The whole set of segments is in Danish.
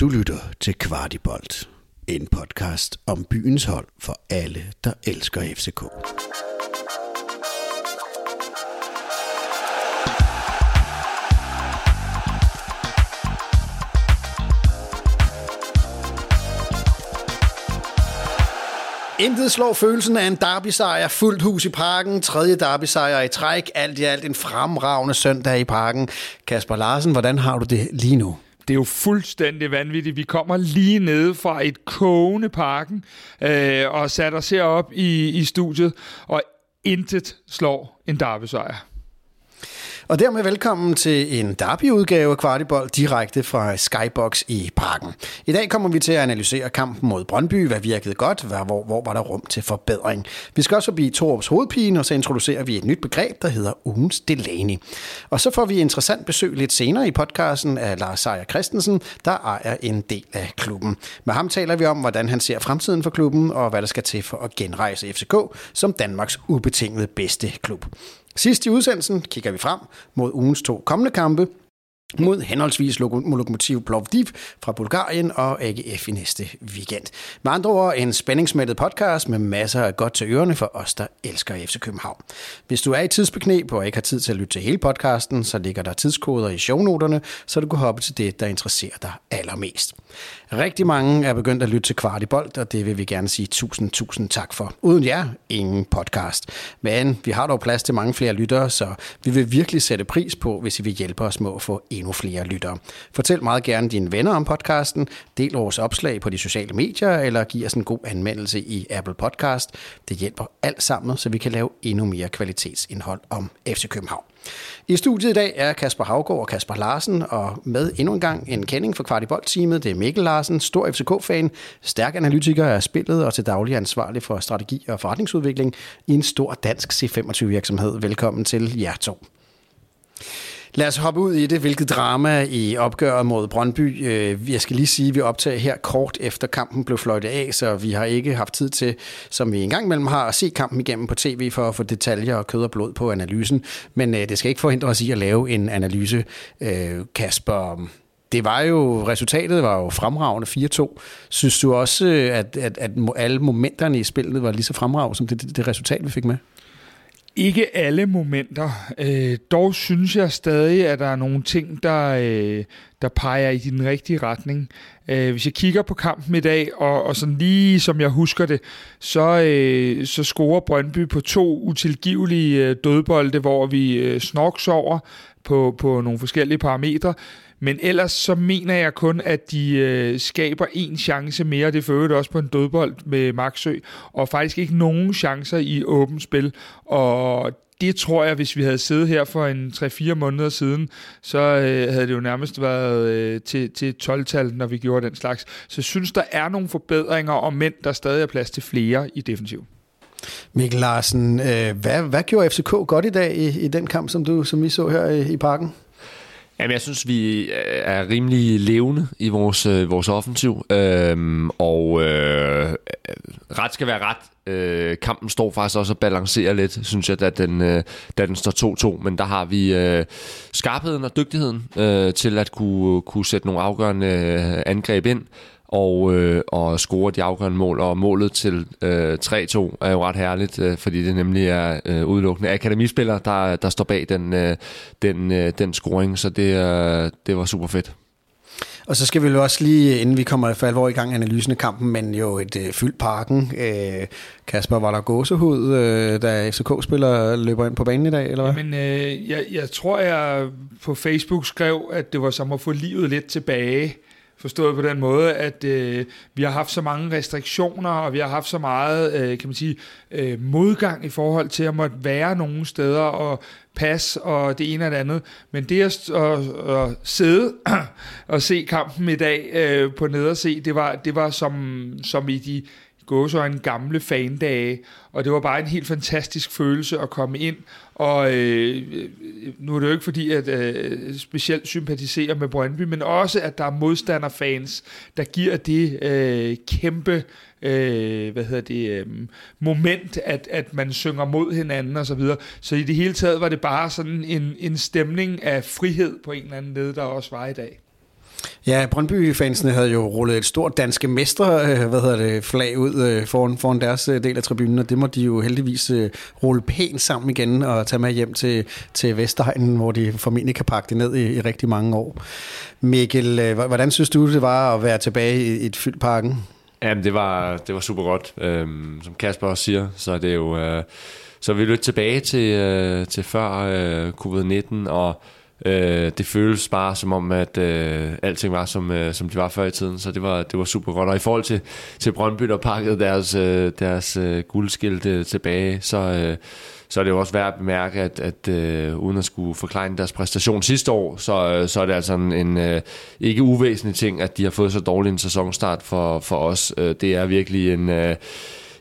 Du lytter til Kvartibolt, en podcast om byens hold for alle, der elsker FCK. Intet slår følelsen af en derbysejr, fuldt hus i parken, tredje derbysejr i træk, alt i alt en fremragende søndag i parken. Kasper Larsen, hvordan har du det lige nu? Det er jo fuldstændig vanvittigt. Vi kommer lige ned fra et kogende parken øh, og satte os herop i, i studiet, og intet slår en derby-sejr. Og dermed velkommen til en derby-udgave af Kvartibold direkte fra Skybox i Parken. I dag kommer vi til at analysere kampen mod Brøndby, hvad virkede godt, hvad, hvor, hvor var der rum til forbedring. Vi skal også forbi Torups hovedpine, og så introducerer vi et nyt begreb, der hedder ugens Delaney. Og så får vi interessant besøg lidt senere i podcasten af Lars Seier Christensen, der ejer en del af klubben. Med ham taler vi om, hvordan han ser fremtiden for klubben, og hvad der skal til for at genrejse FCK som Danmarks ubetingede bedste klub. Sidst i udsendelsen kigger vi frem mod ugens to kommende kampe, mod henholdsvis Lokomotiv Plovdiv fra Bulgarien og AGF i næste weekend. Med andre ord en spændingsmættet podcast med masser af godt til ørerne for os, der elsker FC København. Hvis du er i tidsbeknep og ikke har tid til at lytte til hele podcasten, så ligger der tidskoder i shownoterne, så du kan hoppe til det, der interesserer dig allermest. Rigtig mange er begyndt at lytte til Kvart i Bold, og det vil vi gerne sige tusind, tusind tak for. Uden jer, ingen podcast. Men vi har dog plads til mange flere lyttere, så vi vil virkelig sætte pris på, hvis I vil hjælpe os med at få endnu flere lyttere. Fortæl meget gerne dine venner om podcasten, del vores opslag på de sociale medier, eller giv os en god anmeldelse i Apple Podcast. Det hjælper alt sammen, så vi kan lave endnu mere kvalitetsindhold om FC København. I studiet i dag er Kasper Havgård og Kasper Larsen, og med endnu en gang en kending for Kvartibold-teamet. Det er Mikkel Larsen, stor FCK-fan, stærk analytiker af spillet og til daglig ansvarlig for strategi og forretningsudvikling i en stor dansk C25-virksomhed. Velkommen til jer to. Lad os hoppe ud i det, hvilket drama i opgøret mod Brøndby. Øh, jeg skal lige sige, at vi optager her kort efter kampen blev fløjtet af, så vi har ikke haft tid til, som vi engang imellem har, at se kampen igennem på tv for at få detaljer og kød og blod på analysen. Men øh, det skal ikke forhindre os i at lave en analyse, øh, Kasper. Det var jo, resultatet var jo fremragende 4-2. Synes du også, at, at, at alle momenterne i spillet var lige så fremragende som det, det, det resultat, vi fik med? Ikke alle momenter. Øh, dog synes jeg stadig, at der er nogle ting, der, øh, der peger i den rigtige retning. Øh, hvis jeg kigger på kampen i dag, og, og sådan lige som jeg husker det, så, øh, så scorer Brøndby på to utilgivelige øh, dødbolde, hvor vi øh, snorks over på, på nogle forskellige parametre. Men ellers så mener jeg kun, at de øh, skaber en chance mere. Det fører også på en dødbold med Maxø. Og faktisk ikke nogen chancer i åbent spil. Og det tror jeg, hvis vi havde siddet her for en 3-4 måneder siden, så øh, havde det jo nærmest været øh, til, til 12-tal, når vi gjorde den slags. Så jeg synes, der er nogle forbedringer, og mænd, der stadig er plads til flere i defensiv. Mikkel Larsen, øh, hvad, hvad gjorde FCK godt i dag i, i den kamp, som, du, som vi så her i, i parken? Jamen, jeg synes, vi øh, er rimelig levende i vores, øh, vores offensiv, øhm, og øh, ret skal være ret. Øh, kampen står faktisk også og balancerer lidt, synes jeg, da den, øh, da den står 2-2, men der har vi øh, skarpheden og dygtigheden øh, til at kunne, kunne sætte nogle afgørende øh, angreb ind, og, øh, og score de afgørende mål. Og målet til øh, 3-2 er jo ret herligt, øh, fordi det nemlig er øh, udelukkende akademispillere, der, der står bag den, øh, den, øh, den scoring, så det, øh, det var super fedt. Og så skal vi jo også lige, inden vi kommer for alvor i gang analysen af kampen, men jo et øh, fyldt parken. Øh, Kasper, var der gåsehud, øh, da FCK-spillere løber ind på banen i dag, eller hvad? Men øh, jeg, jeg tror, jeg på Facebook skrev, at det var som at få livet lidt tilbage Forstået på den måde, at øh, vi har haft så mange restriktioner, og vi har haft så meget, øh, kan man sige, øh, modgang i forhold til at måtte være nogle steder og pas og det ene og det andet. Men det at, at, at sidde og se kampen i dag øh, på nederse, det var, det var som, som i de gåsøjne gamle fandage, og det var bare en helt fantastisk følelse at komme ind, og øh, øh, nu er det jo ikke fordi, at øh, specielt sympatisere med Brøndby, men også, at der er modstanderfans, der giver det øh, kæmpe øh, hvad hedder det, øh, moment, at, at man synger mod hinanden og så videre. Så i det hele taget var det bare sådan en, en stemning af frihed på en eller anden led, der også var i dag. Ja, Brøndby-fansene havde jo rullet et stort danske mestre øh, hvad hedder det, flag ud øh, foran, foran deres øh, del af tribunen, og det må de jo heldigvis rulle pænt sammen igen og tage med hjem til, til Vestegnen, hvor de formentlig kan pakke det ned i, i rigtig mange år. Mikkel, hvordan synes du, det var at være tilbage i et fyldt parken? Jamen, det var, det var super godt. Øhm, som Kasper også siger, så er det jo... Øh, så er vi lidt tilbage til, øh, til før øh, covid-19, og Øh, det føles bare som om, at øh, alting var, som, øh, som det var før i tiden, så det var, det var super godt. Og i forhold til, til Brøndby, der pakkede deres, øh, deres øh, guldskilte tilbage, så, øh, så er det jo også værd at bemærke, at, at øh, uden at skulle forklare deres præstation sidste år, så, øh, så er det altså en, en øh, ikke uvæsentlig ting, at de har fået så dårlig en sæsonstart for, for os. Øh, det er virkelig en... Øh,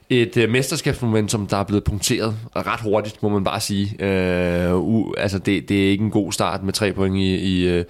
et øh, mesterskabsmomentum, der er blevet punkteret ret hurtigt, må man bare sige. Øh, u, altså det, det er ikke en god start med tre point i, i, øh,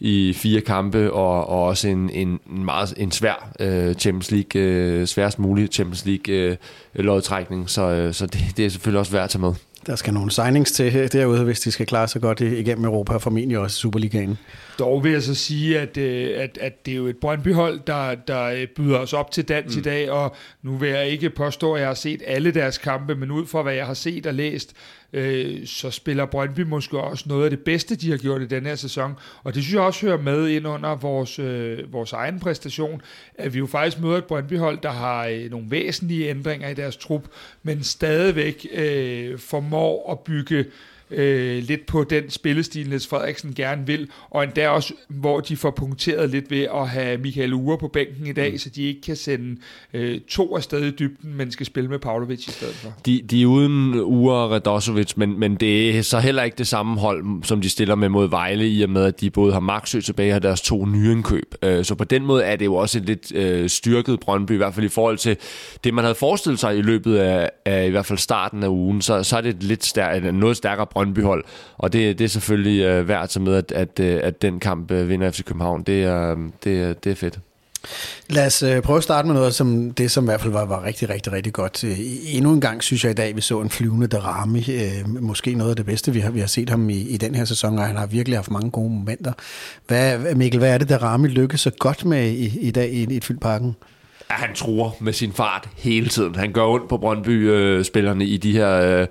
i fire kampe, og, og også en, en, en meget en svær øh, Champions League, øh, sværest mulig Champions League øh, lodtrækning, så, øh, så det, det er selvfølgelig også værd at tage med. Der skal nogle signings til derude, hvis de skal klare sig godt igennem Europa, og formentlig også Superligaen. Dog vil jeg så sige, at, øh, at, at det er jo et Brøndby-hold, der, der øh, byder os op til dans mm. i dag, og nu vil jeg ikke påstå, at jeg har set alle deres kampe, men ud fra hvad jeg har set og læst, øh, så spiller Brøndby måske også noget af det bedste, de har gjort i den her sæson. Og det synes jeg også hører med ind under vores, øh, vores egen præstation, at vi jo faktisk møder et Brøndby-hold, der har øh, nogle væsentlige ændringer i deres trup, men stadigvæk øh, formår at bygge øh, lidt på den spillestil, Niels Frederiksen gerne vil, og endda også, hvor de får punkteret lidt ved at have Michael Ure på bænken i dag, mm. så de ikke kan sende øh, to afsted i dybden, men skal spille med Pavlovic i stedet for. De, de er uden Ure og Radosovic, men, men det er så heller ikke det samme hold, som de stiller med mod Vejle, i og med, at de både har Maxø tilbage og deres to nyindkøb. Øh, så på den måde er det jo også et lidt øh, styrket Brøndby, i hvert fald i forhold til det, man havde forestillet sig i løbet af, af i hvert fald starten af ugen, så, så er det et lidt stær- noget stærkere Brøndby-hold. Og det, det er selvfølgelig øh, værd at tage med, at, at, øh, at den kamp øh, vinder FC København. Det er, det, det er fedt. Lad os øh, prøve at starte med noget, som det som i hvert fald var, var rigtig, rigtig, rigtig godt. Øh, endnu en gang synes jeg i dag, vi så en flyvende Darami. Øh, måske noget af det bedste, vi har, vi har set ham i, i den her sæson, og han har virkelig haft mange gode momenter. Hvad, Mikkel, hvad er det, Darami lykkes så godt med i, i dag i, i et fyldt parken? Ja, han tror med sin fart hele tiden. Han går ondt på Brøndby-spillerne i de her... Øh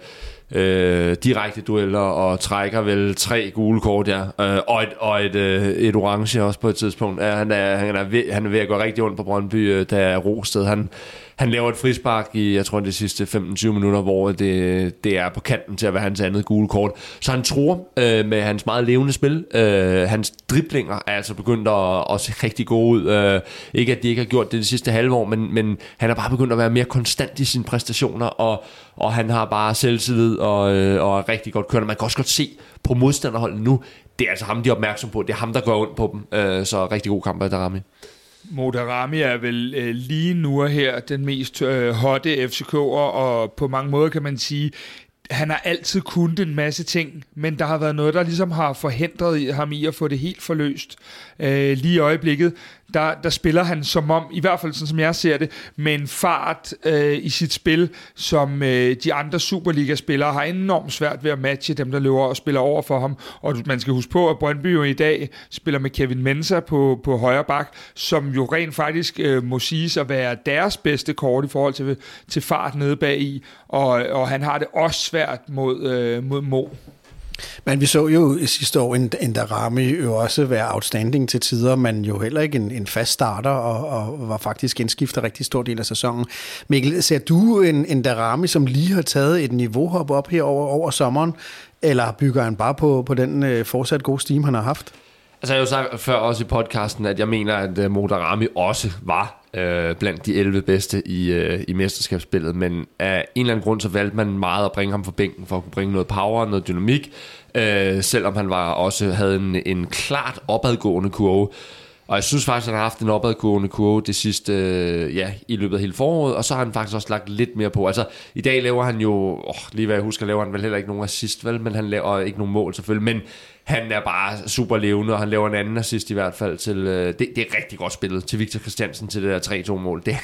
øh, direkte dueller og trækker vel tre gule kort, ja. Øh, og et, og et, øh, et orange også på et tidspunkt. Ja, han, er, han, er ved, han er ved at gå rigtig ondt på Brøndby, øh, der er Rosted. Han, han laver et frispark i, jeg tror, det sidste 15-20 minutter, hvor det, det er på kanten til at være hans andet gule kort. Så han tror øh, med hans meget levende spil. Øh, hans driblinger er altså begyndt at, at se rigtig gode ud. Øh, ikke at de ikke har gjort det de sidste halve år, men, men han er bare begyndt at være mere konstant i sine præstationer, og, og han har bare selvtillid og, øh, og er rigtig godt kørende. Man kan også godt se på modstanderholdet nu, det er altså ham, de er opmærksom på. Det er ham, der går ondt på dem. Øh, så rigtig god kamp af Darami. Modarami er vel øh, lige nu og her den mest øh, hotte FCK'er, og på mange måder kan man sige, han har altid kunnet en masse ting, men der har været noget, der ligesom har forhindret ham i at få det helt forløst. Øh, lige i øjeblikket, der, der spiller han som om, i hvert fald sådan som jeg ser det, med en fart øh, i sit spil, som øh, de andre Superliga-spillere har enormt svært ved at matche dem, der løber og spiller over for ham. Og man skal huske på, at Brøndby jo i dag spiller med Kevin Mensah på, på højre bak, som jo rent faktisk øh, må siges at være deres bedste kort i forhold til, til fart nede bag i, og, og han har det også svært mod, øh, mod Mo. Men vi så jo sidste år en, en Darami jo også være outstanding til tider, men jo heller ikke en, en fast starter, og, og var faktisk indskiftet rigtig stor del af sæsonen. Mikkel, ser du en, en Darami, som lige har taget et niveauhop op her over, over sommeren, eller bygger han bare på, på den øh, fortsat gode steam, han har haft? Altså jeg har jo sagt før også i podcasten, at jeg mener, at øh, Modarami også var øh, blandt de 11 bedste i, øh, i mesterskabsspillet, men af en eller anden grund, så valgte man meget at bringe ham fra bænken, for at kunne bringe noget power og noget dynamik, øh, selvom han var også havde en, en klart opadgående kurve. Og jeg synes faktisk, at han har haft en opadgående kurve det sidste, øh, ja, i løbet af hele foråret, og så har han faktisk også lagt lidt mere på. Altså, i dag laver han jo, oh, lige hvad jeg husker, laver han vel heller ikke nogen assist, vel, men han laver ikke nogen mål selvfølgelig, men han er bare super levende, og han laver en anden assist i hvert fald til, øh, det, det er rigtig godt spillet til Victor Christiansen til det der 3-2-mål. Det,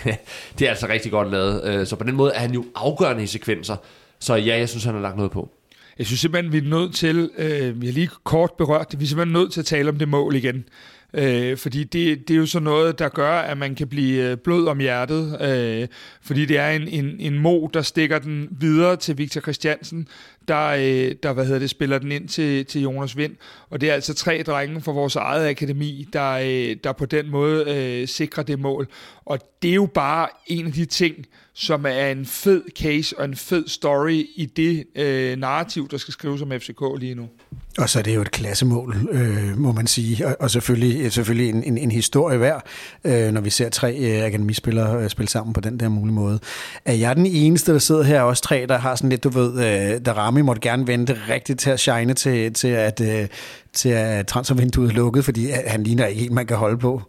det er altså rigtig godt lavet. Øh, så på den måde er han jo afgørende i sekvenser. Så ja, jeg synes, han har lagt noget på. Jeg synes simpelthen, vi er nødt til, øh, vi har lige kort berørt det, vi er simpelthen nødt til at tale om det mål igen. Øh, fordi det, det er jo sådan noget, der gør, at man kan blive øh, blød om hjertet. Øh, fordi det er en, en, en mo, der stikker den videre til Victor Christiansen, der, øh, der hvad hedder det, spiller den ind til, til Jonas Vind. Og det er altså tre drenge fra vores eget akademi, der, øh, der på den måde øh, sikrer det mål. Og det er jo bare en af de ting, som er en fed case og en fed story i det øh, narrativ, der skal skrives om FCK lige nu. Og så er det jo et klassemål, øh, må man sige, og, og selvfølgelig, øh, selvfølgelig en, en, en historie værd, øh, når vi ser tre øh, akademispillere øh, spille sammen på den der mulige måde. Er jeg den eneste, der sidder her, også tre, der har sådan lidt, du ved, øh, der Rami måtte gerne vente rigtigt til at shine til, til at, øh, til at transfervinduet er lukket, fordi han ligner ikke en, man kan holde på?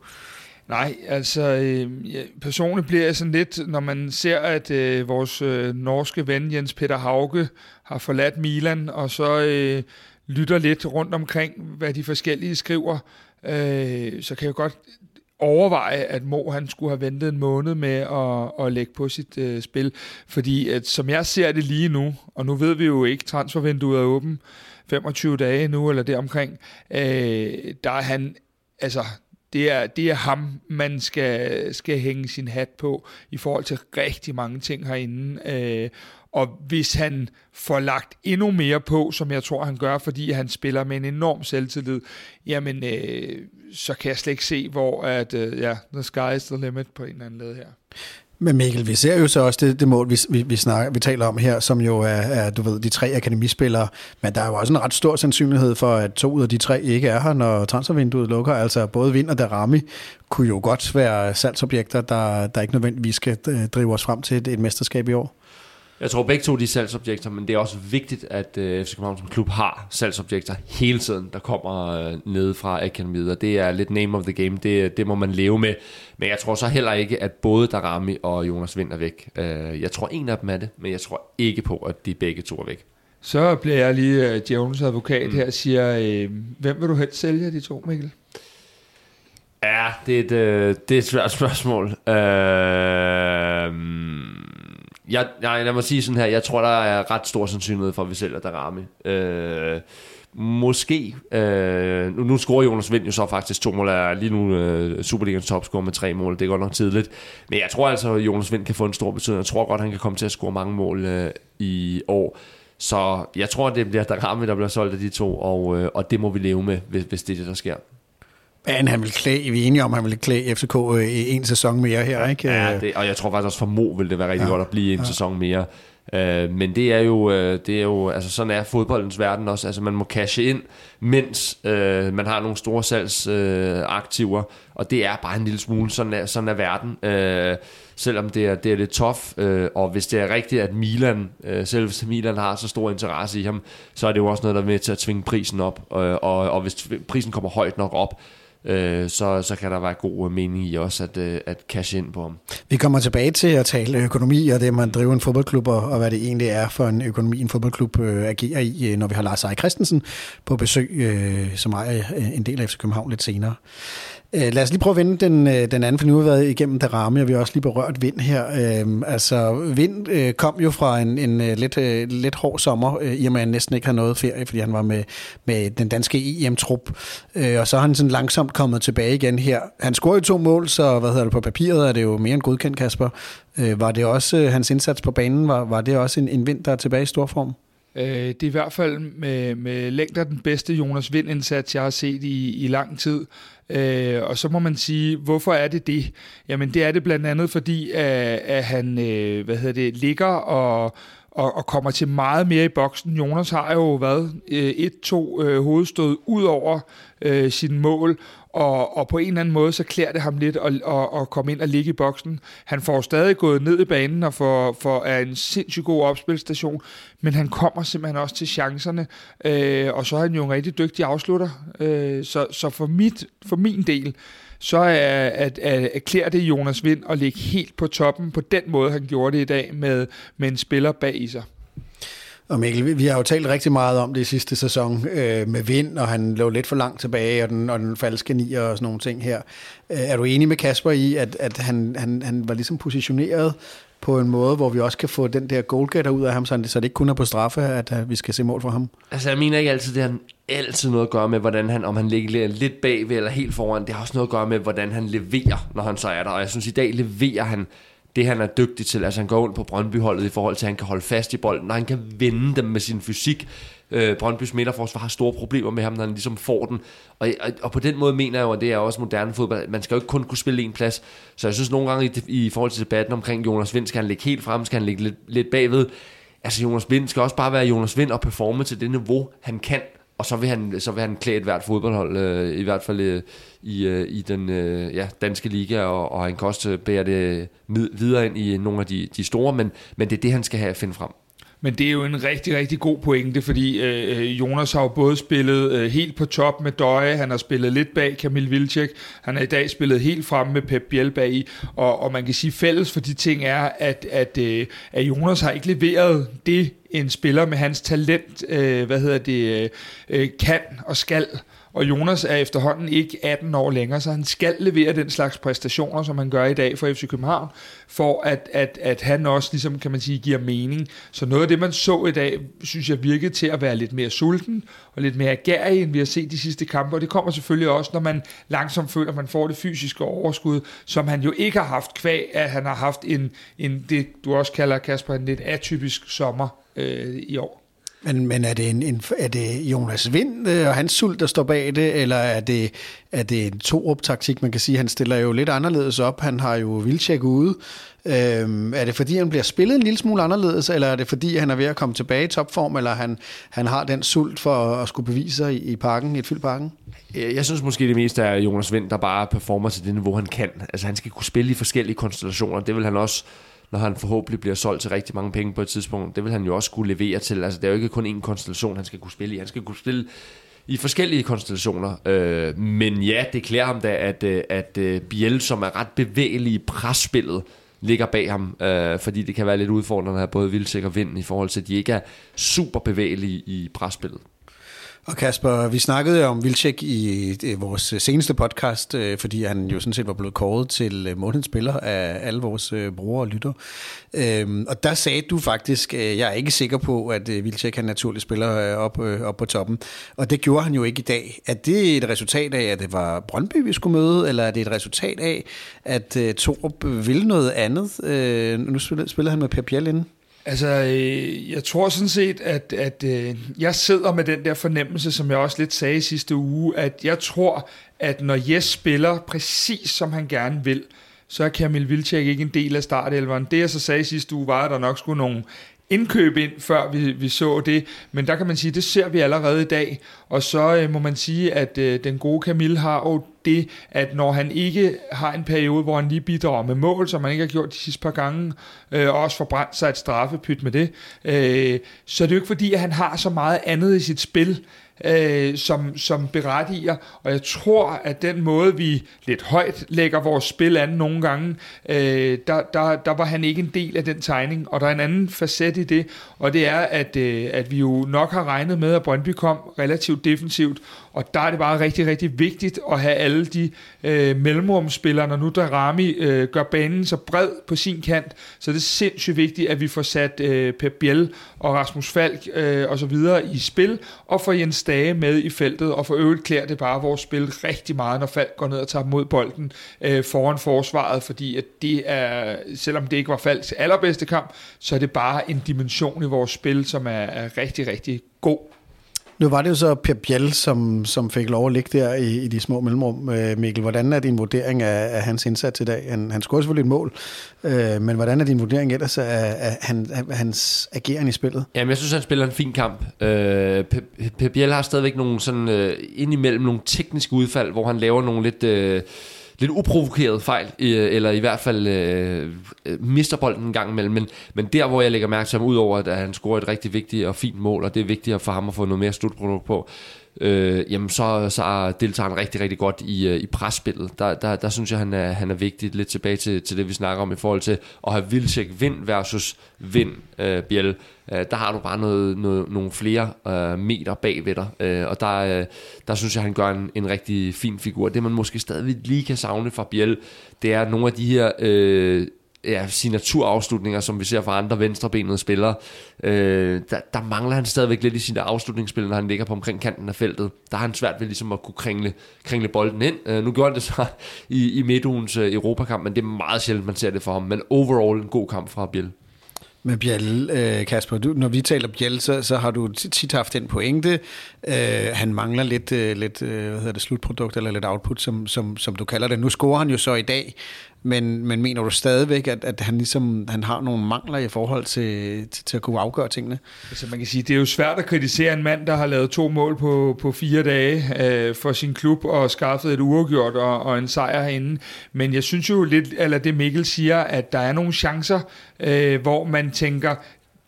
Nej, altså øh, ja, personligt bliver jeg sådan lidt, når man ser, at øh, vores øh, norske ven Jens Peter Hauge har forladt Milan, og så øh, lytter lidt rundt omkring, hvad de forskellige skriver, øh, så kan jeg godt overveje, at Mo han skulle have ventet en måned med at, at lægge på sit øh, spil. Fordi at, som jeg ser det lige nu, og nu ved vi jo ikke, transfervinduet er åben 25 dage nu, eller deromkring, øh, der er han, altså det er, det er ham, man skal, skal hænge sin hat på i forhold til rigtig mange ting herinde. Øh, og hvis han får lagt endnu mere på, som jeg tror, han gør, fordi han spiller med en enorm selvtillid, jamen, øh, så kan jeg slet ikke se, hvor at, øh, ja, the sky is the limit på en eller anden led her. Men Mikkel, vi ser jo så også det, det mål, vi, vi, vi, snakker, vi taler om her, som jo er, er, du ved, de tre akademispillere. Men der er jo også en ret stor sandsynlighed for, at to ud af de tre ikke er her, når transfervinduet lukker. Altså både Vind og Darami kunne jo godt være salgsobjekter, der, der ikke nødvendigvis skal øh, drive os frem til et, et mesterskab i år. Jeg tror begge to de er salgsobjekter, men det er også vigtigt, at uh, FC København som klub har salgsobjekter hele tiden, der kommer uh, ned fra akademiet, og det er lidt name of the game, det, det må man leve med. Men jeg tror så heller ikke, at både Darami og Jonas Vind er væk. Uh, jeg tror en af dem er det, men jeg tror ikke på, at de begge to er væk. Så bliver jeg lige Jones advokat mm. her og siger, uh, hvem vil du helst sælge de to, Mikkel? Ja, det er et, det er et svært spørgsmål. Uh, jeg, nej, lad må sige sådan her, jeg tror, der er ret stor sandsynlighed for, at vi sælger Darami. Øh, måske, øh, nu, nu scorer Jonas Vind jo så faktisk to mål, er lige nu øh, Superligans topscorer med tre mål, det er godt nok tidligt. Men jeg tror altså, at Jonas Vind kan få en stor betydning. Jeg tror godt, han kan komme til at score mange mål øh, i år. Så jeg tror, det bliver Darami, der bliver solgt af de to, og, øh, og det må vi leve med, hvis, hvis det er det, der sker. Men han vil klæde, vi er enige om, at han vil klæde FCK øh, en sæson mere her, ikke? Ja, det, og jeg tror faktisk også for Mo vil det være rigtig ja. godt at blive en ja. sæson mere. Uh, men det er jo, uh, det er jo, altså sådan er fodboldens verden også. Altså man må cashe ind, mens uh, man har nogle store salgsaktiver, uh, og det er bare en lille smule, sådan er, sådan er verden. Uh, selvom det er, det er lidt tough, uh, og hvis det er rigtigt, at Milan, uh, selv hvis Milan har så stor interesse i ham, så er det jo også noget, der er med til at tvinge prisen op. Uh, og, og hvis prisen kommer højt nok op, øh, så, så kan der være god øh, mening i også at, øh, at cash ind på ham. Vi kommer tilbage til at tale økonomi og det, man driver en fodboldklub, og, og hvad det egentlig er for en økonomi, en fodboldklub øh, agerer i, øh, når vi har Lars Eje Christensen på besøg, øh, som ejer øh, en del af FC København lidt senere. Øh, lad os lige prøve at vende den, øh, den anden, for nu har vi været igennem der ramme, og vi har også lige berørt vind her. Øh, altså, vind kom jo fra en, en lidt, lidt hård sommer, i og med at han næsten ikke har noget ferie, fordi han var med, med den danske EM-trup. Og så har han sådan langsomt kommet tilbage igen her. Han scorede to mål, så hvad hedder det, på papiret er det jo mere end godkendt, Kasper. Var det også hans indsats på banen, var, var det også en, en vind, der er tilbage i stor form? Øh, det er i hvert fald med, med længder den bedste Jonas Vind-indsats, jeg har set i, i lang tid. Øh, og så må man sige, hvorfor er det det? Jamen det er det blandt andet, fordi at, at han øh, hvad hedder det, ligger og, og, og kommer til meget mere i boksen. Jonas har jo været øh, et-to øh, hovedstød ud over øh, sin mål, og, og på en eller anden måde, så klæder det ham lidt at, at, at komme ind og ligge i boksen. Han får stadig gået ned i banen og får, får er en sindssygt god opspilstation, men han kommer simpelthen også til chancerne, øh, og så er han jo en rigtig dygtig afslutter. Øh, så så for, mit, for min del, så er, at, at erklære det Jonas Vind at ligge helt på toppen på den måde, han gjorde det i dag med, med en spiller bag i sig. Og Mikkel, vi har jo talt rigtig meget om det i sidste sæson øh, med vind, og han lå lidt for langt tilbage, og den, og den falske nier og sådan nogle ting her. Øh, er du enig med Kasper i, at, at han, han, han var ligesom positioneret på en måde, hvor vi også kan få den der goalgetter ud af ham, så det ikke kun er på straffe, at, at vi skal se mål for ham? Altså, jeg mener ikke altid, det har altid noget at gøre med, hvordan han, om han ligger lidt bagved eller helt foran. Det har også noget at gøre med, hvordan han leverer, når han så er der. Og jeg synes, i dag leverer han det, han er dygtig til. Altså, han går ind på Brøndbyholdet i forhold til, at han kan holde fast i bolden, og han kan vende dem med sin fysik. Øh, Brøndbys midterforsvar har store problemer med ham, når han ligesom får den. Og, og, og på den måde mener jeg jo, at det er også moderne fodbold. Man skal jo ikke kun kunne spille en plads. Så jeg synes nogle gange i, i forhold til debatten omkring Jonas Vind, skal han ligge helt frem, skal han ligge lidt, lidt bagved. Altså Jonas Vind skal også bare være Jonas Vind og performe til det niveau, han kan. Og så vil han, så vil han klæde et hvert fodboldhold, øh, i hvert fald øh, i, øh, i den øh, ja, danske liga, og, og han kan også bære det videre ind i nogle af de, de store, men, men det er det, han skal have at finde frem. Men det er jo en rigtig, rigtig god pointe, fordi øh, øh, Jonas har jo både spillet øh, helt på top med Døje, han har spillet lidt bag Kamil Vilcek, han har i dag spillet helt frem med Pep Biel bag i, og, og man kan sige fælles for de ting er, at, at, øh, at Jonas har ikke leveret det, en spiller med hans talent, øh, hvad hedder det, øh, øh kan og skal. Og Jonas er efterhånden ikke 18 år længere, så han skal levere den slags præstationer, som han gør i dag for FC København, for at, at, at han også, ligesom kan man sige, giver mening. Så noget af det, man så i dag, synes jeg virkede til at være lidt mere sulten og lidt mere agerig, end vi har set de sidste kampe. Og det kommer selvfølgelig også, når man langsomt føler, at man får det fysiske overskud, som han jo ikke har haft kvæg, at han har haft en, en det du også kalder, Kasper, en lidt atypisk sommer øh, i år. Men, men er, det en, en, er det Jonas Vind øh, og hans sult, der står bag det, eller er det, er det en to-op-taktik? Man kan sige, han stiller jo lidt anderledes op. Han har jo Vildtjek ude. Øhm, er det fordi, han bliver spillet en lille smule anderledes, eller er det fordi, han er ved at komme tilbage i topform, eller han, han har den sult for at skulle bevise sig i, i parken, i et fyldt parken? Øh, jeg synes måske det meste er Jonas Vind, der bare performer til det niveau, han kan. Altså han skal kunne spille i forskellige konstellationer. Det vil han også når han forhåbentlig bliver solgt til rigtig mange penge på et tidspunkt. Det vil han jo også kunne levere til. Altså, det er jo ikke kun én konstellation, han skal kunne spille i. Han skal kunne spille i forskellige konstellationer. Øh, men ja, det klæder ham da, at, øh, at, at Biel, som er ret bevægelig i presspillet, ligger bag ham, øh, fordi det kan være lidt udfordrende at have både Vildsæk og Vind i forhold til, at de ikke er super bevægelige i presspillet. Og Kasper, vi snakkede om Vilcek i vores øh, seneste podcast, øh, fordi han jo sådan set var blevet kåret til øh, månedens spiller af alle vores brugere og lytter. Øhm, og der sagde du faktisk, jeg er ikke sikker på, at Vilcek han naturligt spiller op, op på toppen. Og det gjorde han jo ikke i dag. Er det et resultat af, at det var Brøndby, vi skulle møde, eller er det et resultat af, at Torup vil noget andet? Nu spiller han med Per Biel inden. Altså, øh, jeg tror sådan set, at, at øh, jeg sidder med den der fornemmelse, som jeg også lidt sagde sidste uge, at jeg tror, at når Jes spiller præcis som han gerne vil, så er Kamil Vilcek ikke en del af startelveren. Det jeg så sagde sidste uge var, at der nok skulle nogle indkøb ind, før vi, vi så det. Men der kan man sige, det ser vi allerede i dag. Og så øh, må man sige, at øh, den gode Camille har jo det, at når han ikke har en periode, hvor han lige bidrager med mål, som han ikke har gjort de sidste par gange, øh, og også forbrændt sig et straffepyt med det, øh, så er det jo ikke fordi, at han har så meget andet i sit spil, øh, som, som berettiger. Og jeg tror, at den måde, vi lidt højt lægger vores spil an nogle gange, øh, der, der, der var han ikke en del af den tegning. Og der er en anden facet i det, og det er, at, øh, at vi jo nok har regnet med, at Brøndby kom relativt defensivt, og der er det bare rigtig, rigtig vigtigt at have alle de øh, mellemrumspillere, når nu Darami øh, gør banen så bred på sin kant, så det er sindssygt vigtigt, at vi får sat øh, Pep Biel og Rasmus Falk øh, og så videre i spil, og får Jens Dage med i feltet, og for øvrigt klæder det bare vores spil rigtig meget, når Falk går ned og tager mod bolden øh, foran forsvaret, fordi at det er, selvom det ikke var Falks allerbedste kamp, så er det bare en dimension i vores spil, som er, er rigtig, rigtig god. Nu var det jo så Per Bjell, som, som fik lov at ligge der i, i de små mellemrum. Øh, Mikkel, hvordan er din vurdering af, af hans indsats i dag? Han, han scorede selvfølgelig et mål, øh, men hvordan er din vurdering ellers af, af, han, af hans ageren i spillet? Jamen, jeg synes, han spiller en fin kamp. Øh, Per Bjell har stadigvæk nogle sådan, øh, indimellem nogle tekniske udfald, hvor han laver nogle lidt... Øh, lidt uprovokeret fejl, eller i hvert fald øh, øh, mister bolden en gang imellem. Men, men der, hvor jeg lægger mærke til ham, udover at han scorer et rigtig vigtigt og fint mål, og det er vigtigt for ham at få noget mere slutprodukt på, øh, jamen så, så deltager han rigtig, rigtig godt i, øh, i presspillet. Der, der, der synes jeg, han er, han er vigtig. Lidt tilbage til, til det, vi snakker om i forhold til at have Vilcek vind versus vind øh, Biel. Øh, der har du bare noget, noget, nogle flere øh, meter bagved dig. Øh, og der, øh, der synes jeg, han gør en, en rigtig fin figur. Det man måske stadig lige kan savne fra Biel, det er nogle af de her... Øh, ja, signaturafslutninger, som vi ser fra andre venstrebenede spillere. Øh, der, der mangler han stadigvæk lidt i sine afslutningsspil, når han ligger på omkring kanten af feltet. Der har han svært ved ligesom at kunne kringle, kringle bolden ind. Øh, nu gjorde han det så i, i midtugens uh, Europakamp, men det er meget sjældent, man ser det for ham. Men overall en god kamp fra Biel. Men Biel, øh, Kasper, du, når vi taler Biel, så, så har du tit haft den pointe. Øh, han mangler lidt, øh, lidt øh, hvad hedder det, slutprodukt eller lidt output, som, som, som du kalder det. Nu scorer han jo så i dag, men, men mener du stadigvæk, at, at han, ligesom, han har nogle mangler i forhold til, til, til at kunne afgøre tingene? Altså man kan sige, det er jo svært at kritisere en mand, der har lavet to mål på, på fire dage øh, for sin klub og skaffet et uafgjort og, og en sejr herinde. Men jeg synes jo lidt, eller det Mikkel siger, at der er nogle chancer, øh, hvor man tænker,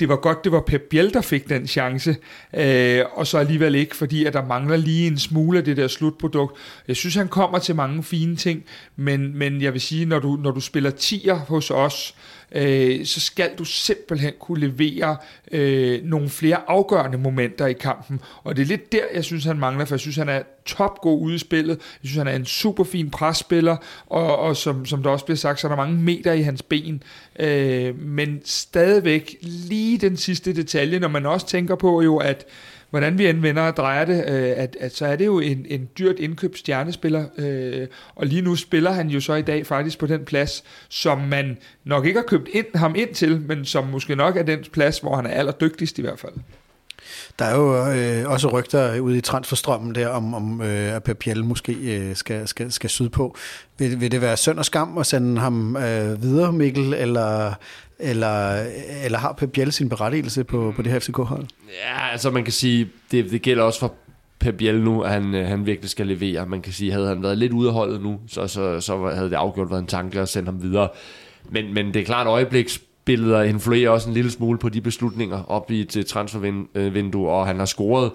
det var godt, det var Pep Biel, der fik den chance, øh, og så alligevel ikke, fordi at der mangler lige en smule af det der slutprodukt. Jeg synes, han kommer til mange fine ting, men, men jeg vil sige, når du, når du spiller tier hos os, øh, Øh, så skal du simpelthen kunne levere øh, nogle flere afgørende momenter i kampen. Og det er lidt der, jeg synes, han mangler, for jeg synes, han er topgod ude i spillet. Jeg synes, han er en super fin presspiller, og, og som, som der også bliver sagt, så er der mange meter i hans ben. Øh, men stadigvæk lige den sidste detalje, når man også tænker på jo, at hvordan vi end vender og drejer det, øh, at, at så er det jo en, en dyrt indkøbt stjernespiller, øh, og lige nu spiller han jo så i dag faktisk på den plads, som man nok ikke har købt ind, ham ind til, men som måske nok er den plads, hvor han er allerdygtigst i hvert fald. Der er jo øh, også rygter ude i transferstrømmen der, om, om øh, at Pep måske øh, skal, skal, skal sydpå. Vil, vil det være synd og skam at sende ham øh, videre, Mikkel, eller, eller, eller har Pep Biel sin berettigelse på, på det her FCK-hold? Ja, altså man kan sige, det, det gælder også for Pep Biel nu, at han, øh, han virkelig skal levere. Man kan sige, havde han været lidt ude af holdet nu, så, så, så havde det afgjort været en tanke at sende ham videre. Men, men det er klart, øjebliksbilleder influerer også en lille smule på de beslutninger op i et øh, transfervindue, øh, og han har scoret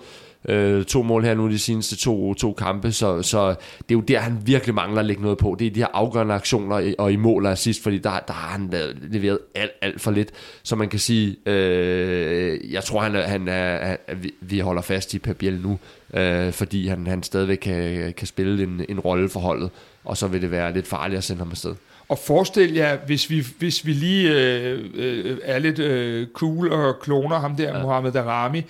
øh, to mål her nu de seneste to, to kampe, så, så det er jo der, han virkelig mangler at lægge noget på. Det er de her afgørende aktioner og i mål og sidst, fordi der, der har han været leveret alt, alt for lidt. Så man kan sige, øh, jeg tror, han, han er, at vi holder fast i Pep Biel nu, øh, fordi han, han stadigvæk kan, kan spille en, en rolle for holdet, og så vil det være lidt farligt at sende ham afsted. Og forestil jer, hvis vi, hvis vi lige øh, øh, er lidt øh, cool og kloner ham der, ja. Mohamed Darami,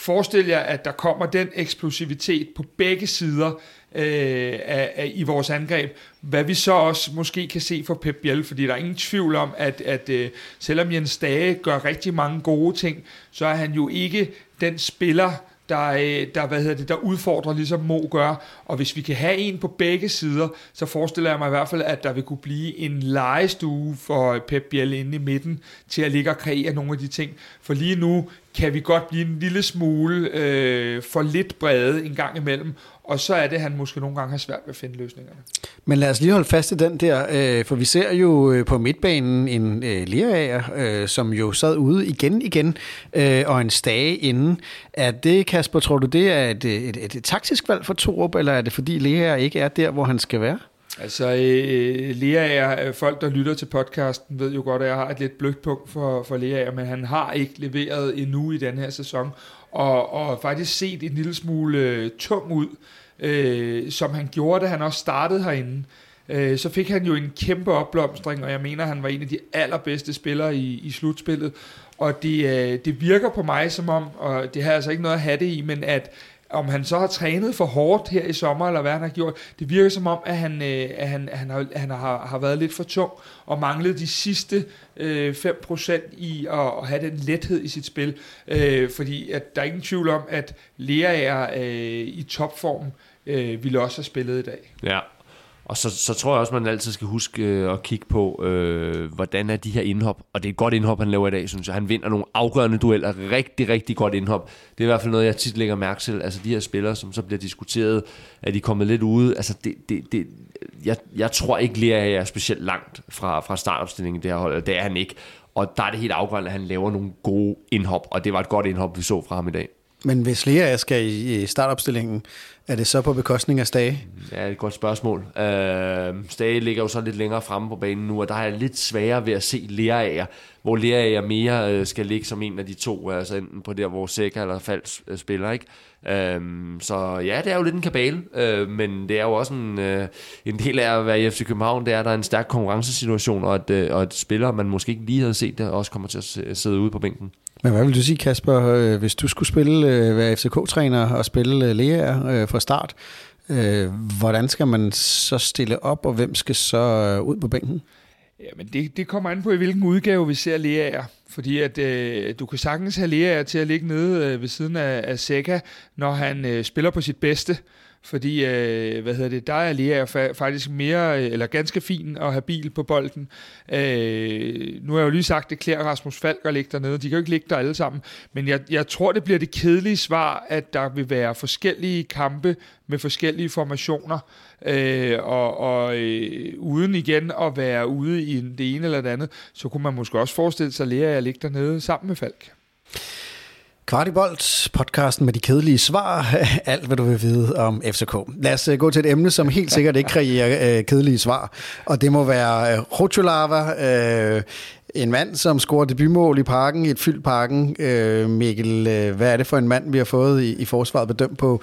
Forestil jer, at der kommer den eksplosivitet på begge sider øh, af, af, i vores angreb, hvad vi så også måske kan se for Pep Biel, fordi der er ingen tvivl om, at, at øh, selvom Jens Dage gør rigtig mange gode ting, så er han jo ikke den spiller, der, øh, der, hvad hedder det, der udfordrer, ligesom Mo gør. Og hvis vi kan have en på begge sider, så forestiller jeg mig i hvert fald, at der vil kunne blive en legestue for Pep Biel inde i midten, til at ligge og kreere nogle af de ting. For lige nu kan vi godt blive en lille smule øh, for lidt brede en gang imellem, og så er det, at han måske nogle gange har svært ved at finde løsningerne. Men lad os lige holde fast i den der, øh, for vi ser jo øh, på midtbanen en øh, Lerager, øh, som jo sad ude igen igen, øh, og en stage inden. Er det, Kasper, tror du, det er et, et, et, et taktisk valg for Torup, eller er det fordi Lerager ikke er der, hvor han skal være? Altså, øh, Leaer, øh, folk, der lytter til podcasten, ved jo godt, at jeg har et lidt blødt punkt for, for Lea, men han har ikke leveret endnu i den her sæson, og, og faktisk set en lille smule øh, tung ud, øh, som han gjorde, da han også startede herinde. Øh, så fik han jo en kæmpe opblomstring, og jeg mener, han var en af de allerbedste spillere i, i slutspillet. Og det, øh, det virker på mig som om, og det har altså ikke noget at have det i, men at om han så har trænet for hårdt her i sommer, eller hvad han har gjort, det virker som om, at han, øh, at han, han, har, han har, har været lidt for tung, og manglet de sidste øh, 5% i at, at have den lethed i sit spil. Øh, fordi at der er ingen tvivl om, at Lea er øh, i topform, øh, ville også have spillet i dag. Ja, og så, så tror jeg også, man altid skal huske øh, at kigge på, øh, hvordan er de her indhop. Og det er et godt indhop, han laver i dag, synes jeg. Han vinder nogle afgørende dueller. Rigtig, rigtig godt indhop. Det er i hvert fald noget, jeg tit lægger mærke til. Altså de her spillere, som så bliver diskuteret, er de kommet lidt ude. Altså det, det, det, jeg, jeg tror ikke, Lea er specielt langt fra, fra startopstillingen i det her hold. Det er han ikke. Og der er det helt afgørende, at han laver nogle gode indhop. Og det var et godt indhop, vi så fra ham i dag. Men hvis Lea skal i startopstillingen, er det så på bekostning af Stage? Ja, det er et godt spørgsmål. Øh, Stage ligger jo så lidt længere fremme på banen nu, og der er lidt sværere ved at se Lerager, hvor Lerager mere øh, skal ligge som en af de to, altså enten på der, hvor Sækker eller Fals øh, spiller, ikke? Øhm, så ja, det er jo lidt en kabale, øh, men det er jo også en, øh, en del af at være i FC København, det er, at der er en stærk konkurrencesituation, og at, øh, og at spillere, man måske ikke lige havde set det, også kommer til at sidde ude på bænken. Men hvad vil du sige, Kasper, øh, hvis du skulle spille, øh, være FCK-træner og spille øh, læger fra start, hvordan skal man så stille op, og hvem skal så ud på bænken? Ja, men det, det kommer an på, i hvilken udgave vi ser Lea fordi at øh, du kan sagtens have Lea til at ligge nede øh, ved siden af, af Seca, når han øh, spiller på sit bedste. Fordi, øh, hvad hedder det, der er Lea fa- faktisk mere, øh, eller ganske fin og habil på bolden. Øh, nu har jeg jo lige sagt, det klæder Rasmus Falk at ligge dernede. De kan jo ikke ligge der alle sammen. Men jeg, jeg tror, det bliver det kedelige svar, at der vil være forskellige kampe med forskellige formationer. Øh, og og øh, uden igen at være ude i det ene eller det andet, så kunne man måske også forestille sig, at Lea ligger ligge dernede sammen med Falk. Kvartibolt, podcasten med de kedelige svar. Alt, hvad du vil vide om FCK. Lad os øh, gå til et emne, som helt sikkert ikke kræver øh, kedelige svar. Og det må være øh, Rotulava, øh, en mand, som scorer debutmål i parken, i et fyldt parken. Øh, Mikkel, øh, hvad er det for en mand, vi har fået i, i forsvaret bedømt på,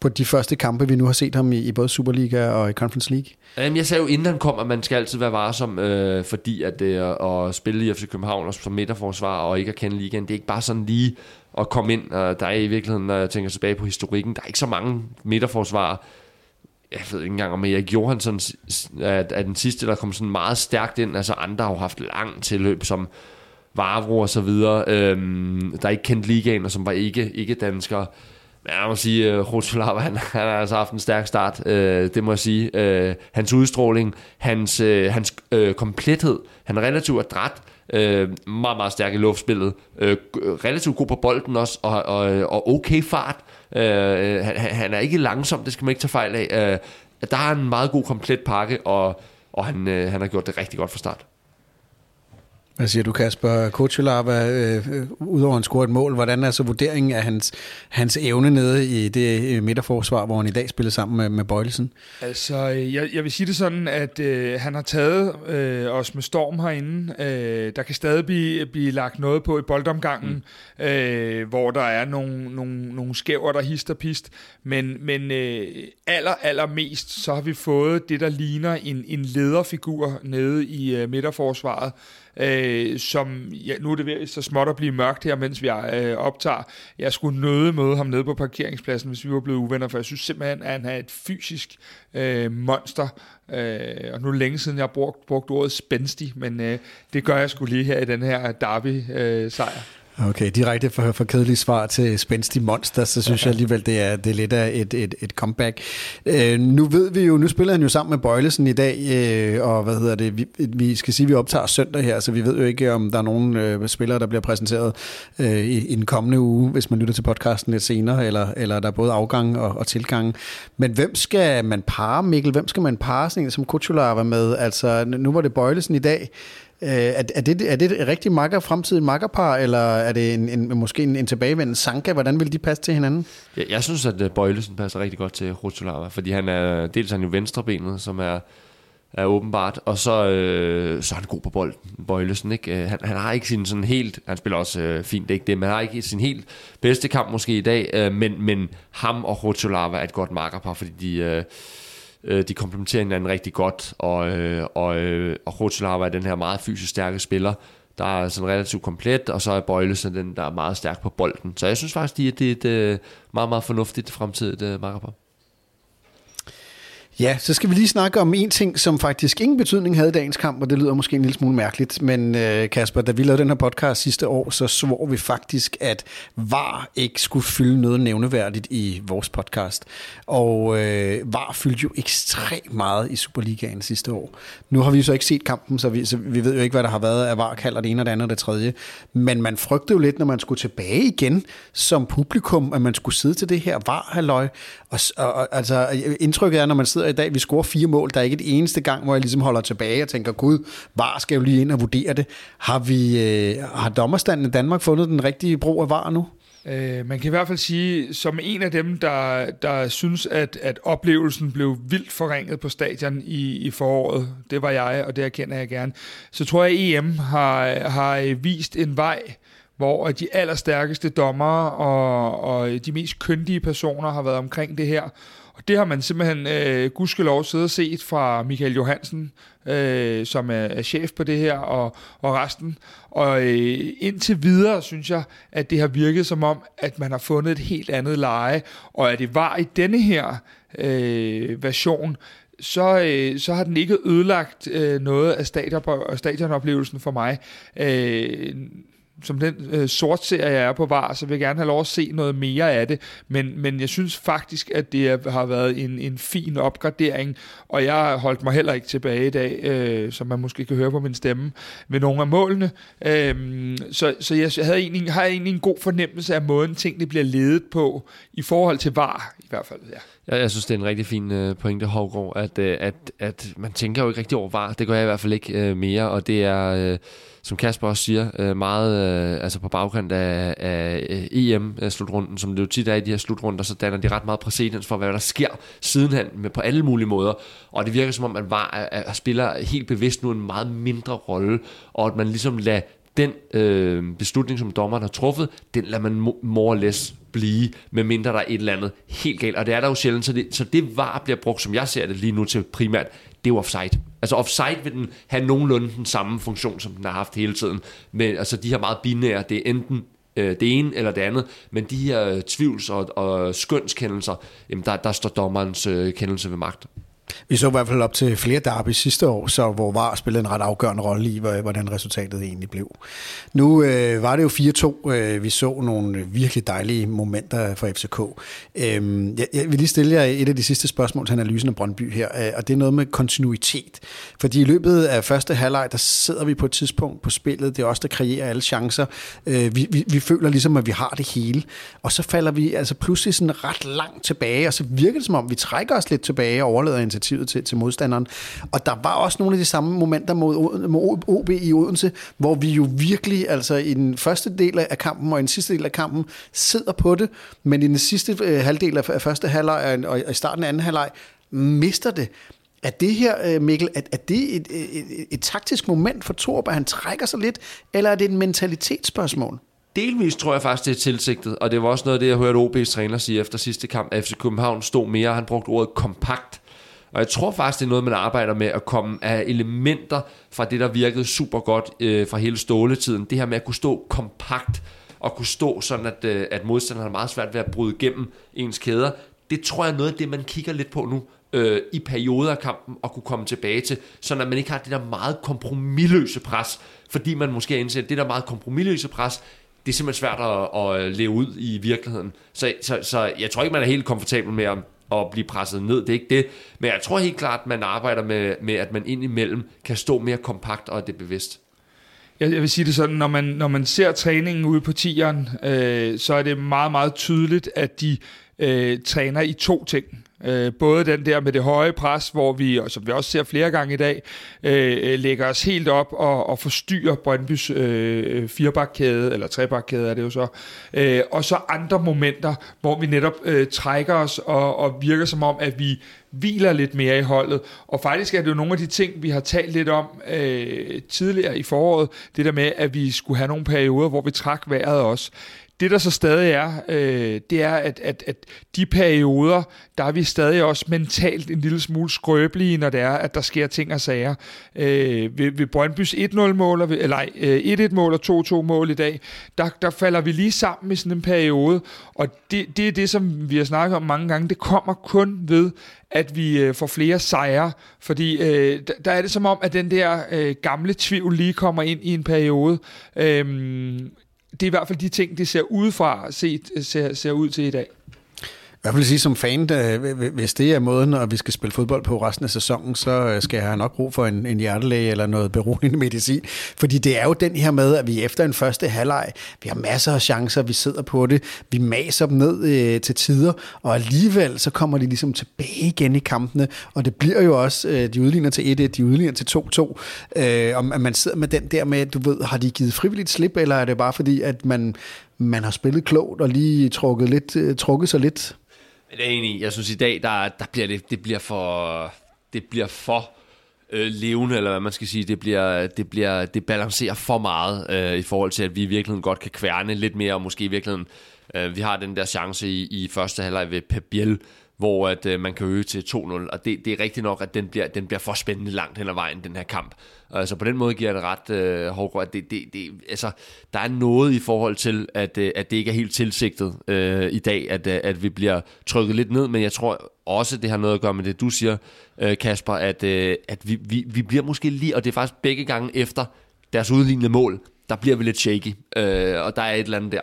på de første kampe, vi nu har set ham i, i både Superliga og i Conference League? Jamen, jeg sagde jo, inden han kom, at man skal altid være varsom, øh, fordi at, øh, at spille i FC København og som midterforsvar og ikke at kende ligaen, det er ikke bare sådan lige at komme ind. Og der er i virkeligheden, når jeg tænker tilbage på historikken, der er ikke så mange midterforsvarer. Jeg ved ikke engang, om Erik Johansson er, er den sidste, der kom sådan meget stærkt ind. Altså andre har jo haft lang tilløb, som Varvro og så videre, øhm, der ikke kendte ligaen, og som var ikke, ikke danskere. Men jeg må sige, øh, at uh, han, han har altså haft en stærk start, uh, det må jeg sige. Uh, hans udstråling, hans, uh, hans uh, komplethed, han er relativt adræt, Øh, meget, meget stærk i luftspillet. Øh, relativt god på bolden også, og, og, og okay fart. Øh, han, han er ikke langsom, det skal man ikke tage fejl af. Øh, der er en meget god komplet pakke, og, og han, øh, han har gjort det rigtig godt fra start. Hvad siger du, Kasper? Kuchulava, øh, øh, udover han scorer et mål, hvordan er så vurderingen af hans, hans evne nede i det øh, midterforsvar, hvor han i dag spiller sammen med, med Bøjlesen? Altså, øh, jeg, jeg vil sige det sådan, at øh, han har taget øh, os med storm herinde. Øh, der kan stadig blive, blive lagt noget på i boldomgangen, mm. øh, hvor der er nogle, nogle, nogle skæver, der hister pist. Men, men øh, aller, aller mest, så har vi fået det, der ligner en, en lederfigur nede i øh, midterforsvaret, øh, Øh, som, ja, nu er det ved så småt at blive mørkt her, mens vi øh, optager. Jeg skulle nøde møde ham nede på parkeringspladsen, hvis vi var blevet uvenner, for jeg synes simpelthen, at han er et fysisk øh, monster, øh, og nu er det længe siden, jeg har brugt, brugt ordet spændstig, men øh, det gør jeg skulle lige her i den her Derby-sejr. Øh, Okay, direkte for, for kedelige svar til spændstig monster, så synes jeg alligevel, det er, det er lidt af et, et, et comeback. Øh, nu ved vi jo, nu spiller han jo sammen med Bøjlesen i dag, øh, og hvad hedder det, vi, vi skal sige, at vi optager søndag her, så vi ved jo ikke, om der er nogen øh, spillere, der bliver præsenteret øh, i, i en kommende uge, hvis man lytter til podcasten lidt senere, eller, eller der er både afgang og, og tilgang. Men hvem skal man pare, Mikkel? Hvem skal man pare sådan en, som Kutular var med? Altså, nu var det Bøjlesen i dag. Øh, er, er, det, er det et rigtig makker, fremtidig makkerpar, eller er det en, en, måske en, en tilbagevendende Sanka? Hvordan vil de passe til hinanden? Jeg, jeg synes, at øh, Bøjlesen passer rigtig godt til Rotolava, fordi han er dels han jo venstrebenet, som er, er åbenbart, og så, øh, så er han god på bolden, Bøjlesen. Ikke? Øh, han, han har ikke sin sådan helt, han spiller også øh, fint, ikke det, men han har ikke sin helt bedste kamp måske i dag, øh, men, men ham og Rotolava er et godt makkerpar, fordi de... Øh, Øh, de komplementerer hinanden rigtig godt, og, øh, og, øh, og Rotzelhauer er den her meget fysisk stærke spiller, der er sådan relativt komplet, og så er Bøjlesen den, der er meget stærk på bolden. Så jeg synes faktisk, at det er et øh, meget, meget fornuftigt fremtidigt øh, makkerpar. Ja, så skal vi lige snakke om en ting, som faktisk ingen betydning havde i dagens kamp, og det lyder måske en lille smule mærkeligt, men øh, Kasper, da vi lavede den her podcast sidste år, så svor vi faktisk, at VAR ikke skulle fylde noget nævneværdigt i vores podcast. Og øh, VAR fyldte jo ekstremt meget i Superligaen sidste år. Nu har vi så ikke set kampen, så vi, så vi ved jo ikke, hvad der har været af VAR kalder det ene og det andet og det tredje. Men man frygtede jo lidt, når man skulle tilbage igen som publikum, at man skulle sidde til det her VAR-halløj. Og, og, og altså, indtrykket er, når man sidder i dag, vi scorer fire mål. Der er ikke et eneste gang, hvor jeg ligesom holder tilbage og tænker, gud, var skal jo lige ind og vurdere det. Har, vi, øh, har dommerstanden i Danmark fundet den rigtige brug af var nu? Øh, man kan i hvert fald sige, som en af dem, der, der synes, at, at oplevelsen blev vildt forringet på stadion i, i foråret, det var jeg, og det erkender jeg gerne, så tror jeg, at EM har, har øh, vist en vej, hvor øh, de allerstærkeste dommere og, og de mest køndige personer har været omkring det her. Det har man simpelthen øh, gudskelov siddet og set fra Michael Johansen, øh, som er, er chef på det her, og, og resten. Og øh, indtil videre synes jeg, at det har virket som om, at man har fundet et helt andet leje, og at det var i denne her øh, version, så, øh, så har den ikke ødelagt øh, noget af stadionoplevelsen for mig. Øh, som den øh, sort serie jeg er på var, så vil jeg gerne have lov at se noget mere af det. Men, men jeg synes faktisk, at det har været en, en fin opgradering, og jeg har holdt mig heller ikke tilbage i dag, øh, som man måske kan høre på min stemme, ved nogle af målene. Øh, så så jeg havde egentlig, har egentlig en god fornemmelse af måden, tingene bliver ledet på, i forhold til var i hvert fald. Ja. Jeg, jeg synes, det er en rigtig fin øh, pointe, Hovgaard, at, øh, at, at man tænker jo ikke rigtig over var. Det gør jeg i hvert fald ikke øh, mere, og det er... øh, som Kasper også siger, øh, meget øh, altså på bagkant af, af øh, EM-slutrunden, som det jo tit er i de her slutrunder, så danner de ret meget præcedens for, hvad der sker sidenhen med på alle mulige måder. Og det virker som om, man var, at spiller helt bevidst nu en meget mindre rolle, og at man ligesom lader den øh, beslutning, som dommeren har truffet, den lader man more or less blive, medmindre der er et eller andet helt galt. Og det er der jo sjældent, så det, så det var bliver brugt, som jeg ser det lige nu til primært, det er jo offside. Altså offside vil den have nogenlunde den samme funktion, som den har haft hele tiden. Men altså de her meget binære, det er enten øh, det ene eller det andet, men de her øh, tvivls- og, og skønskendelser, jamen der, der står dommerens øh, kendelse ved magt. Vi så i hvert fald op til flere derby sidste år, så hvor VAR spillede en ret afgørende rolle i, hvordan resultatet egentlig blev. Nu øh, var det jo 4-2. Øh, vi så nogle virkelig dejlige momenter fra FCK. Øh, jeg, jeg vil lige stille jer et af de sidste spørgsmål til analysen af Brøndby her, øh, og det er noget med kontinuitet. Fordi i løbet af første halvleg, der sidder vi på et tidspunkt på spillet. Det er os, der kreerer alle chancer. Øh, vi, vi, vi føler ligesom, at vi har det hele. Og så falder vi altså pludselig sådan ret langt tilbage, og så virker det som om, vi trækker os lidt tilbage og overlader initiativet til, til modstanderen. Og der var også nogle af de samme momenter mod, mod OB i Odense, hvor vi jo virkelig, altså i den første del af kampen og i den sidste del af kampen, sidder på det, men i den sidste øh, halvdel af, af første halvleg og, og i starten af anden halvleg, mister det. Er det her, øh, Mikkel, er, er det et, et, et, et taktisk moment for Torb, at han trækker sig lidt, eller er det et mentalitetsspørgsmål? Delvis tror jeg faktisk, det er tilsigtet, og det var også noget af det, jeg hørte OB's træner sige efter sidste kamp. FC København stod mere, han brugte ordet kompakt og jeg tror faktisk, det er noget, man arbejder med at komme af elementer fra det, der virkede super godt øh, fra hele ståletiden. Det her med at kunne stå kompakt og kunne stå sådan, at, øh, at modstanderen har meget svært ved at bryde igennem ens kæder. Det tror jeg er noget af det, man kigger lidt på nu øh, i perioder af kampen og kunne komme tilbage til, så at man ikke har det der meget kompromilløse pres, fordi man måske har indset, at det der meget kompromilløse pres, det er simpelthen svært at, at øh, leve ud i virkeligheden. Så, så, så jeg tror ikke, man er helt komfortabel med at at blive presset ned. Det er ikke det. Men jeg tror helt klart, at man arbejder med, med at man indimellem kan stå mere kompakt, og det er bevidst. Jeg, jeg vil sige det sådan, når man, når man ser træningen ude på tieren, øh, så er det meget, meget tydeligt, at de øh, træner i to ting. Øh, både den der med det høje pres, hvor vi, og som vi også ser flere gange i dag, øh, øh, lægger os helt op og, og forstyrrer Brøndbys øh, firebakkæde, eller trebakkæde er det jo så, øh, og så andre momenter, hvor vi netop øh, trækker os og, og virker som om, at vi hviler lidt mere i holdet. Og faktisk er det jo nogle af de ting, vi har talt lidt om øh, tidligere i foråret, det der med, at vi skulle have nogle perioder, hvor vi trak vejret også. Det, der så stadig er, øh, det er, at, at, at de perioder, der er vi stadig også mentalt en lille smule skrøbelige, når det er, at der sker ting og sager. Øh, ved, ved Brøndbys 1-0-mål, eller øh, 1-1-mål og 2-2-mål i dag, der, der falder vi lige sammen i sådan en periode, og det, det er det, som vi har snakket om mange gange. Det kommer kun ved, at vi øh, får flere sejre, fordi øh, der, der er det som om, at den der øh, gamle tvivl lige kommer ind i en periode. Øh, det er i hvert fald de ting, det ser udefra set, ser, ser ud til i dag hvert fald sige som fan, da, hvis det er måden, og vi skal spille fodbold på resten af sæsonen, så øh, skal jeg have nok brug for en, en hjertelæge eller noget beroligende medicin. Fordi det er jo den her med, at vi efter en første halvleg, vi har masser af chancer, vi sidder på det, vi maser dem ned øh, til tider, og alligevel så kommer de ligesom tilbage igen i kampene, og det bliver jo også, øh, de udligner til 1-1, de udligner til 2-2, øh, og man sidder med den der med, du ved, har de givet frivilligt slip, eller er det bare fordi, at man man har spillet klogt og lige trukket, lidt, øh, trukket sig lidt? Det er enig. Jeg synes i dag, der, der bliver det, det bliver for, det bliver for øh, levende, eller hvad man skal sige. Det, bliver, det, bliver, det balancerer for meget øh, i forhold til, at vi i virkeligheden godt kan kværne lidt mere, og måske i virkeligheden, øh, vi har den der chance i, i første halvleg ved Pep Biel, hvor at, øh, man kan øge til 2-0, og det, det er rigtigt nok, at den bliver, den bliver for spændende langt hen ad vejen, den her kamp. Altså på den måde giver det ret, øh, Hårgaard, at det, det, det, altså, der er noget i forhold til, at, øh, at det ikke er helt tilsigtet øh, i dag, at, øh, at vi bliver trykket lidt ned, men jeg tror også, det har noget at gøre med det, du siger, øh, Kasper, at, øh, at vi, vi, vi bliver måske lige, og det er faktisk begge gange efter deres udlignende mål, der bliver vi lidt shaky, øh, og der er et eller andet der.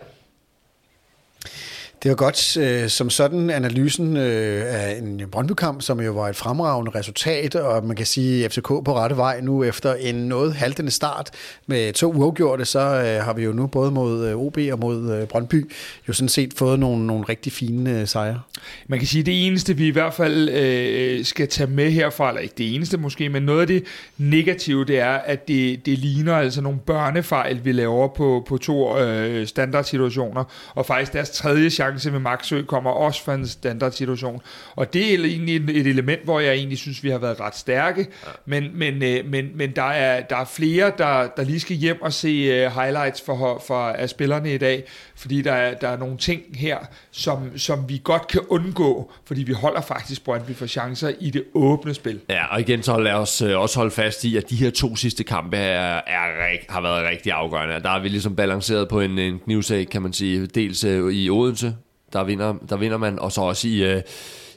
Det var godt øh, som sådan analysen øh, af en Brøndby-kamp, som jo var et fremragende resultat, og man kan sige, at FCK på rette vej nu efter en noget haltende start med to uafgjorte, så øh, har vi jo nu både mod øh, OB og mod øh, Brøndby jo sådan set fået nogle, nogle rigtig fine øh, sejre. Man kan sige, at det eneste, vi i hvert fald øh, skal tage med herfra, eller ikke det eneste måske, men noget af det negative, det er, at det, det ligner altså nogle børnefejl, vi laver på, på to øh, standardsituationer, og faktisk deres tredje chance chance med Maxø kommer også fra en standardsituation. Og det er egentlig et element, hvor jeg egentlig synes, vi har været ret stærke. Ja. Men, men, øh, men, men der, er, der er flere, der, der lige skal hjem og se øh, highlights for, for, af spillerne i dag. Fordi der er, der er nogle ting her, som, som vi godt kan undgå, fordi vi holder faktisk Brøndby for chancer i det åbne spil. Ja, og igen så lad os øh, også holde fast i, at de her to sidste kampe er, er, har været rigtig afgørende. Der er vi ligesom balanceret på en, en knivsag, kan man sige. Dels i Odense, der vinder, der vinder man, og så også i, øh,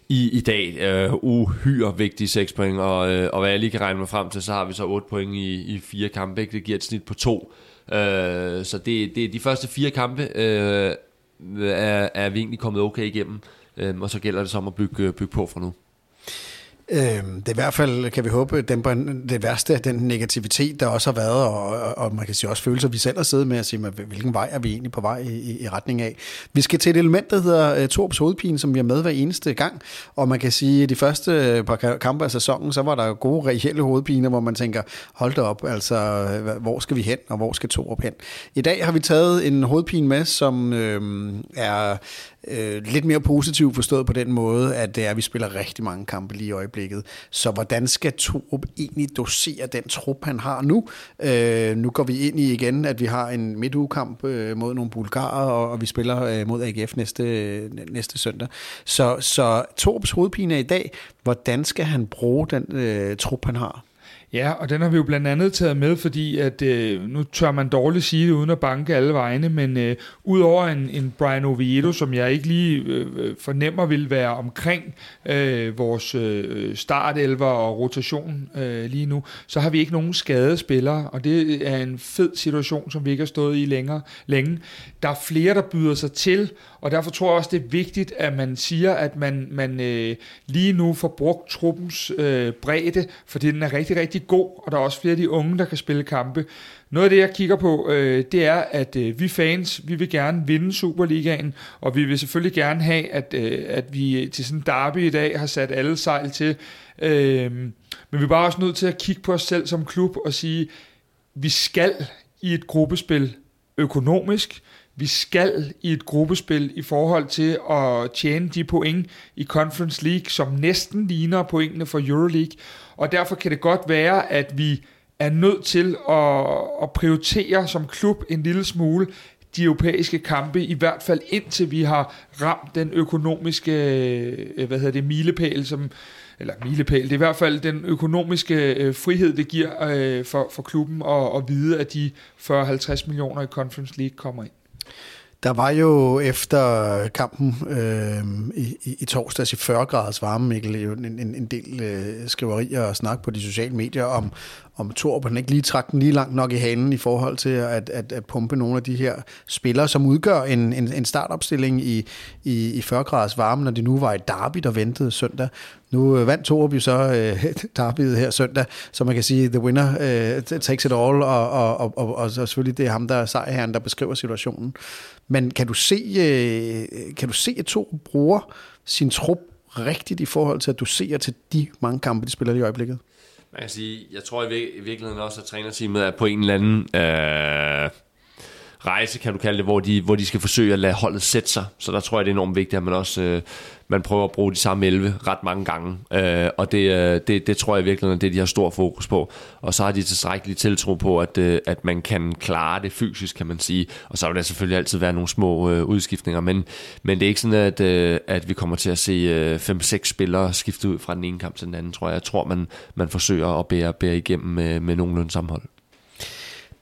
i, i dag øh, uhyre vigtige 6 point, og, øh, og hvad jeg lige kan regne mig frem til, så har vi så 8 point i, i fire kampe, ikke? det giver et snit på to. Øh, så det, det de første fire kampe øh, er, er vi egentlig kommet okay igennem, øh, og så gælder det så om at bygge, øh, bygge på fra nu. Øh, det er i hvert fald, kan vi håbe, dæmper det værste af den negativitet, der også har været, og, og, man kan sige også følelser, vi selv har siddet med at sige, hvilken vej er vi egentlig på vej i, i retning af. Vi skal til et element, der hedder øh, uh, Torps hovedpine, som vi har med hver eneste gang, og man kan sige, at de første øh, par kampe af sæsonen, så var der gode reelle hovedpiner, hvor man tænker, hold da op, altså, hvor skal vi hen, og hvor skal Torp hen? I dag har vi taget en hovedpine med, som øh, er øh, lidt mere positiv forstået på den måde, at det er, at vi spiller rigtig mange kampe lige i øjeblikket. Så hvordan skal Torup egentlig dosere den trup, han har nu? Øh, nu går vi ind i igen, at vi har en midtugekamp øh, mod nogle bulgarer, og, og vi spiller øh, mod AGF næste, næste søndag. Så, så Torups hovedpine er i dag, hvordan skal han bruge den øh, trup, han har? Ja, og den har vi jo blandt andet taget med, fordi at øh, nu tør man dårligt sige det uden at banke alle vegne, men øh, udover en, en Brian Oviedo, som jeg ikke lige øh, øh fornemmer vil være omkring øh, vores øh, startelver og rotation øh, lige nu, så har vi ikke nogen skadespillere, og det er en fed situation, som vi ikke har stået i længere, længe. Der er flere, der byder sig til, og derfor tror jeg også, det er vigtigt, at man siger, at man, man øh, lige nu får brugt truppens øh, bredde, fordi den er rigtig, rigtig god, og der er også flere af de unge, der kan spille kampe. Noget af det, jeg kigger på, øh, det er, at øh, vi fans, vi vil gerne vinde Superligaen, og vi vil selvfølgelig gerne have, at, øh, at vi til sådan en derby i dag har sat alle sejl til. Øh, men vi er bare også nødt til at kigge på os selv som klub og sige, vi skal i et gruppespil økonomisk, vi skal i et gruppespil i forhold til at tjene de point i Conference League, som næsten ligner pointene for Euroleague. Og derfor kan det godt være, at vi er nødt til at, at prioritere som klub en lille smule de europæiske kampe, i hvert fald indtil vi har ramt den økonomiske øh, hvad hedder det, milepæl, som, eller milepæl, det er i hvert fald den økonomiske øh, frihed, det giver øh, for, for klubben at, at vide, at de 40-50 millioner i Conference League kommer ind. Der var jo efter kampen øh, i, i, i torsdags i 40 graders varme, Mikkel, jo en, en, en del øh, skriverier og snak på de sociale medier om, om Torp, han ikke lige trak den lige langt nok i hanen i forhold til at, at, at pumpe nogle af de her spillere, som udgør en, en, en startopstilling i, i, i 40 graders varme, når det nu var et derby, der ventede søndag. Nu øh, vandt Torup jo så øh, derbyet her søndag, så man kan sige, the winner øh, takes it all, og, og, og, og, og selvfølgelig det er ham, der er sejrherren, der beskriver situationen. Men kan du se, øh, kan du se at Torp bruger sin trup rigtigt i forhold til at du ser til de mange kampe, de spiller i øjeblikket? Man kan sige, jeg tror i, virkeligheden også, at trænerteamet er på en eller anden... Øh, rejse, kan du kalde det, hvor de, hvor de skal forsøge at lade holdet sætte sig. Så der tror jeg, det er enormt vigtigt, at man også øh, man prøver at bruge de samme 11 ret mange gange. Øh, og det, øh, det, det tror jeg virkelig er det, de har stor fokus på. Og så har de tilstrækkeligt tiltro på, at, øh, at man kan klare det fysisk, kan man sige. Og så vil der selvfølgelig altid være nogle små øh, udskiftninger, men, men det er ikke sådan, at, øh, at vi kommer til at se øh, 5-6 spillere skifte ud fra den ene kamp til den anden, tror jeg. Jeg tror, man, man forsøger at bære, bære igennem med, med nogenlunde sammenhold.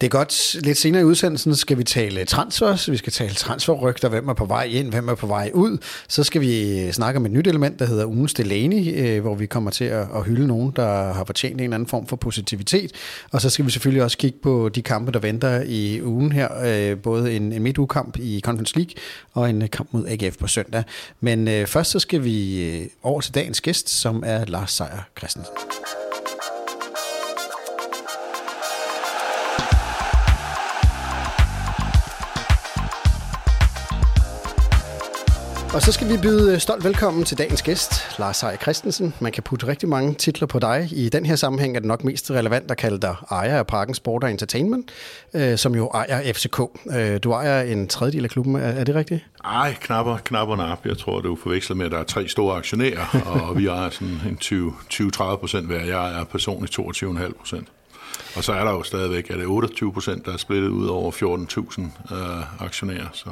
Det er godt. Lidt senere i udsendelsen skal vi tale transfers, vi skal tale transferrygter, hvem er på vej ind, hvem er på vej ud. Så skal vi øh, snakke om et nyt element, der hedder ugens Delaney, øh, hvor vi kommer til at hylde nogen, der har fortjent en eller anden form for positivitet. Og så skal vi selvfølgelig også kigge på de kampe, der venter i ugen her. Øh, både en, en midtugekamp i Conference League og en kamp mod AGF på søndag. Men først så skal vi over til dagens gæst, som er Lars Seier Christensen. Og så skal vi byde stolt velkommen til dagens gæst, Lars Seier Christensen. Man kan putte rigtig mange titler på dig. I den her sammenhæng er det nok mest relevant at kalde dig ejer af Parken Sport og Entertainment, øh, som jo ejer FCK. Øh, du ejer en tredjedel af klubben, er, er det rigtigt? Ej, knapper, knapper nap. Jeg tror, du forveksler med, at der er tre store aktionærer, og vi ejer sådan en 20-30 procent hver. Jeg ejer personligt 22,5 procent. Og så er der jo stadigvæk, er det 28 procent, der er splittet ud over 14.000 øh, aktionærer. Så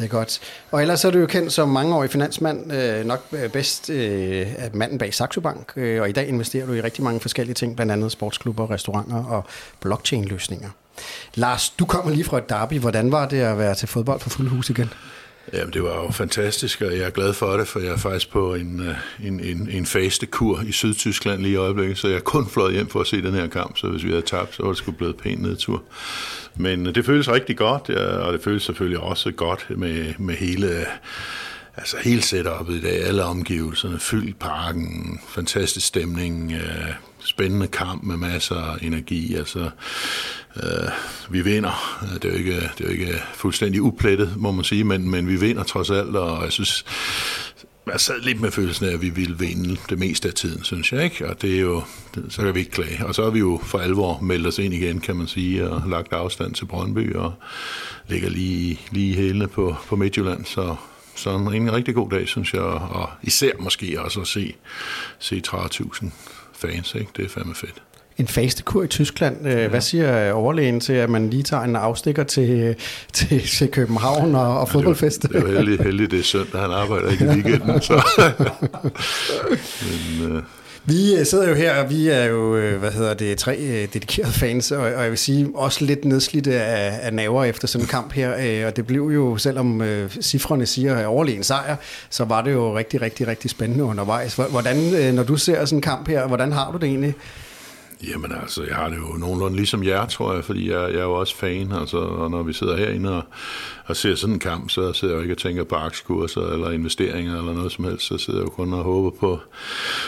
det er godt. Og ellers er du jo kendt som mangeårig finansmand, øh, nok øh, bedst øh, manden bag Saxo Bank, øh, og i dag investerer du i rigtig mange forskellige ting, blandt andet sportsklubber, restauranter og blockchain-løsninger. Lars, du kommer lige fra et derby. Hvordan var det at være til fodbold for fuld hus igen? Jamen, det var jo fantastisk, og jeg er glad for det, for jeg er faktisk på en, øh, en, en, en faste kur i Sydtyskland lige i øjeblikket, så jeg er kun fløjet hjem for at se den her kamp, så hvis vi havde tabt, så var det sgu blevet pænt nedtur. Men øh, det føles rigtig godt, ja, og det føles selvfølgelig også godt med, med hele altså hele setupet i dag, alle omgivelserne, fyldt parken, fantastisk stemning, øh, spændende kamp med masser af energi. Altså, øh, vi vinder. Det er, jo ikke, det er jo ikke fuldstændig uplettet, må man sige, men, men vi vinder trods alt, og jeg synes, jeg sad lidt med følelsen af, at vi ville vinde det meste af tiden, synes jeg, ikke? Og det er jo, så kan vi ikke klage. Og så har vi jo for alvor meldt os ind igen, kan man sige, og lagt afstand til Brøndby, og ligger lige, lige hælene på, på Midtjylland, så så en, en rigtig god dag, synes jeg, og især måske også at se, se 30.000 fans, ikke? det er fandme fedt. En fastekur i Tyskland. Øh, ja. Hvad siger overlægen til, at man lige tager en afstikker til, til, til København og, og fodboldfest? Er det er jo heldigt, heldigt, det er søndag, han arbejder ikke i weekenden. Så. Men, øh, vi øh, sidder jo her, og vi er jo, øh, hvad hedder det, tre øh, dedikerede fans, og, og jeg vil sige, også lidt nedslidte af, af naver efter sådan en kamp her, og det blev jo, selvom cifrene siger overlegen sejr, så var det jo rigtig, rigtig, rigtig spændende undervejs. Hvordan, når du ser sådan en kamp her, hvordan har du det egentlig? Jamen altså, jeg har det jo nogenlunde ligesom jer, tror jeg, fordi jeg, jeg er jo også fan, altså, og når vi sidder herinde og, og ser sådan en kamp, så sidder jeg jo ikke og tænker på aktiekurser eller investeringer eller noget som helst, så sidder jeg jo kun og håber på,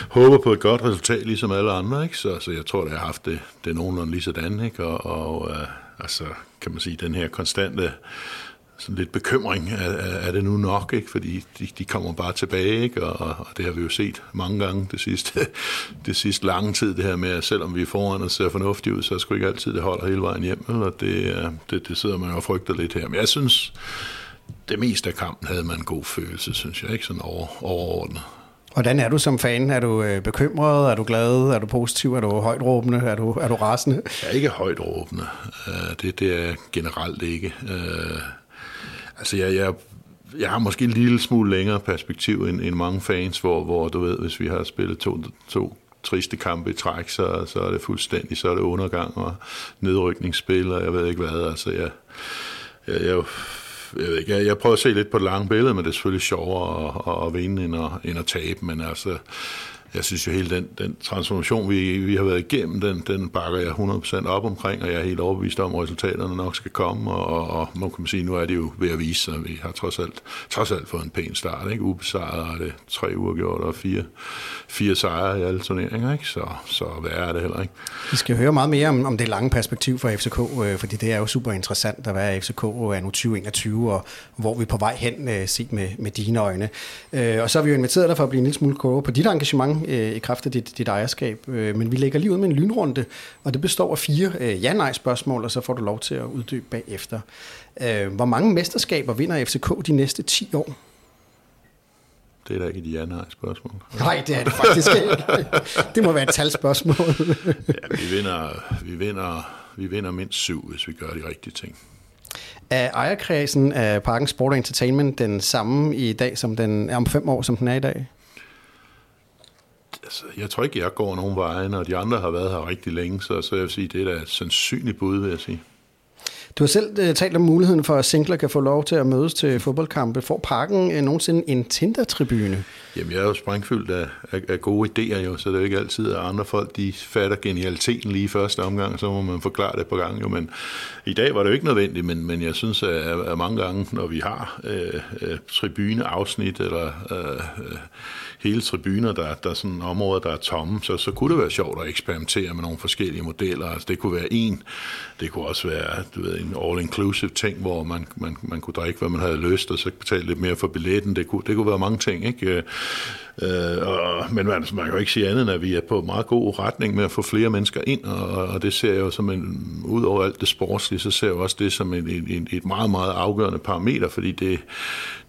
håber på et godt resultat, ligesom alle andre, ikke? Så, så jeg tror, at jeg har haft det, det nogenlunde lige sådan, ikke? Og, og øh, altså, kan man sige, den her konstante sådan lidt bekymring. Er, er det nu nok? Ikke? Fordi de, de kommer bare tilbage, ikke? Og, og det har vi jo set mange gange det sidste, det sidste lange tid, det her med, at selvom vi er foran og ser fornuftigt ud, så er det ikke altid, det holder hele vejen hjem. Eller det, det, det sidder man jo og frygter lidt her. Men jeg synes, det meste af kampen havde man en god følelse, synes jeg, ikke sådan over, overordnet. Hvordan er du som fan? Er du øh, bekymret? Er du glad? Er du positiv? Er du højt råbende? Er du, er du rasende? Jeg er ikke højt råbende. Øh, det, det er generelt ikke. Øh, Altså, jeg, jeg, jeg har måske en lille smule længere perspektiv end, end mange fans, hvor, hvor du ved, hvis vi har spillet to, to triste kampe i træk, så, så er det fuldstændig, så er det undergang og nedrykningsspil, og jeg ved ikke hvad. Altså, jeg, jeg, jeg, jeg, ved ikke, jeg, jeg prøver at se lidt på det lange billede, men det er selvfølgelig sjovere at, at, at vinde end at, end at tabe, men altså, jeg synes jo hele den, den transformation, vi, vi har været igennem, den, den bakker jeg 100% op omkring, og jeg er helt overbevist om, at resultaterne nok skal komme, og, og, og man kan sige, nu er det jo ved at vise sig, vi har trods alt, trods alt fået en pæn start, ikke? Ubesejret er det tre uger gjort, og fire, fire sejre i alle turneringer, ikke? Så, så hvad er det heller ikke? Vi skal høre meget mere om, om det lange perspektiv for FCK, øh, fordi det er jo super interessant at være FCK øh, er nu 2021, og hvor vi er på vej hen, øh, set med, med dine øjne. Øh, og så har vi jo inviteret dig for at blive en lille smule klogere på dit engagement øh, i kraft af dit, dit ejerskab. Øh, men vi lægger lige ud med en lynrunde, og det består af fire øh, ja-nej-spørgsmål, og så får du lov til at uddybe bagefter. Øh, hvor mange mesterskaber vinder FCK de næste 10 år? Det er da ikke et ja-nej-spørgsmål. Nej, det er det faktisk ikke. Det må være et talspørgsmål. ja, vi vinder, vi, vinder, vi vinder mindst syv, hvis vi gør de rigtige ting. Er ejerkredsen af Parken Sport Entertainment den samme i dag, som den er om fem år, som den er i dag? Altså, jeg tror ikke, jeg går nogen veje, når de andre har været her rigtig længe, så, så jeg vil sige, det er da et sandsynligt bud, vil jeg sige. Du har selv uh, talt om muligheden for, at singler kan få lov til at mødes til fodboldkampe. Får parken uh, nogensinde en Tinder-tribune? Jamen, jeg er jo sprængfyldt af, af, af gode idéer jo, så det er jo ikke altid, at andre folk de fatter genialiteten lige i første omgang, så må man forklare det på gang jo. Men i dag var det jo ikke nødvendigt, men, men jeg synes, at, at mange gange, når vi har øh, øh, tribuneafsnit eller øh, øh, hele tribuner, der, der er sådan områder, der er tomme, så, så kunne det være sjovt at eksperimentere med nogle forskellige modeller. Altså, det kunne være en, det kunne også være du ved, en all-inclusive ting, hvor man, man, man kunne drikke, hvad man havde lyst, og så betale lidt mere for billetten. Det kunne, det kunne være mange ting, ikke? Øh, Øh, og, men man, man kan jo ikke sige andet, end at vi er på meget god retning med at få flere mennesker ind, og, og det ser jeg jo som en, ud over alt det sportslige, så ser jeg også det som en, en, et meget, meget afgørende parameter, fordi det,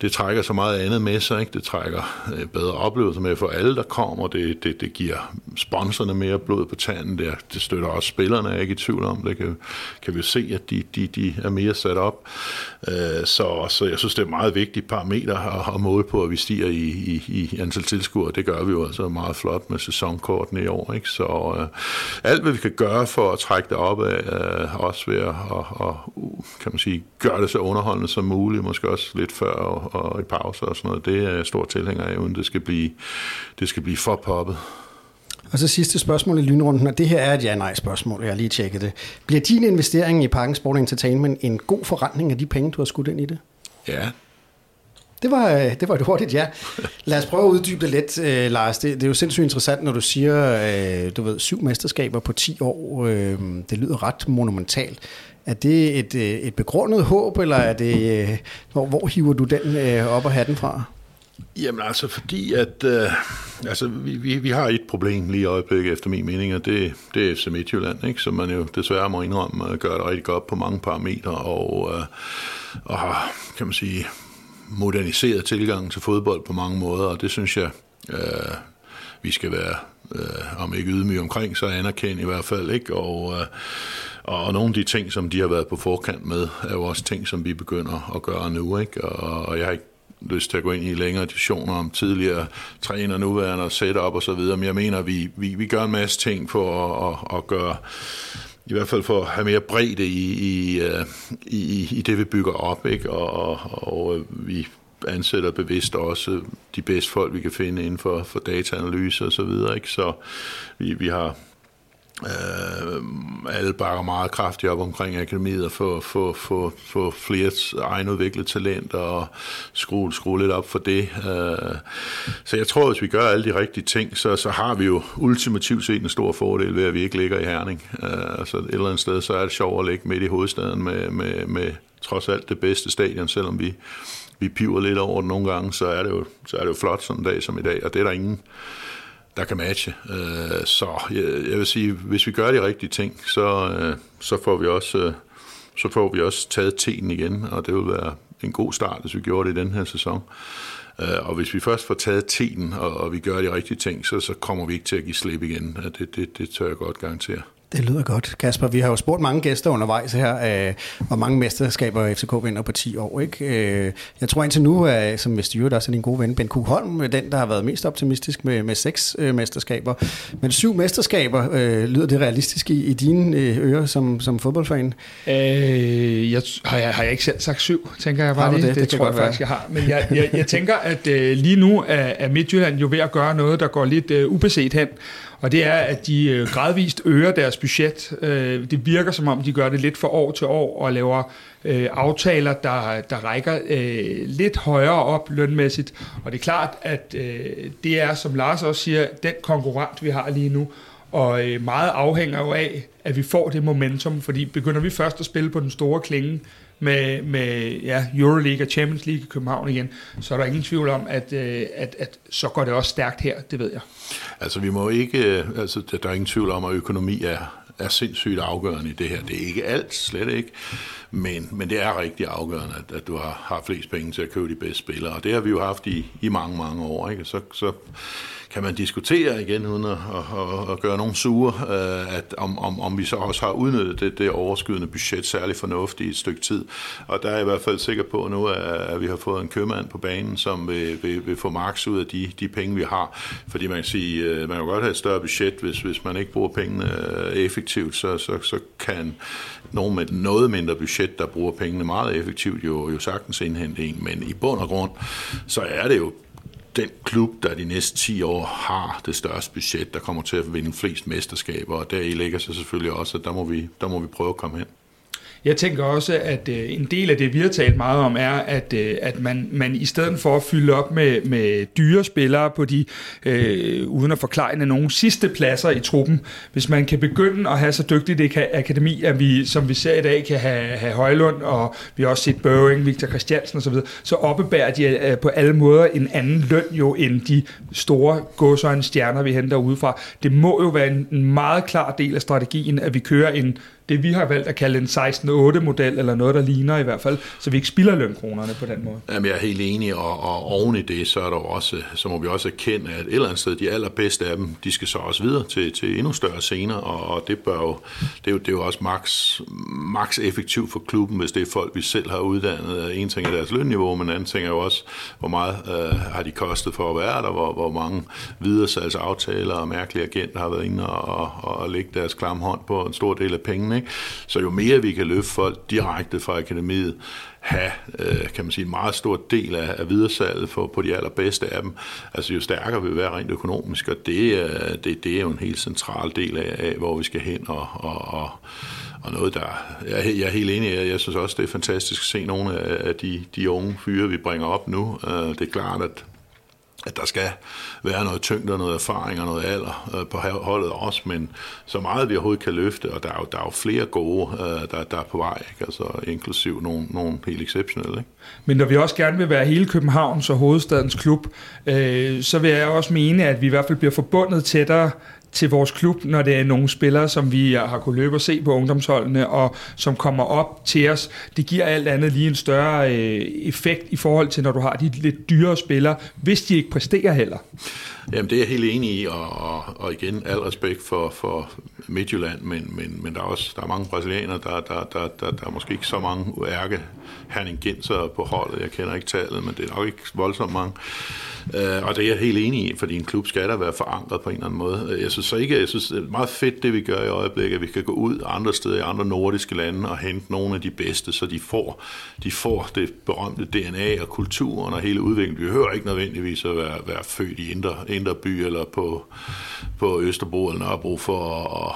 det trækker så meget andet med sig, ikke? det trækker øh, bedre oplevelser med for alle, der kommer, det, det, det giver sponsorerne mere blod på tanden, det, det støtter også spillerne, jeg er ikke i tvivl om, det kan, kan vi se, at de, de, de er mere sat op, øh, så, så jeg synes, det er et meget vigtigt parameter at, at måle på, at vi stiger i, i, i antal tilskuere. Det gør vi jo altså meget flot med sæsonkortene i år. Ikke? Så øh, alt, hvad vi kan gøre for at trække det op af, øh, også ved at og, og, kan man sige, gøre det så underholdende som muligt, måske også lidt før og, og i pauser og sådan noget. Det er jeg stor tilhænger af, uden det skal blive, det skal blive for poppet. Og så sidste spørgsmål i lynrunden, og det her er et ja-nej-spørgsmål, jeg har lige tjekket det. Bliver din investering i Parken Sport Entertainment en god forretning af de penge, du har skudt ind i det? Ja, det var, øh, det var et hurtigt ja. Lad os prøve at uddybe det lidt, øh, Lars. Det, det er jo sindssygt interessant, når du siger, øh, du ved, syv mesterskaber på 10 år. Øh, det lyder ret monumentalt. Er det et, øh, et begrundet håb, eller er det, øh, hvor, hvor hiver du den øh, op og hatten fra? Jamen altså, fordi at øh, altså, vi, vi, vi har et problem lige i øjeblikket, efter min mening, og det, det er FC Midtjylland, ikke? som man jo desværre må indrømme, øh, gør det rigtig godt på mange parametre, og, øh, og har, kan man sige, moderniseret tilgang til fodbold på mange måder, og det synes jeg, øh, vi skal være, øh, om ikke ydmyge omkring, så anerkende i hvert fald. ikke Og, øh, og nogle af de ting, som de har været på forkant med, er jo også ting, som vi begynder at gøre nu. ikke Og, og jeg har ikke lyst til at gå ind i længere diskussioner om tidligere træner, nuværende og setup og så videre, men jeg mener, vi, vi, vi gør en masse ting for at, at, at gøre i hvert fald for at have mere bredde i, øh, i, i, i det, vi bygger op, ikke? Og, og, og øh, vi ansætter bevidst også de bedste folk, vi kan finde inden for, for dataanalyse og så videre, ikke? Så vi, vi har Øh, alle bakker meget kraftigt op omkring akademiet og få, få, få, få flere egenudviklet talenter og skrue, skrue lidt op for det. Øh, så jeg tror, hvis vi gør alle de rigtige ting, så, så har vi jo ultimativt set en stor fordel ved, at vi ikke ligger i Herning. Øh, altså et eller andet sted, så er det sjovt at ligge midt i hovedstaden med, med, med trods alt det bedste stadion, selvom vi, vi piver lidt over det nogle gange, så er det jo, så er det jo flot sådan en dag som i dag, og det er der ingen der kan matche. Øh, så jeg, jeg vil sige, hvis vi gør de rigtige ting, så, øh, så får vi også øh, så får vi også taget tiden igen, og det vil være en god start, hvis vi gjorde det i den her sæson. Øh, og hvis vi først får taget tiden, og, og vi gør de rigtige ting, så, så kommer vi ikke til at give slip igen. Det, det, det tør jeg godt garantere. Det lyder godt, Kasper. Vi har jo spurgt mange gæster undervejs her, øh, hvor mange mesterskaber FCK vinder på 10 år. Ikke? Øh, jeg tror indtil nu, at, som Mr. Jørgen også er din gode ven, Ben Kugholm, den, der har været mest optimistisk med, med seks øh, mesterskaber. Men syv mesterskaber, øh, lyder det realistisk i, i dine øh, ører som, som fodboldfan? Øh, jeg, har, jeg, har jeg ikke selv sagt syv, tænker jeg bare det? Det, det, det tror jeg faktisk, jeg har. Men jeg, jeg, jeg tænker, at øh, lige nu er, er Midtjylland jo ved at gøre noget, der går lidt øh, ubeset hen. Og det er, at de øh, gradvist øger deres budget. Øh, det virker som om, de gør det lidt for år til år og laver øh, aftaler, der, der rækker øh, lidt højere op lønmæssigt. Og det er klart, at det er, som Lars også siger, den konkurrent, vi har lige nu. Og øh, meget afhænger jo af, at vi får det momentum, fordi begynder vi først at spille på den store klinge med, med ja, Euroleague og Champions League i København igen, så er der ingen tvivl om, at, øh, at, at så går det også stærkt her, det ved jeg. Altså vi må ikke, øh, altså der er ingen tvivl om, at økonomi er, er sindssygt afgørende i det her. Det er ikke alt, slet ikke, men, men det er rigtig afgørende, at, at du har, har flest penge til at købe de bedste spillere, og det har vi jo haft i, i mange, mange år. Ikke? Så, så kan man diskutere igen, uden at, at, at gøre nogen sure, øh, at om, om, om vi så også har udnyttet det, det overskydende budget særlig fornuftigt i et stykke tid. Og der er jeg i hvert fald sikker på nu, at vi har fået en købmand på banen, som vil, vil, vil få maks ud af de, de penge, vi har. Fordi man kan sige, øh, man kan godt have et større budget, hvis, hvis man ikke bruger pengene øh, effektivt, så, så, så kan nogen med noget mindre budget, der bruger pengene meget effektivt, jo, jo sagtens indhente en. Men i bund og grund, så er det jo den klub, der de næste 10 år har det største budget, der kommer til at vinde flest mesterskaber, og der i ligger sig selvfølgelig også, at der må vi, der må vi prøve at komme hen. Jeg tænker også, at øh, en del af det, vi har talt meget om, er, at, øh, at man, man i stedet for at fylde op med, med dyre spillere på de, øh, uden at forklare nogle sidste pladser i truppen, hvis man kan begynde at have så dygtigt et akademi, at vi, som vi ser i dag, kan have, have Højlund, og vi har også set Børing, Victor Christiansen osv., så oppebærer de øh, på alle måder en anden løn jo, end de store godsøjne stjerner, vi henter udefra. Det må jo være en, en meget klar del af strategien, at vi kører en det vi har valgt at kalde en 16-8-model, eller noget, der ligner i hvert fald, så vi ikke spilder lønkronerne på den måde. Jamen, jeg er helt enig, og, og oven i det, så, er der også, så må vi også erkende, at et eller andet sted, de allerbedste af dem, de skal så også videre til, til endnu større scener, og, og det, bør jo, det, er jo, det er jo også max, max effektivt for klubben, hvis det er folk, vi selv har uddannet. En ting er deres lønniveau, men anden ting er jo også, hvor meget øh, har de kostet for at være der, hvor, hvor mange videresalgsaftaler og mærkelige agenter har været inde og, og, og lægge deres klam hånd på en stor del af pengene ikke? Så jo mere vi kan løfte folk direkte fra akademiet, have, øh, kan man sige, en meget stor del af, af videresalget for, på de allerbedste af dem, altså jo stærkere vi vil være rent økonomisk, og det, øh, det, det er jo en helt central del af, af hvor vi skal hen, og, og, og, og noget, der... Jeg, jeg er helt enig, jeg, jeg synes også, det er fantastisk at se nogle af de, de unge fyre, vi bringer op nu. Øh, det er klart, at at der skal være noget tyngde og noget erfaring og noget alder øh, på holdet også, men så meget vi overhovedet kan løfte, og der er jo, der er jo flere gode, øh, der, der er på vej, ikke? altså inklusiv nogle, nogle helt exceptionelle. Ikke? Men når vi også gerne vil være hele Københavns og hovedstadens klub, øh, så vil jeg også mene, at vi i hvert fald bliver forbundet tættere til vores klub, når det er nogle spillere, som vi har kunnet løbe og se på ungdomsholdene, og som kommer op til os. Det giver alt andet lige en større øh, effekt i forhold til, når du har de lidt dyre spillere, hvis de ikke præsterer heller. Jamen, det er jeg helt enig i, og, og, og igen, al respekt for, for Midtjylland, men, men, men der er også der er mange brasilianere, der, der, der, der, der er måske ikke så mange ærke herningenser på holdet. Jeg kender ikke tallet, men det er nok ikke voldsomt mange. Uh, og det er jeg helt enig i, fordi en klub skal der være forankret på en eller anden måde. Jeg synes så ikke, jeg synes, det er meget fedt, det vi gør i øjeblikket, at vi kan gå ud andre steder i andre nordiske lande og hente nogle af de bedste, så de får, de får det berømte DNA og kulturen og hele udviklingen. Vi hører ikke nødvendigvis at være, være født i Indre, Indre By eller på, på Østerbro eller Nørrebro for at,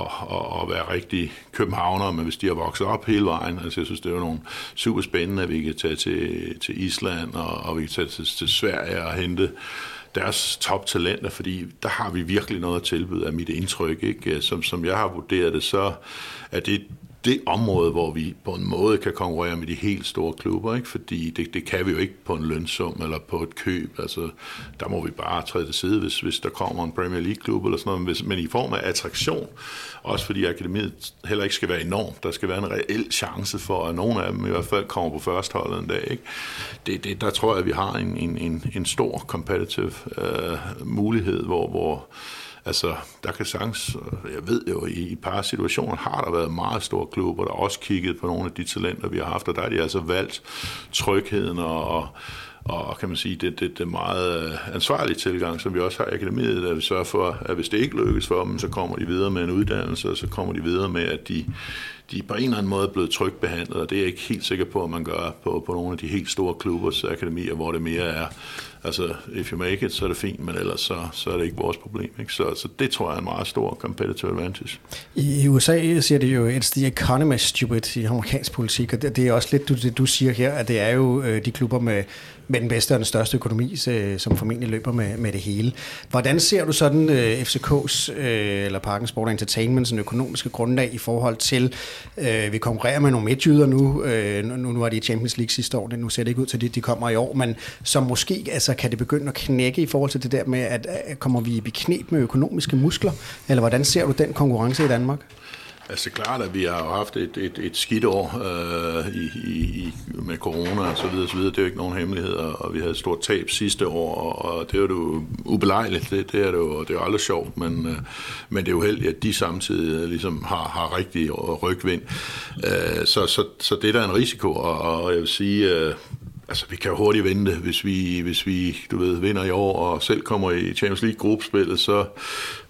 at, at, at være rigtig københavner, men hvis de har vokset op hele vejen, altså jeg synes, det er jo nogle super spændende, at vi kan tage til, til Island og, og vi kan tage til, til Sverige og hente deres toptalenter, fordi der har vi virkelig noget at tilbyde af mit indtryk. Ikke? Som, som jeg har vurderet det, så er det det område, hvor vi på en måde kan konkurrere med de helt store klubber, ikke? fordi det, det kan vi jo ikke på en lønsum eller på et køb. Altså, der må vi bare træde til side, hvis, hvis der kommer en Premier League-klub eller sådan noget, men i form af attraktion, også fordi akademiet heller ikke skal være enormt. Der skal være en reel chance for, at nogle af dem i hvert fald kommer på førsteholdet en dag. Ikke? Det, det, der tror jeg, at vi har en, en, en, en stor competitive uh, mulighed, hvor, hvor Altså, der kan sagtens, øh, jeg ved jo, i et par situationer har der været meget store klubber, der også kigget på nogle af de talenter, vi har haft, og der har de altså valgt trygheden og, og kan man sige, det, det, det meget øh, ansvarlige tilgang, som vi også har i akademiet, der vi sørger for, at hvis det ikke lykkes for dem, så kommer de videre med en uddannelse, og så kommer de videre med, at de, de på en eller anden måde blevet trygt behandlet, og det er jeg ikke helt sikker på, at man gør på, på nogle af de helt store klubbers akademier, hvor det mere er, altså, if you make it, så er det fint, men ellers så, så er det ikke vores problem. Ikke? Så, så det tror jeg er en meget stor competitive advantage. I USA siger det jo, it's the economy stupid i amerikansk politik, og det, det er også lidt det, du siger her, at det er jo øh, de klubber med, med den bedste og den største økonomi, øh, som formentlig løber med, med det hele. Hvordan ser du sådan øh, FCK's, øh, eller Parken Sport Entertainment, sådan økonomiske grundlag i forhold til, øh, vi konkurrerer med nogle midtjyder nu, øh, nu, nu var de i Champions League sidste år, nu ser det ikke ud til, at de kommer i år, men som måske, altså kan det begynde at knække i forhold til det der med, at, at kommer vi i beknep med økonomiske muskler, eller hvordan ser du den konkurrence i Danmark? Altså klart, at vi har jo haft et, et, et skidt år øh, i, i, med corona og så videre, så videre. Det er jo ikke nogen hemmelighed, og vi havde et stort tab sidste år, og, og det er jo ubelejligt, det, det er det jo, det er jo aldrig sjovt, men, øh, men det er jo heldigt, at de samtidig øh, ligesom har, har rigtig rygvind. Øh, så, så, så det er en risiko, og, og jeg vil sige, øh, Altså, vi kan jo hurtigt vente, hvis vi, hvis vi du ved, vinder i år og selv kommer i Champions League-gruppespillet, så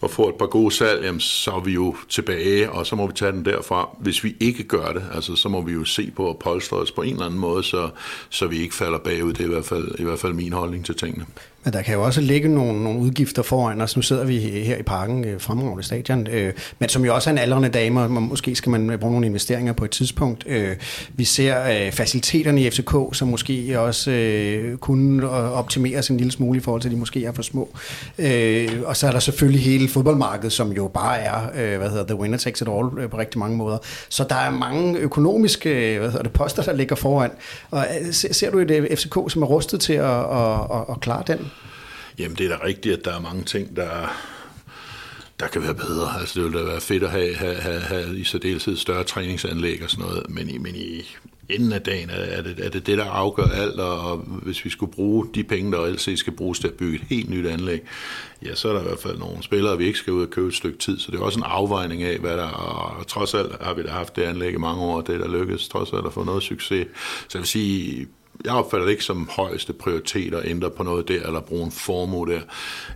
og får et par gode salg, jamen, så er vi jo tilbage, og så må vi tage den derfra. Hvis vi ikke gør det, altså, så må vi jo se på at polstre os på en eller anden måde, så, så vi ikke falder bagud. Det er i hvert fald, i hvert fald min holdning til tingene. Men der kan jo også ligge nogle, nogle udgifter foran os. Nu sidder vi her i parken, øh, fremragende stadion, øh, men som jo også er en aldrende dame, og måske skal man øh, bruge nogle investeringer på et tidspunkt. Øh, vi ser øh, faciliteterne i FCK, som måske også øh, kunne øh, optimeres en lille smule i forhold til, at de måske er for små. Øh, og så er der selvfølgelig hele fodboldmarkedet, som jo bare er, øh, hvad hedder the winner takes it all øh, på rigtig mange måder. Så der er mange økonomiske øh, hvad hedder det, poster, der ligger foran. Og øh, ser, ser du et FCK, som er rustet til at, at, at, at klare den? Jamen, det er da rigtigt, at der er mange ting, der, der kan være bedre. Altså, det ville da være fedt at have, have, have, have i særdeleshed større træningsanlæg og sådan noget, men i, men i enden af dagen er det, er det det, der afgør alt, og hvis vi skulle bruge de penge, der altid skal bruges til at bygge et helt nyt anlæg, ja, så er der i hvert fald nogle spillere, vi ikke skal ud og købe et stykke tid, så det er også en afvejning af, hvad der, og trods alt har vi da haft det anlæg i mange år, og det er der lykkedes trods alt at få noget succes. Så jeg vil sige, jeg opfatter det ikke som højeste prioritet at ændre på noget der, eller bruge en formue der.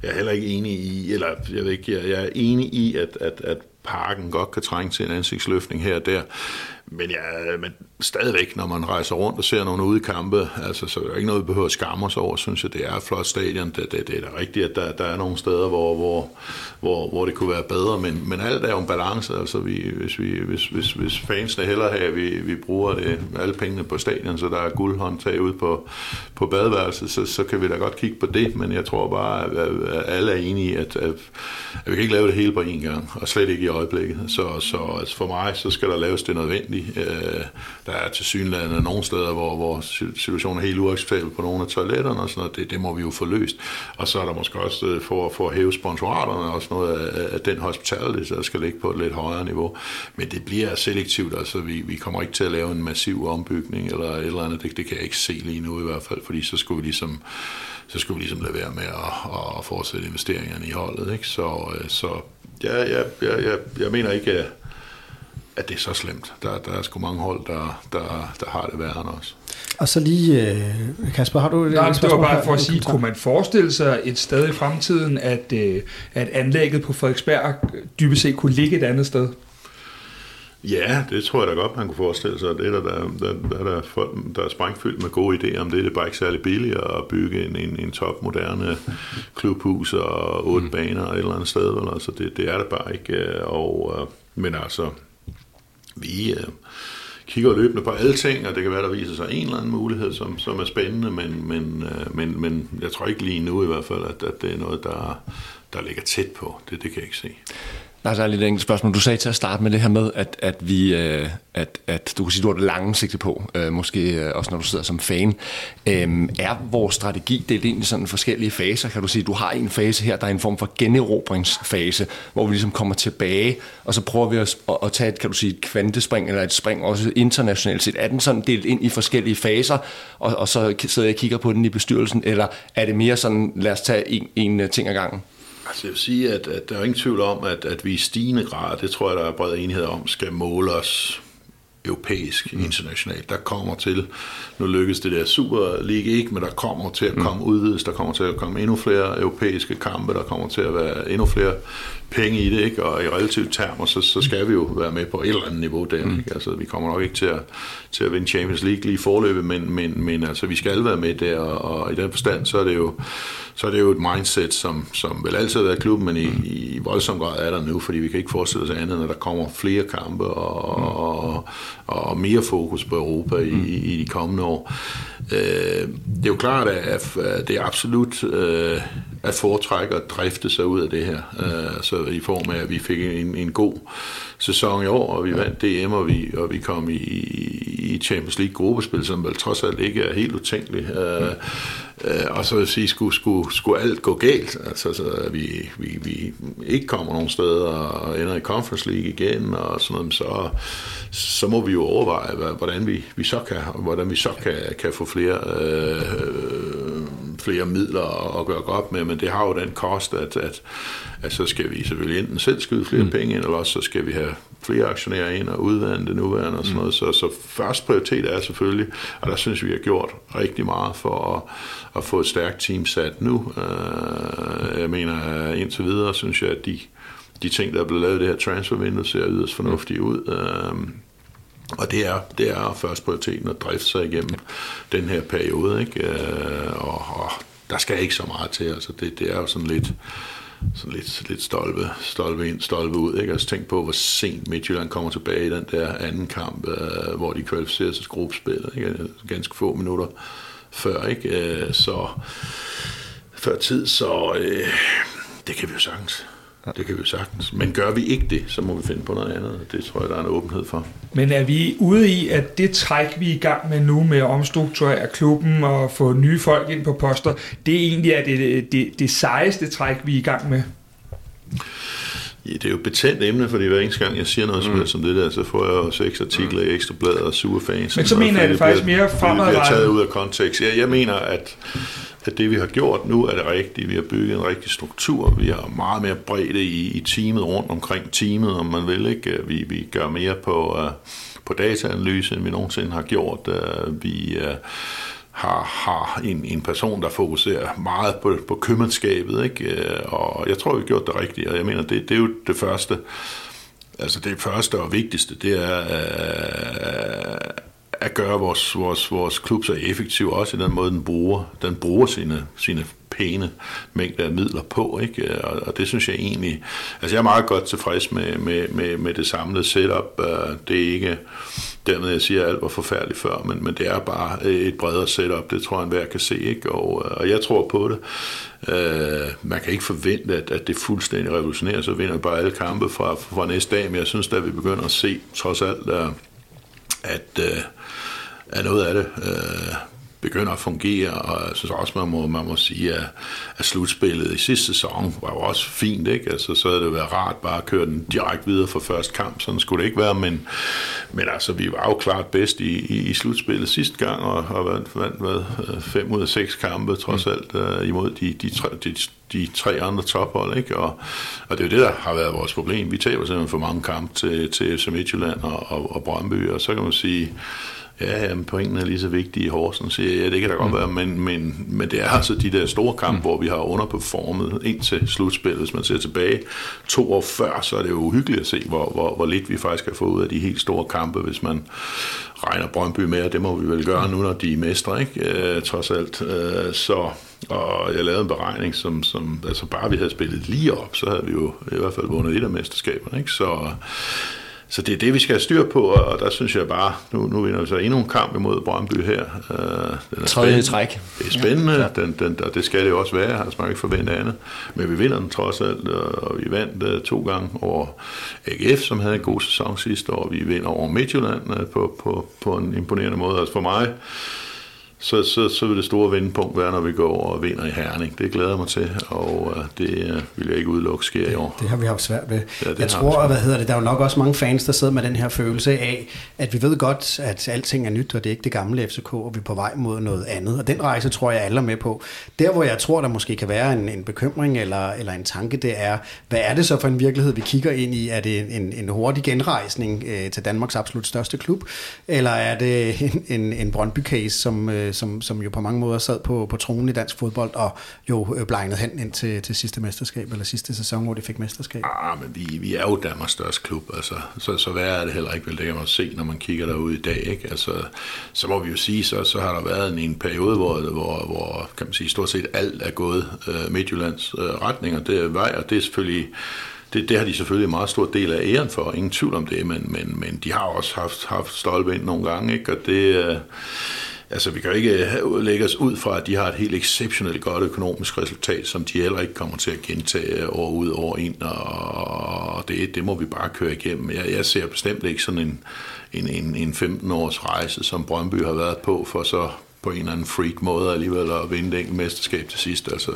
Jeg er heller ikke enig i, eller jeg ved ikke, jeg, jeg er enig i, at, at, at parken godt kan trænge til en ansigtsløftning her og der. Men, ja, men stadigvæk, når man rejser rundt og ser nogle udkampe, altså, så er der ikke noget, vi behøver at skamme os over, synes jeg, det er et flot stadion. Det, det, det er da rigtigt, at der, der er nogle steder, hvor, hvor, hvor, hvor det kunne være bedre, men, men alt er jo en balance. Altså, vi, hvis, vi, hvis, hvis, hvis fansene hellere have, at vi, vi bruger det, alle pengene på stadion, så der er guldhåndtag ud på, på badeværelset, så, så kan vi da godt kigge på det, men jeg tror bare, at, at alle er enige at, at, at vi kan ikke lave det hele på én gang, og slet ikke i øjeblikket. Så, så altså for mig, så skal der laves det nødvendige. Øh, der er til synligheden nogle steder, hvor, hvor situationen er helt uacceptabel på nogle af toiletterne og sådan noget. Det, det må vi jo få løst. Og så er der måske også øh, for, for at hæve sponsoraterne også noget af, af den hospitality, der skal ligge på et lidt højere niveau. Men det bliver selektivt, altså vi, vi kommer ikke til at lave en massiv ombygning eller et eller andet. Det, det kan jeg ikke se lige nu i hvert fald, fordi så skulle vi ligesom så skulle vi ligesom lade være med at, at fortsætte investeringerne i holdet. Ikke? Så, øh, så ja, ja, ja, ja, jeg mener ikke, at at det er så slemt. Der, der er sgu mange hold, der, der, der har det værre end os. Og så lige, øh, Kasper, har du et Nej, det var bare for at sige, kunne man forestille sig et sted i fremtiden, at, øh, at anlægget på Frederiksberg dybest set kunne ligge et andet sted? Ja, det tror jeg da godt, man kunne forestille sig. Det er der, der, der, der, der, folk, der er sprængfyldt med gode idéer om det. Det er bare ikke særlig billigt at bygge en, en, en topmoderne klubhus og otte mm. baner et eller andet sted. Altså det, det er det bare ikke. Og, men altså, vi øh, kigger løbende på alle ting, og det kan være, der viser sig en eller anden mulighed, som, som er spændende, men, men, øh, men, men jeg tror ikke lige nu i hvert fald, at, at det er noget, der, der ligger tæt på. Det, det kan jeg ikke se. Nej, der er lidt enkelt spørgsmål. Du sagde til at starte med det her med, at, at, vi, øh, at, at du kan sige, at du har det lange sigte på, øh, måske øh, også når du sidder som fan. Øh, er vores strategi delt ind i sådan forskellige faser? Kan du sige, at du har en fase her, der er en form for generobringsfase, hvor vi ligesom kommer tilbage, og så prøver vi at, at tage et, kan du sige, et kvantespring, eller et spring også internationalt set. Er den sådan delt ind i forskellige faser, og, og så sidder jeg og kigger på den i bestyrelsen, eller er det mere sådan, lad os tage en, en ting ad gangen? Altså jeg vil sige, at, at der er ingen tvivl om, at, at vi i stigende grad, det tror jeg, der er bred enighed om, skal måle os europæisk, mm. internationalt. Der kommer til, nu lykkes det der Super League ikke, men der kommer til at mm. komme mm. udvides, der kommer til at komme endnu flere europæiske kampe, der kommer til at være endnu flere penge i det, ikke? og i relativt termer, så, så skal vi jo være med på et eller andet niveau der. Mm. Ikke? Altså, vi kommer nok ikke til at, til at vinde Champions League lige i forløbet, men, men, men altså, vi skal være med der, og, og i den forstand, så er det jo, så er det jo et mindset, som, som vil altid være klubben, men i, mm. i voldsom grad er der nu, fordi vi kan ikke forestille os andet, når der kommer flere kampe og, mm. og, og mere fokus på Europa i, mm. i de kommende år. Øh, det er jo klart, at, at det er absolut øh, at foretrække at drifte sig ud af det her. Øh, så i form af, at vi fik en, en god sæson i år, og vi vandt DM, og vi, og vi kom i, i Champions League gruppespil, som vel trods alt ikke er helt utænkeligt. Øh, øh, og så vil jeg sige, skulle, skulle, skulle alt gå galt, altså så vi, vi, vi ikke kommer nogen steder og ender i Conference League igen, og sådan noget, så, så må vi jo overveje, hvordan vi, vi så kan, hvordan vi så kan, kan få flere øh, flere midler at gøre op med, men det har jo den kost, at, at, at så skal vi selvfølgelig enten selv skyde flere mm. penge ind, eller også så skal vi have flere aktionærer ind og udvande det nuværende og sådan noget. Så, så først prioritet er selvfølgelig, og der synes vi, vi har gjort rigtig meget for at, at få et stærkt team sat nu. Øh, jeg mener, indtil videre synes jeg, at de, de ting, der er blevet lavet i det her transfervindue, ser yderst fornuftige ud. Øh, og det er, det er først prioriteten at drifte sig igennem den her periode, ikke? Øh, og, og der skal ikke så meget til, altså det, det er jo sådan lidt, sådan lidt, lidt stolpe, stolpe ind, stolpe ud. Ikke? Altså tænk på, hvor sent Midtjylland kommer tilbage i den der anden kamp, øh, hvor de kvalificerer sig til gruppespillet. Ikke? Altså, ganske få minutter før. Ikke? Øh, så før tid, så øh, det kan vi jo sagtens. Det kan vi sagtens. Men gør vi ikke det, så må vi finde på noget andet. Det tror jeg, der er en åbenhed for. Men er vi ude i, at det træk, vi er i gang med nu med at omstrukturere klubben og få nye folk ind på poster, det er egentlig er det, det, det sejeste træk, vi er i gang med? Ja, det er jo et betændt emne, fordi hver eneste gang, jeg siger noget mm. som det der, så får jeg jo seks artikler i Ekstra Bladet og sure fans. Men så mener jeg det faktisk mere fremadrettet. Det bliver taget ud af kontekst. Ja, jeg mener, at at det vi har gjort nu er det rigtige. Vi har bygget en rigtig struktur. Vi har meget mere bredde i, i teamet rundt omkring teamet, om man vil ikke. Vi, vi gør mere på, uh, på dataanalyse, end vi nogensinde har gjort. Uh, vi uh, har, har en, en person, der fokuserer meget på, på købmandskabet, ikke? og jeg tror, vi har gjort det rigtigt, og jeg mener, det, det er jo det første, altså det første og vigtigste, det er, at gøre vores, vores, vores klub så effektiv, også i den måde, den bruger, den bruger sine, sine pæne mængder af midler på, ikke? Og, og det synes jeg egentlig, altså jeg er meget godt tilfreds med, med, med, med det samlede setup. Øh, det er ikke dermed, jeg siger, at alt var forfærdeligt før, men, men det er bare øh, et bredere setup, det tror jeg, enhver kan se, ikke? Og, øh, og jeg tror på det. Øh, man kan ikke forvente, at, at det fuldstændig revolutionerer, så vinder bare alle kampe fra, fra næste dag, men jeg synes, at vi begynder at se, trods alt, at, uh, at noget af det uh, begynder at fungere, og jeg synes også, man må, man må sige, at, at slutspillet i sidste sæson var jo også fint, ikke? Altså, så havde det været rart bare at køre den direkte videre fra første kamp, sådan skulle det ikke være, men, men altså, vi var jo klart bedst i, i, i slutspillet sidste gang, og, og vandt, vandt hvad, fem ud af seks kampe, trods mm. alt, uh, imod de, de, tre, de, de tre andre tophold, ikke? Og, og det er jo det, der har været vores problem. Vi taber simpelthen for mange kampe til, til FC Midtjylland og, og, og Brøndby, og så kan man sige, Ja, jamen, pointen er lige så vigtig i Horsens, ja, det kan da godt mm. være, men, men, men det er altså de der store kampe, mm. hvor vi har underperformet ind til slutspillet. Hvis man ser tilbage to år før, så er det jo uhyggeligt at se, hvor, hvor, hvor lidt vi faktisk har fået ud af de helt store kampe, hvis man regner Brøndby med, og det må vi vel gøre nu, når de er mestre, ikke? Øh, trods alt. Øh, så, og jeg lavede en beregning, som, som altså bare vi havde spillet lige op, så havde vi jo i hvert fald vundet et af mesterskaberne. Ikke? Så så det er det, vi skal have styr på, og der synes jeg bare, nu, nu vinder vi så endnu en kamp imod Brøndby her. Uh, den er Tredje træk. Det er spændende, ja, den, den, og det skal det jo også være, jeg har altså ikke forventet andet. Men vi vinder den trods alt, og vi vandt uh, to gange over AGF, som havde en god sæson sidste år, og vi vinder over Midtjylland uh, på, på, på en imponerende måde. Altså for mig, så, så, så vil det store vendepunkt være, når vi går over og vinder i Herning. Det glæder jeg mig til, og uh, det uh, vil jeg ikke udelukke sker i år. Det har vi haft svært ved. Ja, jeg tror, hvad hedder det, der er jo nok også mange fans, der sidder med den her følelse af, at vi ved godt, at alting er nyt, og det er ikke det gamle FCK, og vi er på vej mod noget andet. Og den rejse tror jeg alle er med på. Der, hvor jeg tror, der måske kan være en, en bekymring eller, eller en tanke, det er, hvad er det så for en virkelighed, vi kigger ind i? Er det en, en hurtig genrejsning øh, til Danmarks absolut største klub, eller er det en, en, en Brøndby-case, som, øh, Øh, som, som jo på mange måder sad på, på tronen i dansk fodbold, og jo øh, blegnede hen ind til, til sidste mesterskab, eller sidste sæson, hvor de fik mesterskab? Ah, men vi, vi er jo Danmarks største klub, altså, så, så værre er det heller ikke, vel, det kan man se, når man kigger derud i dag, ikke? Altså, så må vi jo sige, så, så har der været en, en periode, hvor, hvor, hvor kan man sige, stort set alt er gået øh, Midtjyllands øh, retning, og det er vej, og det er selvfølgelig det, det har de selvfølgelig en meget stor del af æren for, ingen tvivl om det, men, men, men de har også haft, haft stolpe ind nogle gange, ikke? og det, øh, altså vi kan jo ikke øh, lægge os ud fra, at de har et helt exceptionelt godt økonomisk resultat, som de heller ikke kommer til at gentage år ud år ind, og det, det må vi bare køre igennem. Jeg, jeg ser bestemt ikke sådan en, en, en, en 15-års rejse, som Brøndby har været på, for så på en eller anden freak måde alligevel at vinde et mesterskab til sidst. Altså,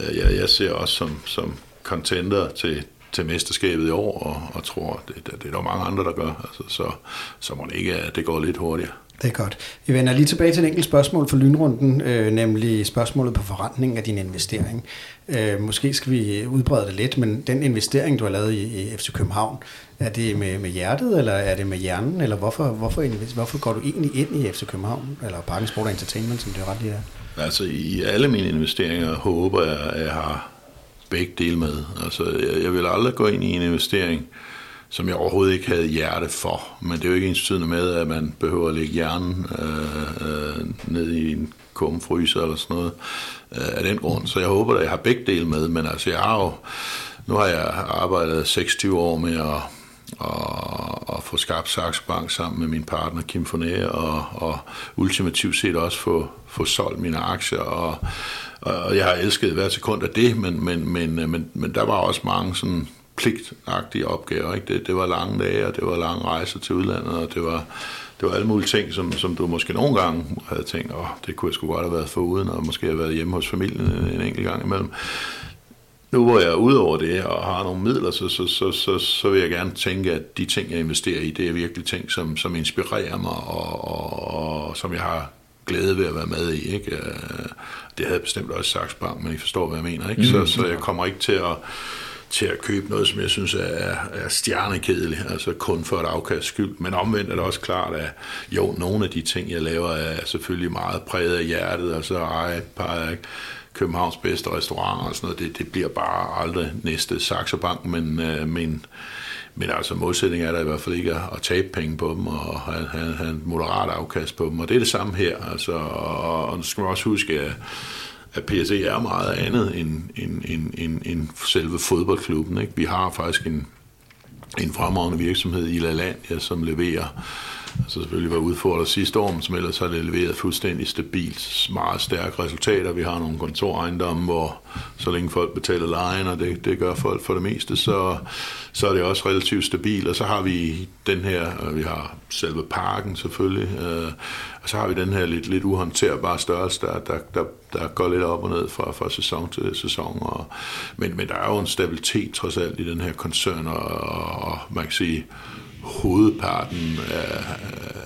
øh, jeg, jeg ser også som, som contender til, til mesterskabet i år, og, og tror, det, det, det er der mange andre, der gør. Altså, så, så må det ikke, at det går lidt hurtigere. Det er godt. Vi vender lige tilbage til et enkelt spørgsmål for lynrunden, øh, nemlig spørgsmålet på forrentning af din investering. Øh, måske skal vi udbrede det lidt, men den investering, du har lavet i, i FC København, er det med, med hjertet, eller er det med hjernen, eller hvorfor, hvorfor, hvorfor går du egentlig ind i FC København, eller Parken Sport Entertainment, som det er ret lige er? Altså i alle mine investeringer håber jeg, at jeg har begge dele med. Altså jeg, jeg vil aldrig gå ind i en investering, som jeg overhovedet ikke havde hjerte for. Men det er jo ikke ens tydende med, at man behøver at lægge hjernen øh, øh, ned i en kumfryser eller sådan noget øh, af den grund. Så jeg håber, at jeg har begge dele med. Men altså, jeg har jo, nu har jeg arbejdet 26 år med at, at, at få skabt Saxo Bank sammen med min partner Kim Foné, og, og ultimativt set også få, få solgt mine aktier. Og, og jeg har elsket hver sekund af det, men, men, men, øh, men, men der var også mange sådan pligtagtige opgaver. Ikke? Det, det var lange dage, og det var lange rejser til udlandet, og det var, det var alle mulige ting, som, som du måske nogle gange havde tænkt, åh, det kunne jeg sgu godt have været for uden, og måske have været hjemme hos familien en, en enkelt gang imellem. Nu hvor jeg er ude over det og har nogle midler, så, så, så, så, så vil jeg gerne tænke, at de ting, jeg investerer i, det er virkelig ting, som, som inspirerer mig, og, og, og som jeg har glæde ved at være med i. Ikke? Det havde jeg bestemt også sagt men I forstår, hvad jeg mener. Ikke? Så, så jeg kommer ikke til at til at købe noget, som jeg synes er, er stjernekedeligt, altså kun for et afkast skyld. Men omvendt er det også klart, at jo, nogle af de ting, jeg laver, er selvfølgelig meget præget af hjertet, altså ej, par Københavns bedste restauranter og sådan noget, det, det bliver bare aldrig næste Saxo Bank, men, øh, men, men altså modsætningen er der i hvert fald ikke at, at tabe penge på dem og have, have, have en moderat afkast på dem, og det er det samme her, altså, og, og nu skal man også huske, at at PSE er meget andet end, end, end, end, end selve fodboldklubben. Ikke? Vi har faktisk en, en fremragende virksomhed i LaLandia, som leverer altså selvfølgelig var udfordret sidste år, men som ellers har det leveret fuldstændig stabilt, meget stærke resultater. Vi har nogle kontorejendomme, hvor så længe folk betaler lejen, og det, det gør folk for det meste, så, så er det også relativt stabilt. Og så har vi den her, øh, vi har selve parken selvfølgelig, øh, og så har vi den her lidt, lidt uhåndterbare størrelse, der, der, der, der går lidt op og ned fra, fra sæson til sæson. Og, men, men der er jo en stabilitet trods alt i den her koncern, og, og man kan sige, hovedparten af, øh,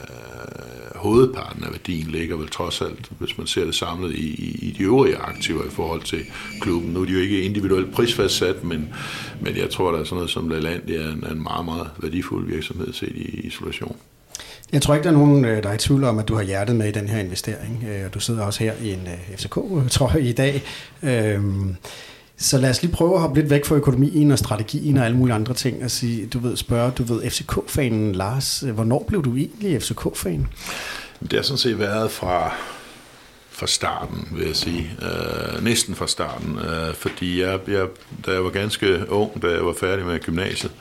hovedparten af værdien ligger vel trods alt, hvis man ser det samlet i, i, i de øvrige aktiver i forhold til klubben. Nu er de jo ikke individuelt prisfastsat, men, men jeg tror, der er sådan noget som LaLandia er en, en meget, meget værdifuld virksomhed set i isolation. Jeg tror ikke, der er nogen, øh, der er i tvivl om, at du har hjertet med i den her investering. Øh, du sidder også her i en FCK-trøje i dag. Øhm, så lad os lige prøve at hoppe lidt væk fra økonomien og strategien og alle mulige andre ting og sige, du ved, spørge, du ved, FCK-fanen Lars, hvornår blev du egentlig FCK-fan? Det har sådan set været fra, fra starten, vil jeg sige. Øh, næsten fra starten, øh, fordi jeg, jeg, da jeg var ganske ung, da jeg var færdig med gymnasiet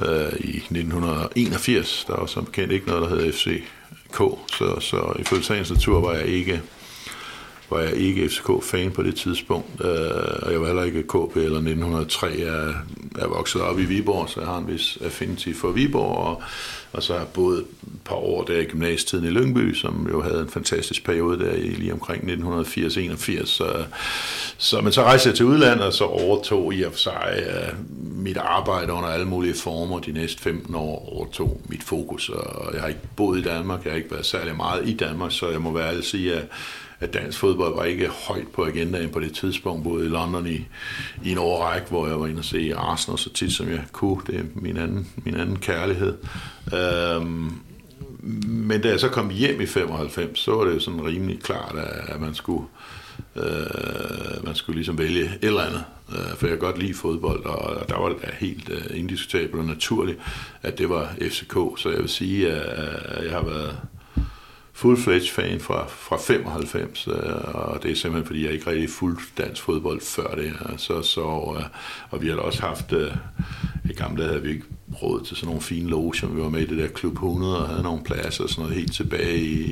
øh, i 1981, der var som bekendt ikke noget, der hed FCK, så, så i sagens natur var jeg ikke var jeg ikke FCK-fan på det tidspunkt, øh, og jeg var heller ikke KB eller 1903. Jeg er vokset op i Viborg, så jeg har en vis affinity for Viborg, og, og så har jeg boet et par år der i gymnasietiden i Lyngby, som jo havde en fantastisk periode der i lige omkring 1980-81. Så, så, men så rejste jeg til udlandet, og så overtog i og for sig øh, mit arbejde under alle mulige former de næste 15 år, overtog mit fokus, og jeg har ikke boet i Danmark, jeg har ikke været særlig meget i Danmark, så jeg må være ærlig sige, at at dansk fodbold var ikke højt på agendaen på det tidspunkt, både i London i, i en årrække, hvor jeg var inde og se Arsenal så tit som jeg kunne. Det er min anden, min anden kærlighed. Øhm, men da jeg så kom hjem i 95, så var det jo sådan rimelig klart, at, man skulle øh, man skulle ligesom vælge et eller andet, øh, for jeg kan godt lide fodbold, og der var det da helt øh, indiskutabelt og naturligt, at det var FCK, så jeg vil sige, at jeg har været full-fledged fan fra, fra 95, øh, og det er simpelthen, fordi jeg ikke rigtig fuldt dansk fodbold før det. her. Så, så, og øh, vi har også haft, øh, i gamle dage havde vi ikke råd til sådan nogle fine loger, vi var med i det der Klub 100 og havde nogle pladser og sådan noget helt tilbage i,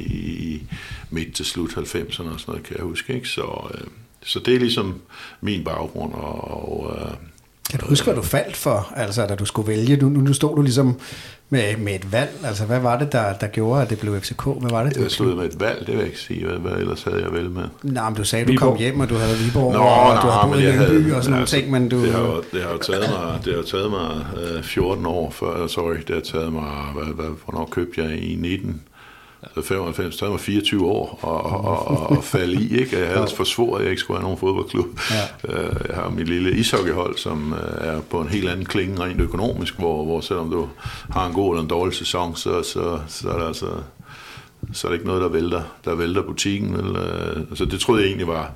i midt til slut 90'erne og sådan noget, kan jeg huske. Ikke? Så, så det er ligesom min baggrund, og, og kan du huske, hvad du faldt for, altså, da du skulle vælge? Nu, nu stod du ligesom med, med et valg. Altså, hvad var det, der, der gjorde, at det blev FCK? Hvad var det, det stod med et valg, det vil jeg ikke sige. Hvad, hvad ellers havde jeg vel med? Nej, men du sagde, at du kom hjem, og du havde Viborg, Nå, og du har boet i en by og sådan nogle altså, ting, men du... Det har, det har jo taget mig, det har taget mig uh, 14 år før, sorry, det har taget mig, hvad, hvad, hvornår købte jeg i 19? Så 95, så var 24 år og, og, og, og falde i, ikke? Jeg havde ellers forsvoret, at jeg ikke skulle have nogen fodboldklub. Ja. Øh, jeg har mit lille ishockeyhold, som øh, er på en helt anden klinge rent økonomisk, hvor, hvor selvom du har en god eller en dårlig sæson, så, så, så er der altså så er det ikke noget, der vælter, der vælter butikken. Eller, øh, altså det troede jeg egentlig var,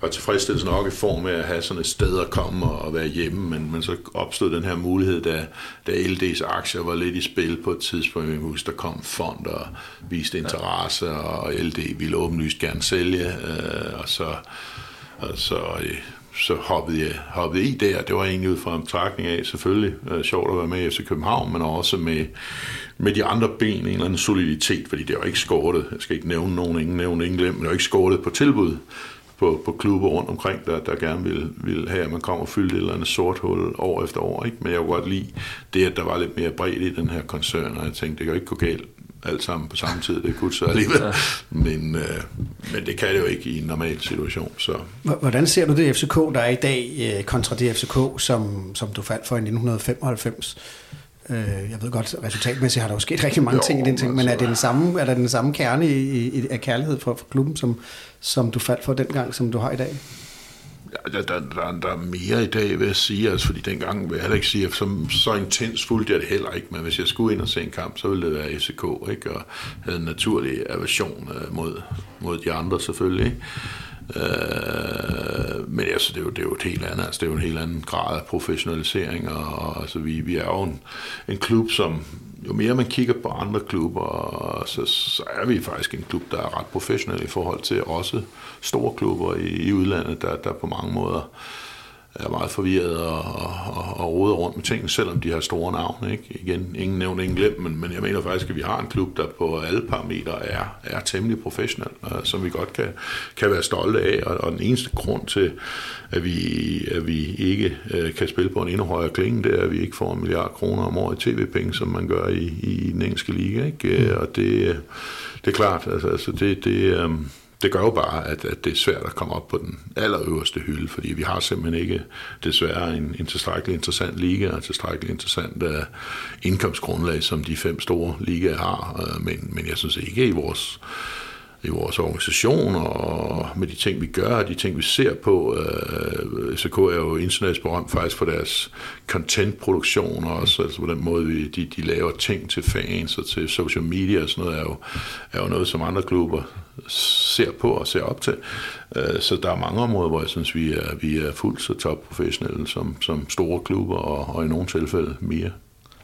var tilfredsstillelse nok i form af at have sådan et sted at komme og være hjemme, men, men så opstod den her mulighed, da, da LD's aktier var lidt i spil på et tidspunkt. Jeg husker, der kom fond og viste interesse, og LD ville åbenlyst gerne sælge, øh, og så, og så øh, så hoppede jeg hoppede i der. Det var egentlig ud fra en betragtning af, selvfølgelig øh, sjovt at være med i FC København, men også med, med de andre ben, en eller anden soliditet, fordi det var ikke skåret, jeg skal ikke nævne nogen, ingen nævne ingen glem, men det var ikke skåret på tilbud på, på klubber rundt omkring, der, der gerne vil, vil have, at man kommer og fylde et eller andet sort hul år efter år. Ikke? Men jeg kunne godt lide det, at der var lidt mere bredt i den her koncern, og jeg tænkte, det kan ikke gå galt alt sammen på samme tid. Det kunne så alligevel. Ja. Men, øh, men det kan det jo ikke i en normal situation. Så. Hvordan ser du det FCK, der er i dag, øh, kontra det FCK, som, som du faldt for i 1995? Øh, jeg ved godt, resultatmæssigt har der jo sket rigtig mange jo, ting i den ting, men er, det den samme, er der den samme kerne i, i, af kærlighed for, for klubben, som, som du faldt for dengang, som du har i dag? der, der, der, der er mere i dag, vil jeg sige, altså, fordi dengang vil jeg heller ikke sige, at så, så intens fulgte jeg det heller ikke, men hvis jeg skulle ind og se en kamp, så ville det være FCK, ikke? og havde en naturlig aversion øh, mod, mod de andre selvfølgelig. Ikke? Øh, men altså, det, er jo, det er jo et helt andet, altså, det er jo en helt anden grad af professionalisering, og, og altså, vi, vi er jo en, en klub, som jo mere man kigger på andre klubber, så, så er vi faktisk en klub, der er ret professionel i forhold til også store klubber i, i udlandet, der, der på mange måder er meget forvirret og, og, og roder rundt med tingene, selvom de har store navne. Ikke? Igen, ingen nævnt, ingen glemt, men, men jeg mener faktisk, at vi har en klub, der på alle parametre er, er temmelig professionel, uh, som vi godt kan, kan være stolte af, og, og den eneste grund til, at vi, at vi ikke uh, kan spille på en endnu højere klinge, det er, at vi ikke får en milliard kroner om året i tv-penge, som man gør i, i den engelske liga. Ikke? Mm. Og det, det er klart, altså, altså det, det, um, det gør jo bare, at, at det er svært at komme op på den allerøverste hylde, fordi vi har simpelthen ikke desværre en, en tilstrækkelig interessant liga og tilstrækkelig interessant uh, indkomstgrundlag, som de fem store ligaer har. Uh, men, men jeg synes ikke i vores i vores organisation og med de ting, vi gør og de ting, vi ser på. Øh, SK er jo internationalt berømt faktisk for deres contentproduktion også, altså på den måde, vi, de, de laver ting til fans og til social media og sådan noget, er jo, er jo noget, som andre klubber ser på og ser op til. Øh, så der er mange områder, hvor jeg synes, vi er, vi er fuldt så topprofessionelle som, som store klubber og, og i nogle tilfælde mere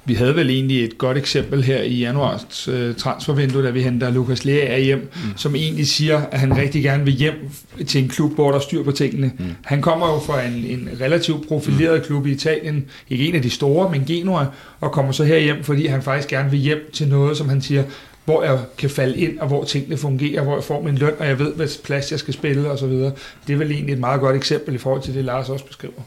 vi havde vel egentlig et godt eksempel her i januars øh, transfervindue, da vi henter Lukas Lea hjem, mm. som egentlig siger, at han rigtig gerne vil hjem til en klub, hvor der er styr på tingene. Mm. Han kommer jo fra en, en relativt profileret mm. klub i Italien, ikke en af de store, men Genoa, og kommer så her hjem, fordi han faktisk gerne vil hjem til noget, som han siger, hvor jeg kan falde ind, og hvor tingene fungerer, hvor jeg får min løn, og jeg ved, hvad plads jeg skal spille osv. Det er vel egentlig et meget godt eksempel i forhold til det, Lars også beskriver.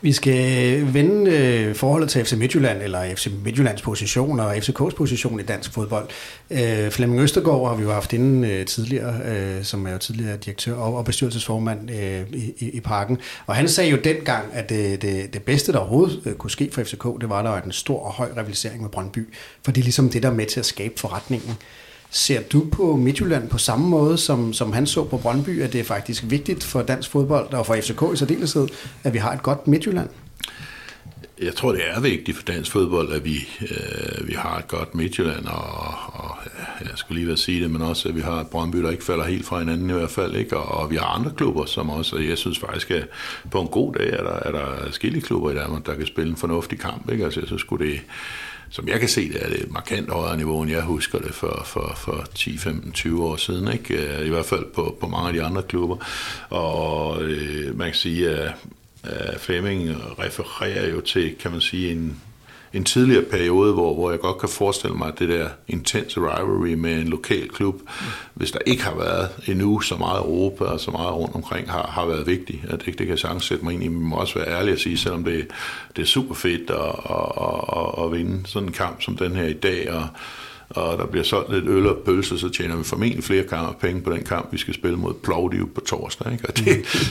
Vi skal vende øh, forholdet til FC Midtjylland, eller FC Midtjyllands position og FCK's position i dansk fodbold. Øh, Flemming Østergaard har vi jo haft inden øh, tidligere, øh, som er jo tidligere direktør og, og bestyrelsesformand øh, i, i parken. Og han sagde jo dengang, at det, det, det bedste, der overhovedet øh, kunne ske for FCK, det var, der var en stor og høj rivalisering med Brøndby. For det er ligesom det, der er med til at skabe forretningen. Ser du på Midtjylland på samme måde, som, som han så på Brøndby, at det er faktisk vigtigt for dansk fodbold, og for FCK i særdeleshed, at vi har et godt Midtjylland? Jeg tror, det er vigtigt for dansk fodbold, at vi, øh, vi har et godt Midtjylland, og, og jeg skulle lige være sige det, men også, at vi har et Brøndby, der ikke falder helt fra hinanden i hvert fald, ikke? Og, og vi har andre klubber, som også, jeg synes faktisk, at på en god dag er der, er der skille klubber i Danmark, der kan spille en fornuftig kamp, ikke? Altså, så skulle det som jeg kan se det, er det markant højere niveau, end jeg husker det for, for, for 10, 15, 20 år siden. Ikke? Øh, I hvert fald på, på mange af de andre klubber. Og øh, man kan sige, at, at Flemming refererer jo til, kan man sige, en, en tidligere periode, hvor, hvor jeg godt kan forestille mig, at det der intense rivalry med en lokal klub, mm. hvis der ikke har været endnu så meget Europa og så meget rundt omkring, har, har været vigtigt. At det, det kan jeg sagtens sætte mig ind i, men må også være ærlig at sige, selvom det, det er super fedt at, at, at, at vinde sådan en kamp som den her i dag, og og der bliver solgt lidt øl og pølse, så tjener vi formentlig flere kamp, penge på den kamp, vi skal spille mod Plovdiv på torsdag. Ikke? Og det,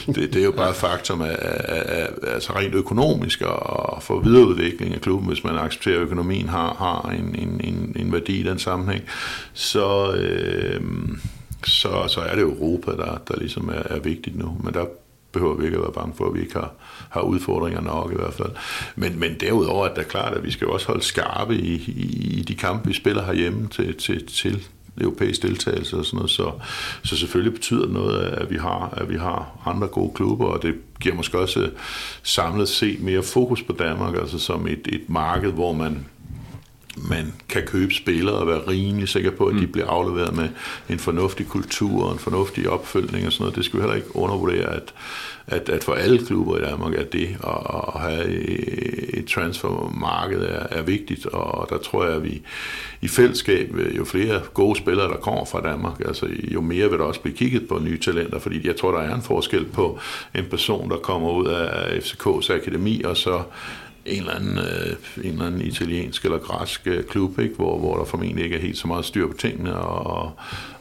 det, det er jo bare et faktum af, af, af, altså rent økonomisk og for videreudvikling af klubben, hvis man accepterer, at økonomien har, har en, en, en, en værdi i den sammenhæng, så, øh, så, så er det Europa, der, der ligesom er, er vigtigt nu. Men der behøver vi ikke at være bange for, at vi ikke har, har udfordringer nok i hvert fald. Men, men derudover er det klart, at vi skal også holde skarpe i, i, i de kampe, vi spiller herhjemme til, til, til europæisk deltagelse og sådan noget. Så, så selvfølgelig betyder det noget, at vi, har, at vi har andre gode klubber, og det giver måske også øh, samlet set mere fokus på Danmark, altså som et, et marked, hvor man man kan købe spillere og være rimelig sikker på, at de mm. bliver afleveret med en fornuftig kultur og en fornuftig opfølgning og sådan noget. Det skal vi heller ikke undervurdere, at, at, at for alle klubber i Danmark er det at, at have et transfermarked er, er vigtigt, og der tror jeg, at vi i fællesskab, jo flere gode spillere, der kommer fra Danmark, altså jo mere vil der også blive kigget på nye talenter, fordi jeg tror, der er en forskel på en person, der kommer ud af FCK's akademi, og så en eller anden, øh, en eller anden italiensk eller græsk øh, klub, ikke? Hvor, hvor der formentlig ikke er helt så meget styr på tingene, og,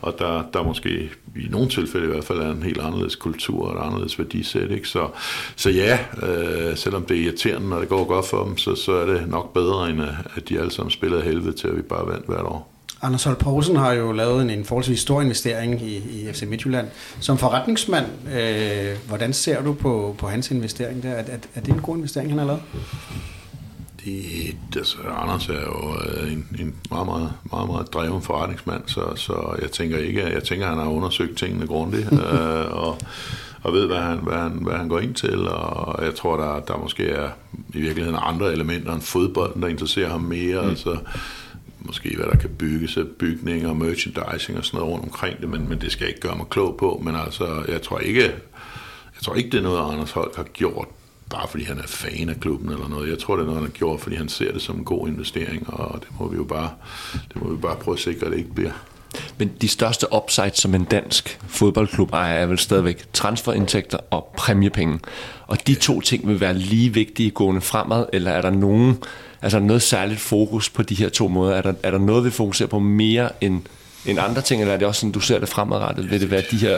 og der, der måske i nogle tilfælde i hvert fald er en helt anderledes kultur og et anderledes værdisæt. Ikke? Så, så ja, øh, selvom det er irriterende, når det går godt for dem, så, så er det nok bedre, end at de alle sammen spiller helvede til, at vi bare vandt hvert år. Anders Holt Poulsen har jo lavet en, en forholdsvis stor investering i, i FC Midtjylland. Som forretningsmand, øh, hvordan ser du på, på hans investering der? Er, er, er det en god investering, han har lavet? Det, altså, Anders er jo øh, en, en meget, meget, meget, meget dreven forretningsmand, så, så jeg tænker ikke, jeg tænker, at han har undersøgt tingene grundigt, øh, og, og ved, hvad han, hvad, han, hvad han går ind til, og jeg tror, der, der måske er i virkeligheden andre elementer end fodbolden, der interesserer ham mere, mm. altså måske hvad der kan bygges af bygninger og merchandising og sådan noget rundt omkring det, men, men det skal jeg ikke gøre mig klog på. Men altså, jeg tror ikke, jeg tror ikke det er noget, Anders Holk har gjort, bare fordi han er fan af klubben eller noget. Jeg tror, det er noget, han har gjort, fordi han ser det som en god investering, og det må vi jo bare, det må vi bare prøve at sikre, at det ikke bliver. Men de største upside som en dansk fodboldklub ejer er vel stadigvæk transferindtægter og præmiepenge. Og de to ting vil være lige vigtige gående fremad, eller er der nogen Altså noget særligt fokus på de her to måder? Er der, er der noget, vi fokuserer på mere end, end andre ting, eller er det også sådan, du ser det fremadrettet? Vil det være de her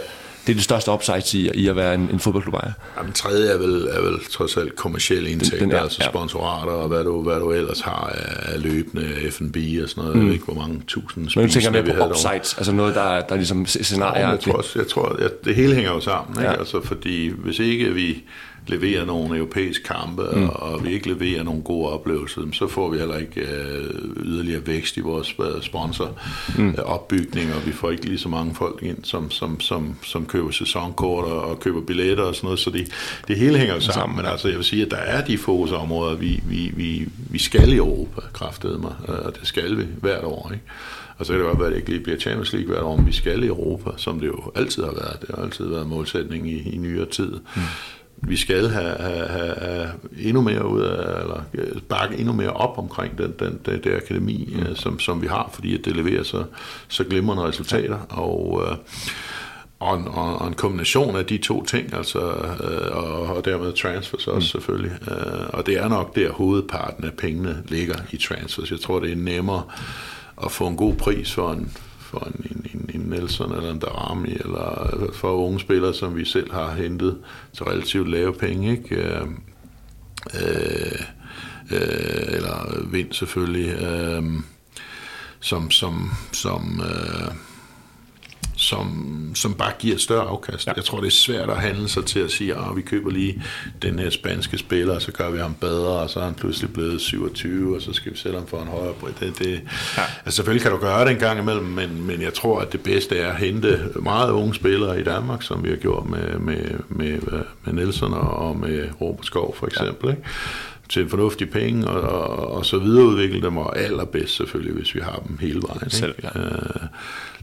det er det største upside i, i at være en, en fodboldklub ejer. Jamen, tredje er vel, er vel trods alt kommersielle indtægter, den, den er, altså sponsorater og hvad du, hvad du ellers har af løbende F&B og sådan noget. Mm. Jeg ved ikke, hvor mange tusind Men du tænker mere på upsides, altså noget, der, der ligesom scenarier. Ja, jeg tror, også, jeg tror at det hele hænger jo sammen, ikke? Ja. Altså, fordi hvis ikke vi leverer nogle europæiske kampe, mm. og vi ikke leverer nogle gode oplevelser, så får vi heller ikke øh, yderligere vækst i vores øh, sponsoropbygning, mm. og vi får ikke lige så mange folk ind, som, som, som, som køber sæsonkort og, og køber billetter og sådan noget, så det, det hele hænger jo sammen, men altså jeg vil sige, at der er de fokusområder, vi, vi, vi, vi skal i Europa, kraftede mig, og det skal vi hvert år, ikke? Og så kan det godt være, at det ikke lige bliver Champions League hvert år, men vi skal i Europa, som det jo altid har været. Det har altid været målsætning i, i nyere tid. Mm vi skal have, have, have, have endnu mere ud af, eller bakke endnu mere op omkring den, den, den det akademi, mm. som, som vi har, fordi at det leverer så, så glimrende resultater, og, øh, og, en, og en kombination af de to ting, altså, øh, og, og dermed transfers også mm. selvfølgelig, øh, og det er nok der hovedparten af pengene ligger i transfers. Jeg tror, det er nemmere at få en god pris for en, for en, en, en, en Nelson eller en Darami, eller øh, for unge spillere, som vi selv har hentet til relativt lave penge, ikke? Øh, øh, øh, eller vind selvfølgelig, øh, som, som, som øh, som, som bare giver et større afkast. Ja. Jeg tror, det er svært at handle sig til at sige, at vi køber lige den her spanske spiller, og så gør vi ham bedre, og så er han pludselig blevet 27, og så skal vi sælge ham for en højere pris. Det, det, ja. altså, selvfølgelig kan du gøre det en gang imellem, men, men jeg tror, at det bedste er at hente meget unge spillere i Danmark, som vi har gjort med, med, med, med Nelson og med Robert Skov for eksempel. Ja. Ikke? til en fornuftig penge, og, og, og så videreudvikle dem, og allerbedst selvfølgelig, hvis vi har dem hele vejen. Selv, ja. øh,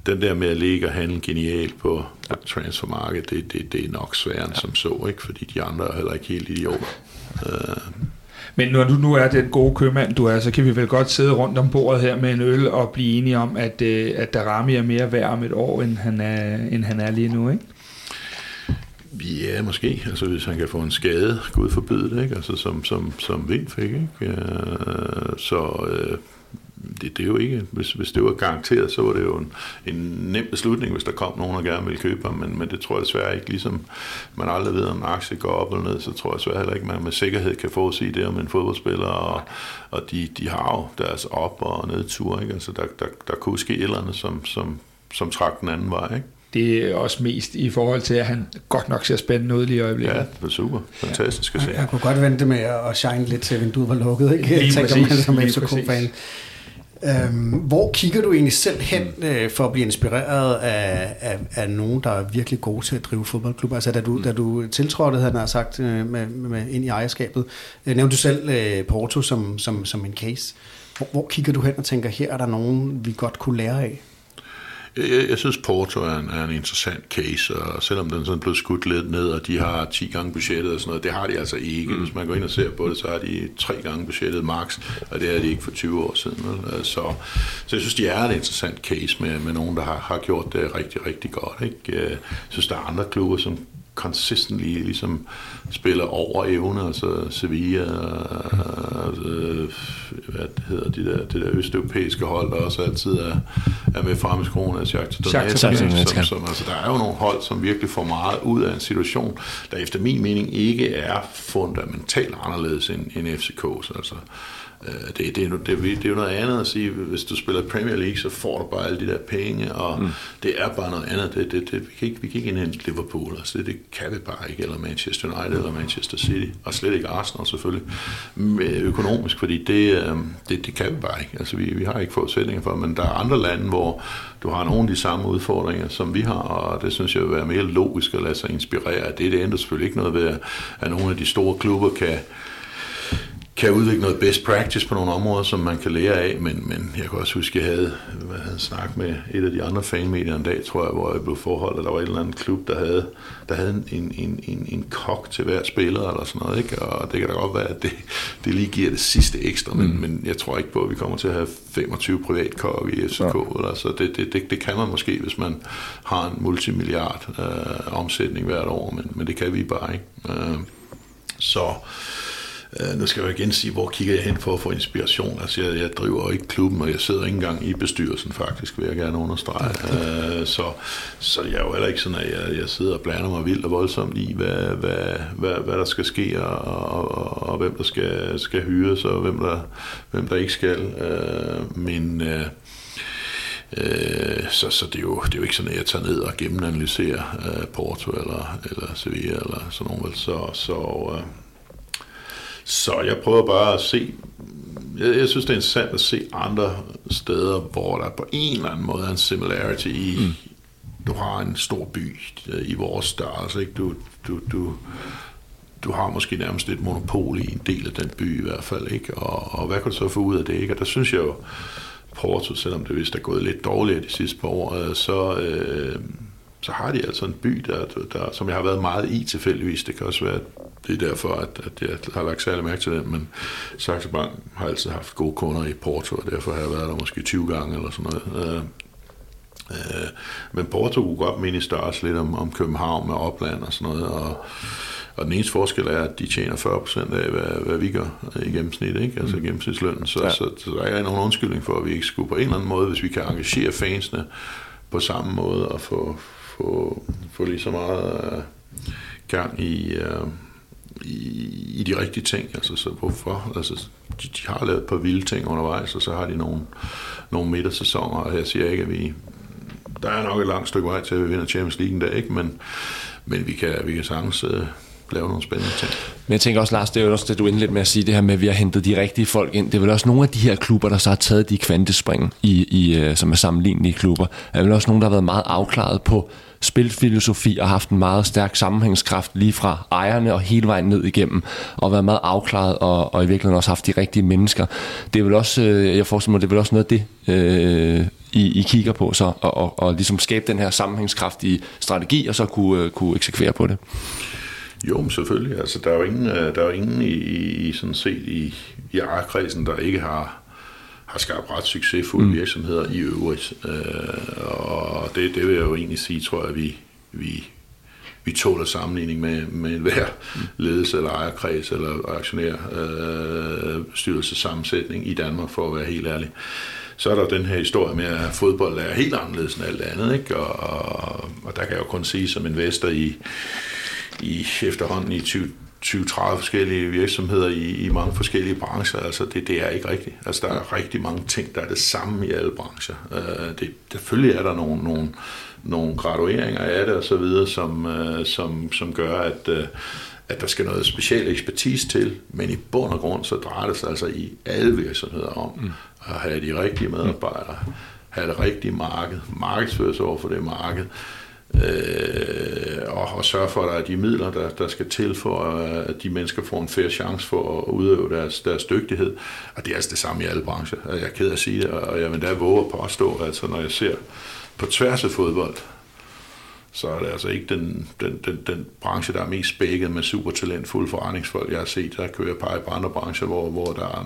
den der med at ligge og handle genialt på, ja. transfermarkedet, det, det, det er nok sværere ja. som så, ikke? fordi de andre er heller ikke helt idioter. Øh. Men når du nu er den gode købmand, du er, så kan vi vel godt sidde rundt om bordet her med en øl og blive enige om, at, øh, at Darami er mere værd om et år, end han er, end han er lige nu, ikke? Ja, måske. Altså hvis han kan få en skade, Gud forbyde det, ikke? Altså som, som, som Vind fik, ikke? Øh, så øh, det, det er jo ikke, hvis, hvis det var garanteret, så var det jo en, en nem beslutning, hvis der kom nogen, der gerne ville købe ham, men, men det tror jeg desværre ikke, ligesom man aldrig ved, om en aktie går op eller ned, så tror jeg desværre heller ikke, man med sikkerhed kan forudsige det om en fodboldspiller, og, og de, de har jo deres op- og nedtur, ikke? Altså der, der, der kunne ske et eller andet, som, som, som trak den anden vej, ikke? det er også mest i forhold til, at han godt nok ser spændende ud lige i øjeblikket. Ja, det er super. Fantastisk at se. Jeg kunne godt vente med at shine lidt til, vinduet var lukket. Ikke? Lige jeg tænker præcis, man som FCK-fan. Øhm, hvor kigger du egentlig selv hen øh, for at blive inspireret af, af, af nogen, der er virkelig gode til at drive fodboldklub? Altså da du, da du tiltrådte, han har sagt, øh, med, med, ind i ejerskabet, øh, nævnte du selv øh, Porto som, som, som en case. Hvor, hvor kigger du hen og tænker, her er der nogen, vi godt kunne lære af? Jeg, jeg synes, Porto er en, er en interessant case, og selvom den sådan blev skudt lidt ned, og de har 10 gange budgettet og sådan noget, det har de altså ikke. Mm. Hvis man går ind og ser på det, så har de tre gange budgettet max, og det er de ikke for 20 år siden. Vel? Så, så jeg synes, de er en interessant case med, med nogen, der har, har gjort det rigtig, rigtig godt. Ikke? Jeg synes, der er andre klubber, som consistently ligesom spiller over evne, altså Sevilla, øh, hvad det hedder, de der, det der østeuropæiske hold, der også altid er, er med frem i skoene af Shakhtar Donetsk, som, som, altså, der er jo nogle hold, som virkelig får meget ud af en situation, der efter min mening ikke er fundamentalt anderledes end, end FCK's, altså det, det, er, det, det er jo noget andet at sige, hvis du spiller Premier League, så får du bare alle de der penge, og mm. det er bare noget andet. Det, det, det, vi, kan ikke, vi kan ikke indhente Liverpool, altså det, det kan vi bare ikke, eller Manchester United, eller Manchester City, og slet ikke Arsenal selvfølgelig, økonomisk, fordi det, øh, det, det kan vi bare ikke. Altså vi, vi har ikke forudsætninger for, men der er andre lande, hvor du har nogle af de samme udfordringer, som vi har, og det synes jeg vil være mere logisk at lade sig inspirere. Det, det ændrer selvfølgelig ikke noget ved, at nogle af de store klubber kan kan udvikle noget best practice på nogle områder, som man kan lære af, men, men jeg kan også huske, at jeg havde, hvad havde snakket med et af de andre fanmedier en dag, tror jeg, hvor jeg blev forholdt, at der var et eller andet klub, der havde, der havde en, en, en, en kok til hver spiller, eller sådan noget, ikke? og det kan da godt være, at det, det lige giver det sidste ekstra, men, mm. men jeg tror ikke på, at vi kommer til at have 25 privatkokke i FCK, ja. eller, så det, det, det, det kan man måske, hvis man har en multimilliard øh, omsætning hvert år, men, men det kan vi bare ikke. Øh, så Uh, nu skal jeg jo igen sige, hvor kigger jeg hen for at få inspiration. Altså, jeg, jeg driver ikke klubben, og jeg sidder ikke engang i bestyrelsen, faktisk, vil jeg gerne understrege. Uh, så, så jeg er jo heller ikke sådan, at jeg, jeg sidder og blander mig vildt og voldsomt i, hvad, hvad, hvad, hvad der skal ske, og, og, og, og hvem der skal, skal hyres, og hvem der, hvem der ikke skal. Uh, men... Uh, Øh, så så det, er jo, det er jo ikke sådan, at jeg tager ned og gennemanalyserer øh, Porto eller, eller Sevilla eller sådan noget. Så, så, øh, så jeg prøver bare at se, jeg, jeg synes, det er interessant at se andre steder, hvor der på en eller anden måde er en similarity i, mm. du har en stor by øh, i vores størrelse, ikke? Du, du, du, du har måske nærmest et monopol i en del af den by i hvert fald, ikke? Og, og hvad kan du så få ud af det, ikke? Og der synes jeg jo, Porto, selvom det vist er gået lidt dårligt de sidste par år, øh, så, øh, så har de altså en by, der, der, som jeg har været meget i tilfældigvis. Det kan også være, at det er derfor, at, at jeg har lagt særlig mærke til den, men Saxo Bank har altid haft gode kunder i Porto, og derfor har jeg været der måske 20 gange eller sådan noget. Øh, øh, men Porto kunne godt minde i størrelse lidt om, om København med opland og sådan noget, og og den eneste forskel er, at de tjener 40 procent af, hvad, hvad vi gør i gennemsnit, ikke? altså mm. gennemsnitslønnen. Så, ja. så, så der er nogen undskyldning for, at vi ikke skulle på en eller anden måde, hvis vi kan engagere fansene på samme måde og få, få, få lige så meget uh, gang i, uh, i, i de rigtige ting. Altså, så hvorfor? Altså, de, de har lavet et par vilde ting undervejs, og så har de nogle, nogle midtersæsoner, og jeg siger ikke, at vi... Der er nok et langt stykke vej til, at vi vinder Champions League en dag, ikke? Men, men vi kan, vi kan sagtens øh, lave nogle spændende ting. Men jeg tænker også, Lars, det er jo også det, du indledte med at sige, det her med, at vi har hentet de rigtige folk ind. Det er vel også nogle af de her klubber, der så har taget de kvantespring, i, i, øh, som er sammenlignelige klubber. Er vel også nogle, der har været meget afklaret på spilfilosofi og haft en meget stærk sammenhængskraft lige fra ejerne og hele vejen ned igennem, og været meget afklaret og, og i virkeligheden også haft de rigtige mennesker. Det er vel også, øh, jeg forestiller mig, det er vel også noget af det, øh, I, I kigger på, så, og, og, og ligesom skabe den her sammenhængskraftige strategi, og så kunne, øh, kunne eksekvere på det. Jo, men selvfølgelig. Altså, der er jo ingen, øh, der er jo ingen i, i, sådan set i, i ejerkredsen, der ikke har, har skabt ret succesfulde mm. virksomheder i øvrigt. Øh, og det, det vil jeg jo egentlig sige, tror jeg, at vi, vi, vi tåler sammenligning med, med hver ledelse eller ejerkreds eller aktionær øh, styrelsesammensætning i Danmark, for at være helt ærlig. Så er der den her historie med, at fodbold er helt anderledes end alt andet, ikke? Og, og, og der kan jeg jo kun sige som investor i, i efterhånden i 20, 20-30 forskellige virksomheder i, i mange forskellige brancher. Altså det, det er ikke rigtigt. Altså der er rigtig mange ting, der er det samme i alle brancher. Uh, det, selvfølgelig er der nogle, nogle, nogle gradueringer af det og så videre, som, uh, som, som gør, at, uh, at der skal noget speciel ekspertise til, men i bund og grund så drejer det sig altså i alle virksomheder om mm. at have de rigtige medarbejdere, have det rigtige marked, markedsføres over for det marked, øh, og, og sørge for, at der er de midler, der, der skal til for, øh, at de mennesker får en færre chance for at udøve deres, deres dygtighed. Og det er altså det samme i alle brancher. Jeg er ked af at sige det, og jeg vil da våge at påstå, altså, når jeg ser på tværs af fodbold, så er det altså ikke den, den, den, den branche, der er mest spækket med supertalentfulde forretningsfolk, jeg har set. Der kører jeg pege på andre brancher, hvor, hvor der er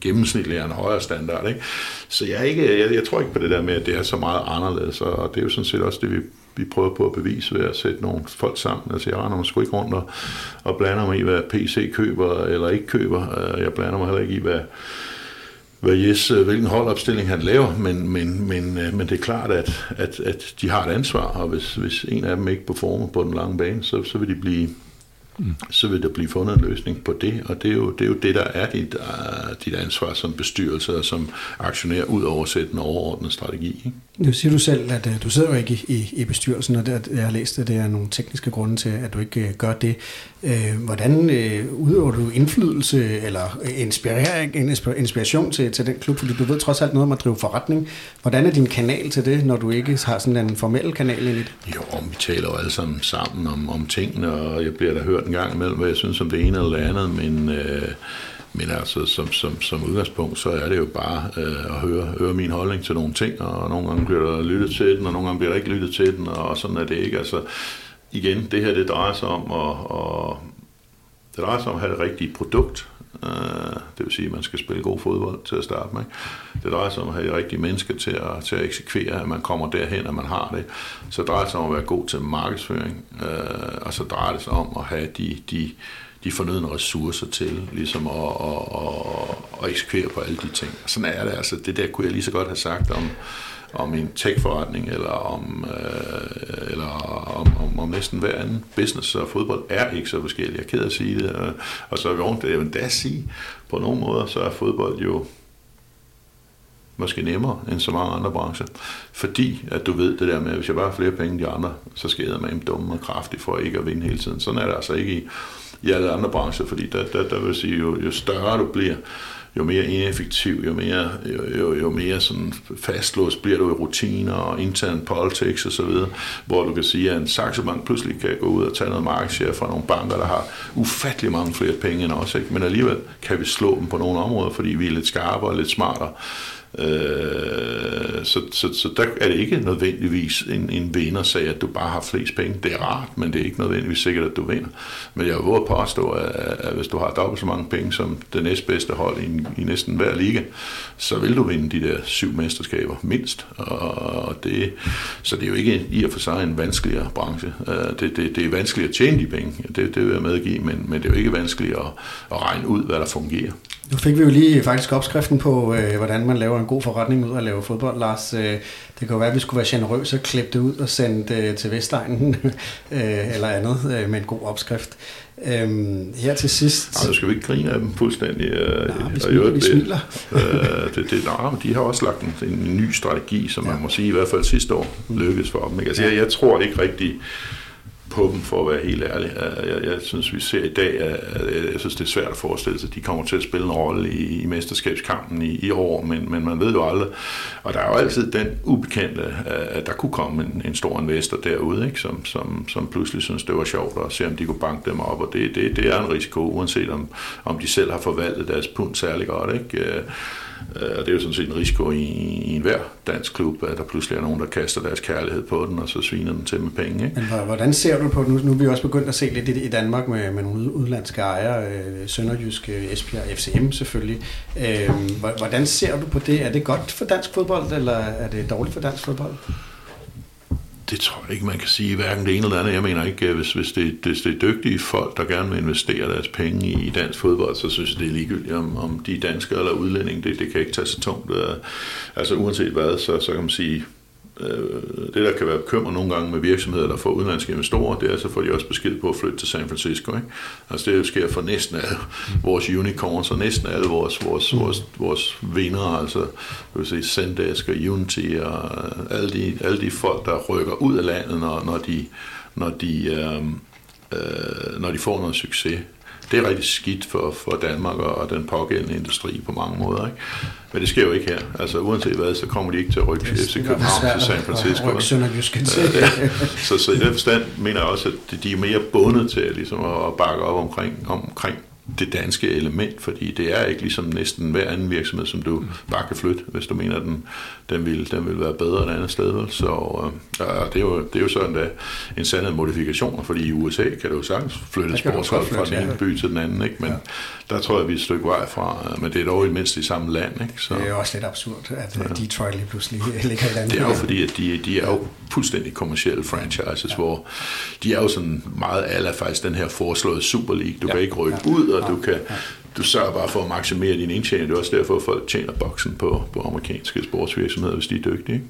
gennemsnitlig er en højere standard. Ikke? Så jeg, er ikke, jeg, jeg tror ikke på det der med, at det er så meget anderledes, og det er jo sådan set også det, vi, vi prøver på at bevise ved at sætte nogle folk sammen. Altså jeg render mig sgu ikke rundt og, og blander mig i, hvad PC køber eller ikke køber. Øh, jeg blander mig heller ikke i, hvad, hvad Jes, øh, hvilken holdopstilling han laver, men, men, men, øh, men det er klart, at, at, at de har et ansvar, og hvis, hvis en af dem ikke performer på den lange bane, så, så vil de blive mm. så vil der blive fundet en løsning på det, og det er jo det, er jo det der er dit, uh, dit ansvar som bestyrelse og som aktionær, ud over at sætte en overordnet strategi. Ikke? Nu siger du selv, at øh, du sidder jo ikke i, i, i bestyrelsen, og det, jeg har læst, at det er nogle tekniske grunde til, at du ikke øh, gør det. Øh, hvordan udøver du indflydelse eller inspiration, inspiration til, til den klub? Fordi du ved trods alt noget om at drive forretning. Hvordan er din kanal til det, når du ikke har sådan en formel kanal i det? Jo, vi taler jo alle sammen sammen om, om tingene, og jeg bliver da hørt en gang imellem, hvad jeg synes om det ene eller det andet, men, øh, men altså som, som, som udgangspunkt, så er det jo bare øh, at høre, høre min holdning til nogle ting, og nogle gange bliver der lyttet til den, og nogle gange bliver der ikke lyttet til den, og sådan er det ikke. Altså igen, det her det drejer sig om at, og, det drejer sig om at have det rigtige produkt, Uh, det vil sige, at man skal spille god fodbold til at starte med. Det drejer sig om at have de rigtige mennesker til at, til at eksekvere, at man kommer derhen, at man har det. Så drejer det sig om at være god til markedsføring, uh, og så drejer det sig om at have de, de, de fornødne ressourcer til ligesom at, at, at, at eksekvere på alle de ting. Sådan er det altså. Det der kunne jeg lige så godt have sagt om, om en tech-forretning, eller om, øh, eller om, om, om næsten hver anden business, og fodbold er ikke så forskellig. Jeg er ked af at sige det, og, og så er vi det, jeg vil da sige, på nogle måder, så er fodbold jo måske nemmere end så mange andre brancher. Fordi at du ved det der med, at hvis jeg bare har flere penge end de andre, så skal jeg med dumme og kraftigt for ikke at vinde hele tiden. Sådan er det altså ikke i, i alle andre brancher, fordi der, der, der vil sige, jo, jo større du bliver, jo mere ineffektiv, jo mere, jo, jo, jo mere sådan fastlåst bliver du i rutiner og intern politics og så videre, hvor du kan sige, at en Saxo Bank pludselig kan gå ud og tage noget markedshare fra nogle banker, der har ufattelig mange flere penge end os, ikke? men alligevel kan vi slå dem på nogle områder, fordi vi er lidt skarpere og lidt smartere. Øh, så, så, så der er det ikke nødvendigvis en, en vindersag, at du bare har flest penge. Det er rart, men det er ikke nødvendigvis sikkert, at du vinder. Men jeg vil påstå, at, at hvis du har dobbelt så mange penge som det næstbedste hold i, i næsten hver liga, så vil du vinde de der syv mesterskaber mindst. Og det, så det er jo ikke i og for sig en vanskeligere branche. Øh, det, det, det er vanskeligt at tjene de penge, det, det vil jeg medgive, men, men det er jo ikke vanskeligt at, at regne ud, hvad der fungerer. Nu fik vi jo lige faktisk opskriften på, øh, hvordan man laver en god forretning ud at lave fodbold, Lars. Øh, det kan jo være, at vi skulle være generøse og klippe det ud og sende det til Vestegnen øh, eller andet øh, med en god opskrift. Øhm, her til sidst... Nej, skal vi ikke grine af dem fuldstændig. Øh, nej, vi smiler. Vi smiler. øh, det, det, nej, men de har også lagt en, en ny strategi, som ja. man må sige i hvert fald sidste år lykkedes for dem. Ikke? Altså, jeg, jeg tror ikke rigtig på dem, for at være helt ærlig. Jeg, jeg synes, vi ser i dag, at jeg synes, det er svært at forestille sig, at de kommer til at spille en rolle i, i mesterskabskampen i, i år, men, men man ved jo aldrig. Og der er jo altid den ubekendte, at der kunne komme en, en stor investor derude, ikke? Som, som, som pludselig synes, det var sjovt at se, om de kunne banke dem op, og det, det, det er en risiko, uanset om, om de selv har forvaltet deres pund særlig godt. Ikke? Øh, Øh, og det er jo sådan set en risiko i, i enhver dansk klub, at der pludselig er nogen, der kaster deres kærlighed på den, og så sviner den til med penge. Ikke? Men hvordan ser du på det? Nu, nu er vi også begyndt at se lidt i, i Danmark med, med nogle udlandske ejere, øh, Sønderjysk, øh, Esbjerg, FCM selvfølgelig. Øh, hvordan ser du på det? Er det godt for dansk fodbold, eller er det dårligt for dansk fodbold? Det tror jeg ikke, man kan sige hverken det ene eller andet. Jeg mener ikke, øh, hvis, hvis, det, hvis det er dygtige folk, der gerne vil investere deres penge i dansk fodbold, så synes jeg, det er ligegyldigt, om, om de er danskere eller udlændinge. Det, det kan ikke tage så tungt. Øh, altså uanset hvad, så, så kan man sige, det, der kan være bekymret nogle gange med virksomheder, der får udenlandske investorer, det er, så får de også besked på at flytte til San Francisco. Ikke? Altså det sker for næsten alle vores unicorns og næsten alle vores, vores, vores, vores vinder, altså vil sige Zendesk og Unity og alle de, alle de folk, der rykker ud af landet, når, når de, når de, øh, øh, når de får noget succes det er rigtig skidt for, for Danmark og den pågældende industri på mange måder. Ikke? Men det sker jo ikke her. Altså uanset hvad, så kommer de ikke til at rykke FC København til San Francisco. så, så i den forstand mener jeg også, at de er mere bundet til ligesom at bakke op omkring, omkring det danske element, fordi det er ikke ligesom næsten hver anden virksomhed, som du bare kan flytte, hvis du mener, den, den, vil, den vil være bedre et andet sted. Så øh, det, er jo, det er jo sådan da, en sandhed modifikationer, fordi i USA kan du jo sagtens flytte sportshold fra den ene by til den anden, ikke? men ja. der tror jeg, vi er et stykke vej fra, men det er dog i mindst i samme land. Ikke? Så, det er jo også lidt absurd, at ja. Detroit lige pludselig ligger i landet. Det er jo fordi, at de, de er jo fuldstændig kommersielle franchises, ja. hvor de er jo sådan meget alle faktisk den her foreslåede Super League. Du ja. kan ikke rykke ja. ud, og du kan du sørger bare for at maksimere din indtjening. Det er også derfor, at folk tjener boksen på, på amerikanske sportsvirksomheder, hvis de er dygtige. Ikke?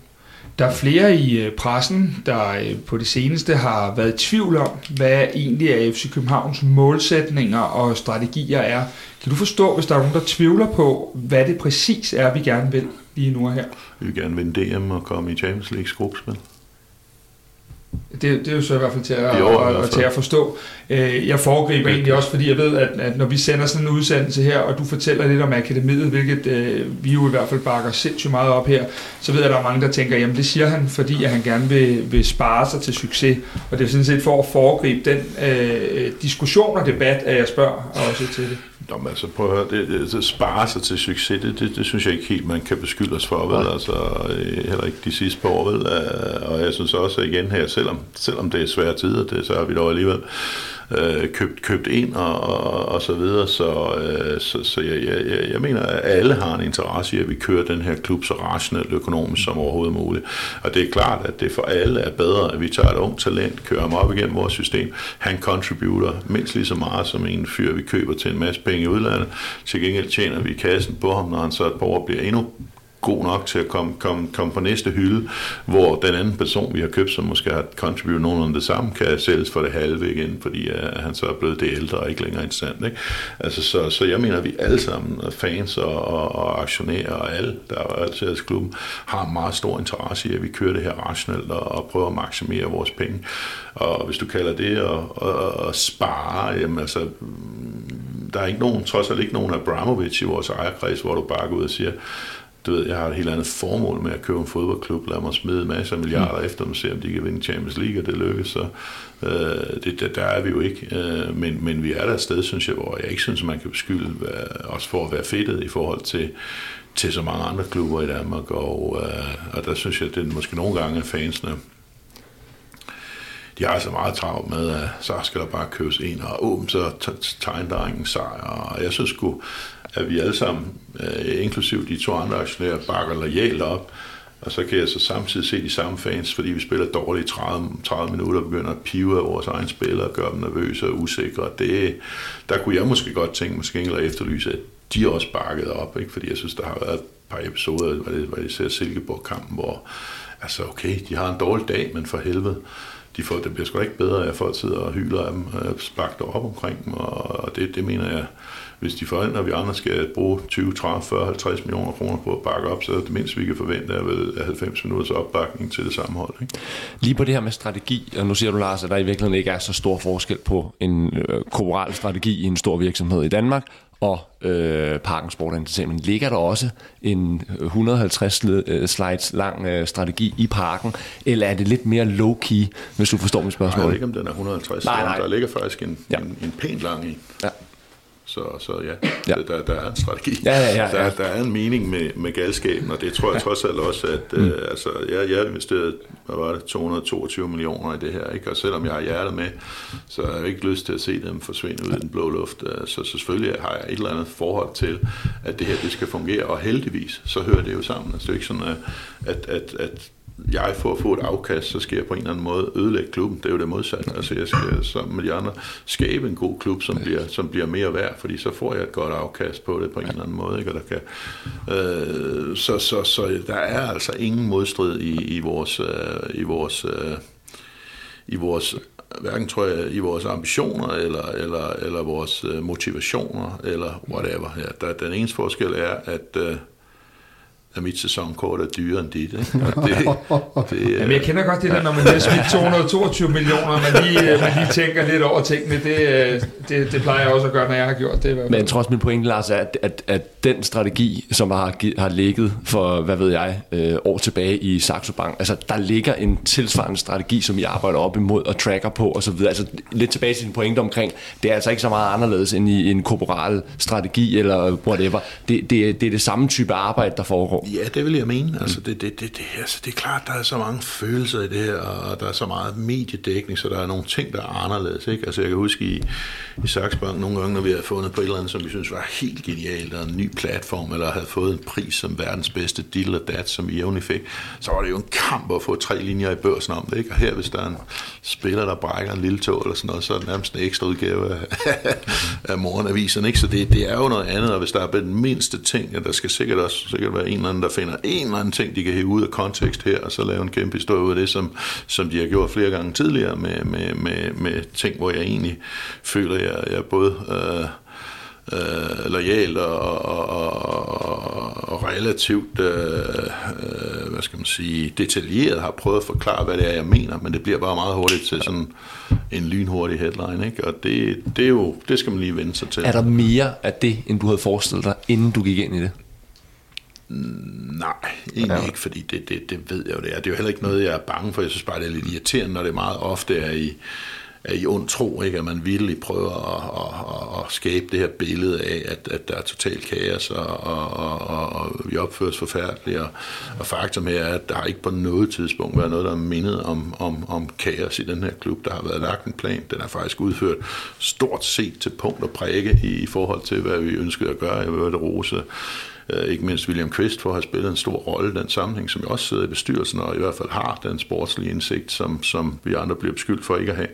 Der er flere i øh, pressen, der øh, på det seneste har været i tvivl om, hvad egentlig er FC Københavns målsætninger og strategier er. Kan du forstå, hvis der er nogen, der tvivler på, hvad det præcis er, vi gerne vil lige nu og her? Vi vil gerne vinde DM og komme i Champions League gruppespil. Det, det er jo så i hvert fald til at, jo, at, at, til at forstå. Øh, jeg foregriber okay. egentlig også, fordi jeg ved, at, at når vi sender sådan en udsendelse her, og du fortæller lidt om akademiet, hvilket øh, vi jo i hvert fald bakker sindssygt meget op her, så ved jeg, at der er mange, der tænker, jamen det siger han, fordi at han gerne vil, vil spare sig til succes. Og det er sådan set for at foregribe den øh, diskussion og debat, at jeg spørger også til det. Nå, men altså prøv at høre, det, det, det spare sig til succes, det, det, det synes jeg ikke helt, man kan beskylde os for, vel? Altså, øh, heller ikke de sidste par år, vel? Øh, og jeg synes også igen her, selvom, selvom det er svære tider, det, så er vi dog alligevel øh, købt, købt ind og, og, og så videre. Så, øh, så, så jeg, jeg, jeg mener, at alle har en interesse i, at vi kører den her klub så rationelt økonomisk som overhovedet muligt. Og det er klart, at det for alle er bedre, at vi tager et ung talent, kører ham op igennem vores system. Han contributer mindst lige så meget som en fyr, vi køber til en masse penge i udlandet. Til gengæld tjener vi kassen på ham, når han så et par år bliver endnu god nok til at komme, komme, komme på næste hylde, hvor den anden person, vi har købt, som måske har contributed nogenlunde det samme, kan sælges for det halve igen, fordi uh, han så er blevet det ældre og ikke længere interessant. Ikke? Altså, så, så jeg mener, at vi alle sammen, øh, fans og, og, og aktionærer og alle, der er altid i klubben, har meget stor interesse i, at vi kører det her rationelt og, og prøver at maksimere vores penge. Og hvis du kalder det at, at, at spare, jamen altså, der er ikke nogen, trods alt ikke nogen Abramovic i vores ejerkreds, hvor du bare går ud og siger, du ved, jeg har et helt andet formål med at købe en fodboldklub, lad mig smide en masse milliarder mm. efter dem, se om de kan vinde Champions League, og det lykkes, så øh, det, der, der er vi jo ikke. Øh, men, men vi er der et sted, synes jeg, hvor jeg ikke synes, man kan beskylde os for at være fedtet i forhold til, til så mange andre klubber i Danmark, og, øh, og der synes jeg, at det måske nogle gange fansene, de har så meget travlt med, at så skal der bare købes en, og åben, så tegner der ingen sejr, og jeg synes sgu, at vi alle sammen, øh, inklusiv de to andre aktionærer, bakker lojalt op, og så kan jeg så samtidig se de samme fans, fordi vi spiller dårligt i 30, 30 minutter, og begynder at pive af vores egen spillere, og gøre dem nervøse og usikre. Det, der kunne jeg måske godt tænke, måske og efterlyse, at de også bakkede op, ikke? fordi jeg synes, der har været et par episoder, hvor det, hvor det ser Silkeborg-kampen, hvor altså okay, de har en dårlig dag, men for helvede, de får, det bliver sgu ikke bedre, at folk sidder og hyler af dem, øh, og sparker op omkring dem, og det, det mener jeg, hvis de forældre, vi andre skal bruge 20, 30, 40, 50 millioner kroner på at bakke op, så det mindste, vi kan forvente, er vel 90 minutters opbakning til det samme hold. Ikke? Lige på det her med strategi, og nu siger du, Lars, at der i virkeligheden ikke er så stor forskel på en øh, korporal strategi i en stor virksomhed i Danmark, og øh, Parken Sport Entertainment. Ligger der også en 150 øh, slides lang øh, strategi i parken, eller er det lidt mere low-key, hvis du forstår mit spørgsmål? Nej, jeg ved ikke, om den er 150 nej, nej. Der ligger faktisk en, ja. en, en pæn lang i. Ja. Så, så ja, ja. Der, der er en strategi. Ja, ja, ja, ja. Der, der er en mening med, med galskaben, og det tror jeg trods alt også, at mm. øh, altså, jeg, jeg har investeret hvad var det, 222 millioner i det her, ikke? og selvom jeg har hjertet med, så har jeg ikke lyst til at se dem forsvinde ud i den blå luft. Øh, så, så selvfølgelig har jeg et eller andet forhold til, at det her det skal fungere, og heldigvis, så hører det jo sammen. Altså, det er ikke sådan, at, at, at jeg for at få et afkast, så skal jeg på en eller anden måde ødelægge klubben. Det er jo det modsatte. Altså jeg skal sammen med de andre skabe en god klub, som bliver, som bliver mere værd, fordi så får jeg et godt afkast på det på en eller anden måde. Ikke? Og der kan, øh, så, så, så der er altså ingen modstrid i, i vores, øh, i vores, øh, i vores hverken tror jeg, i vores ambitioner, eller, eller, eller vores øh, motivationer, eller whatever. Ja, der, den eneste forskel er, at øh, at mit sæsonkort er dyrere end dit. Ikke? Og det, det, Jamen, jeg kender godt det der, når man har smidt 222 millioner, man lige, øh, man lige tænker lidt over tingene. Det, øh, det, det plejer jeg også at gøre, når jeg har gjort det. Men trods min pointe, Lars, er, at, at, at den strategi, som har, har ligget for, hvad ved jeg, øh, år tilbage i Saxo Bank, altså der ligger en tilsvarende strategi, som I arbejder op imod og tracker på osv. Altså lidt tilbage til din pointe omkring, det er altså ikke så meget anderledes end i en korporal strategi eller whatever. Det, det, det er det samme type arbejde, der foregår Ja, det vil jeg mene. Altså, det, det, det, det, altså, det er klart, der er så mange følelser i det her, og der er så meget mediedækning, så der er nogle ting, der er anderledes. Ikke? Altså, jeg kan huske i, i Saxbank nogle gange, når vi har fundet på et eller andet, som vi synes var helt genialt, og en ny platform, eller havde fået en pris som verdens bedste deal og dat, som vi jævnligt fik, så var det jo en kamp at få tre linjer i børsen om det. Ikke? Og her, hvis der er en spiller, der brækker en lille tog eller sådan noget, så er det nærmest en ekstra udgave af, af morgenavisen. Ikke? Så det, det er jo noget andet, og hvis der er den mindste ting, der skal sikkert også sikkert være en eller anden, der finder en eller anden ting, de kan hive ud af kontekst her, og så lave en kæmpe historie ud af det, som, som de har gjort flere gange tidligere med, med, med, med ting, hvor jeg egentlig føler, at jeg, jeg både... Øh, øh, lojal og, og, og, og relativt øh, øh, hvad skal man sige, detaljeret har prøvet at forklare, hvad det er, jeg mener, men det bliver bare meget hurtigt til sådan en lynhurtig headline, ikke? og det, det, er jo, det skal man lige vende sig til. Er der mere af det, end du havde forestillet dig, inden du gik ind i det? Nej, egentlig ja. ikke, fordi det, det, det ved jeg jo, det er. Det er jo heller ikke noget, jeg er bange for. Jeg synes bare, det er lidt irriterende, når det meget ofte er i, er i ond tro, ikke? at man virkelig prøver at, at, at, skabe det her billede af, at, at der er total kaos, og, og, og, og vi opføres forfærdeligt. Og, og faktum er, at der har ikke på noget tidspunkt været noget, der er mindet om, om, om kaos i den her klub. Der har været lagt en plan, den er faktisk udført stort set til punkt og prikke i, i forhold til, hvad vi ønskede at gøre. Jeg vil rose Øh, ikke mindst William Quist for at have spillet en stor rolle i den sammenhæng, som jeg også sidder i bestyrelsen og i hvert fald har den sportslige indsigt, som, som vi andre bliver beskyldt for ikke at have.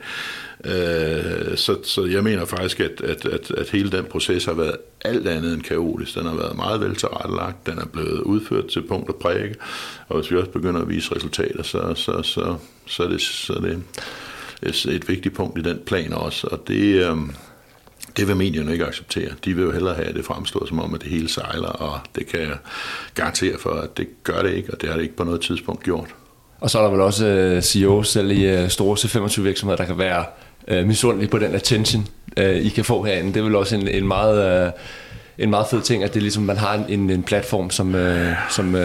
Øh, så, så jeg mener faktisk, at, at, at, at hele den proces har været alt andet end kaotisk. Den har været meget vel tilrettelagt, den er blevet udført til punkt og prikke, og hvis vi også begynder at vise resultater, så, så, så, så, er, det, så er det et vigtigt punkt i den plan også, og det, øh, det vil medierne ikke acceptere. De vil jo hellere have, at det fremstår som om, at det hele sejler, og det kan jeg garantere for, at det gør det ikke, og det har det ikke på noget tidspunkt gjort. Og så er der vel også uh, CEO selv i uh, store C25 virksomheder, der kan være uh, misundelige på den attention, I kan få herinde. Det er vel også en, en meget... En meget fed ting, at det er ligesom, man har en, en platform, som, uh, som, uh,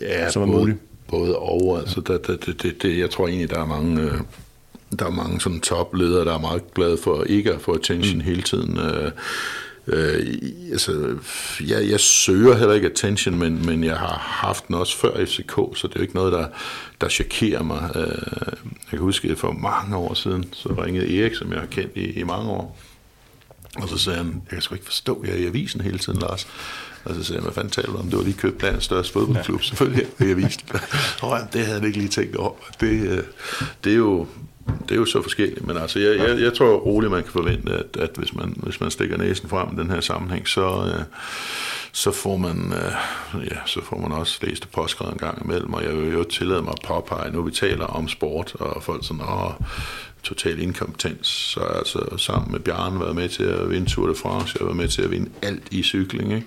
ja, som er både, mulig. Både og. Altså, det, det, det, det, jeg tror egentlig, der er mange... Uh, der er mange sådan topledere, der er meget glade for ikke at få attention mm. hele tiden. Øh, øh, altså, jeg, jeg søger heller ikke attention, men, men jeg har haft den også før FCK, så det er jo ikke noget, der, der chokerer mig. Øh, jeg kan huske, at for mange år siden, så ringede Erik, som jeg har kendt i, i mange år, og så sagde han, jeg kan sgu ikke forstå, jeg er i avisen hele tiden, Lars. Og så sagde jeg, hvad fanden taler du om? Det var lige købt landets største fodboldklub. Ja. Selvfølgelig jeg vist det. det havde jeg ikke lige tænkt over. Det, øh, det er jo det er jo så forskelligt, men altså, jeg, jeg, jeg tror roligt, man kan forvente, at, at hvis, man, hvis man stikker næsen frem i den her sammenhæng, så, øh, så, får man, øh, ja, så får man også læst postskrevet en gang imellem, og jeg vil jo tillade mig at påpege, nu vi taler om sport, og folk sådan, åh, total inkompetens, så jeg altså sammen med Bjarne været med til at vinde Tour de France, jeg har været med til at vinde alt i cykling, ikke?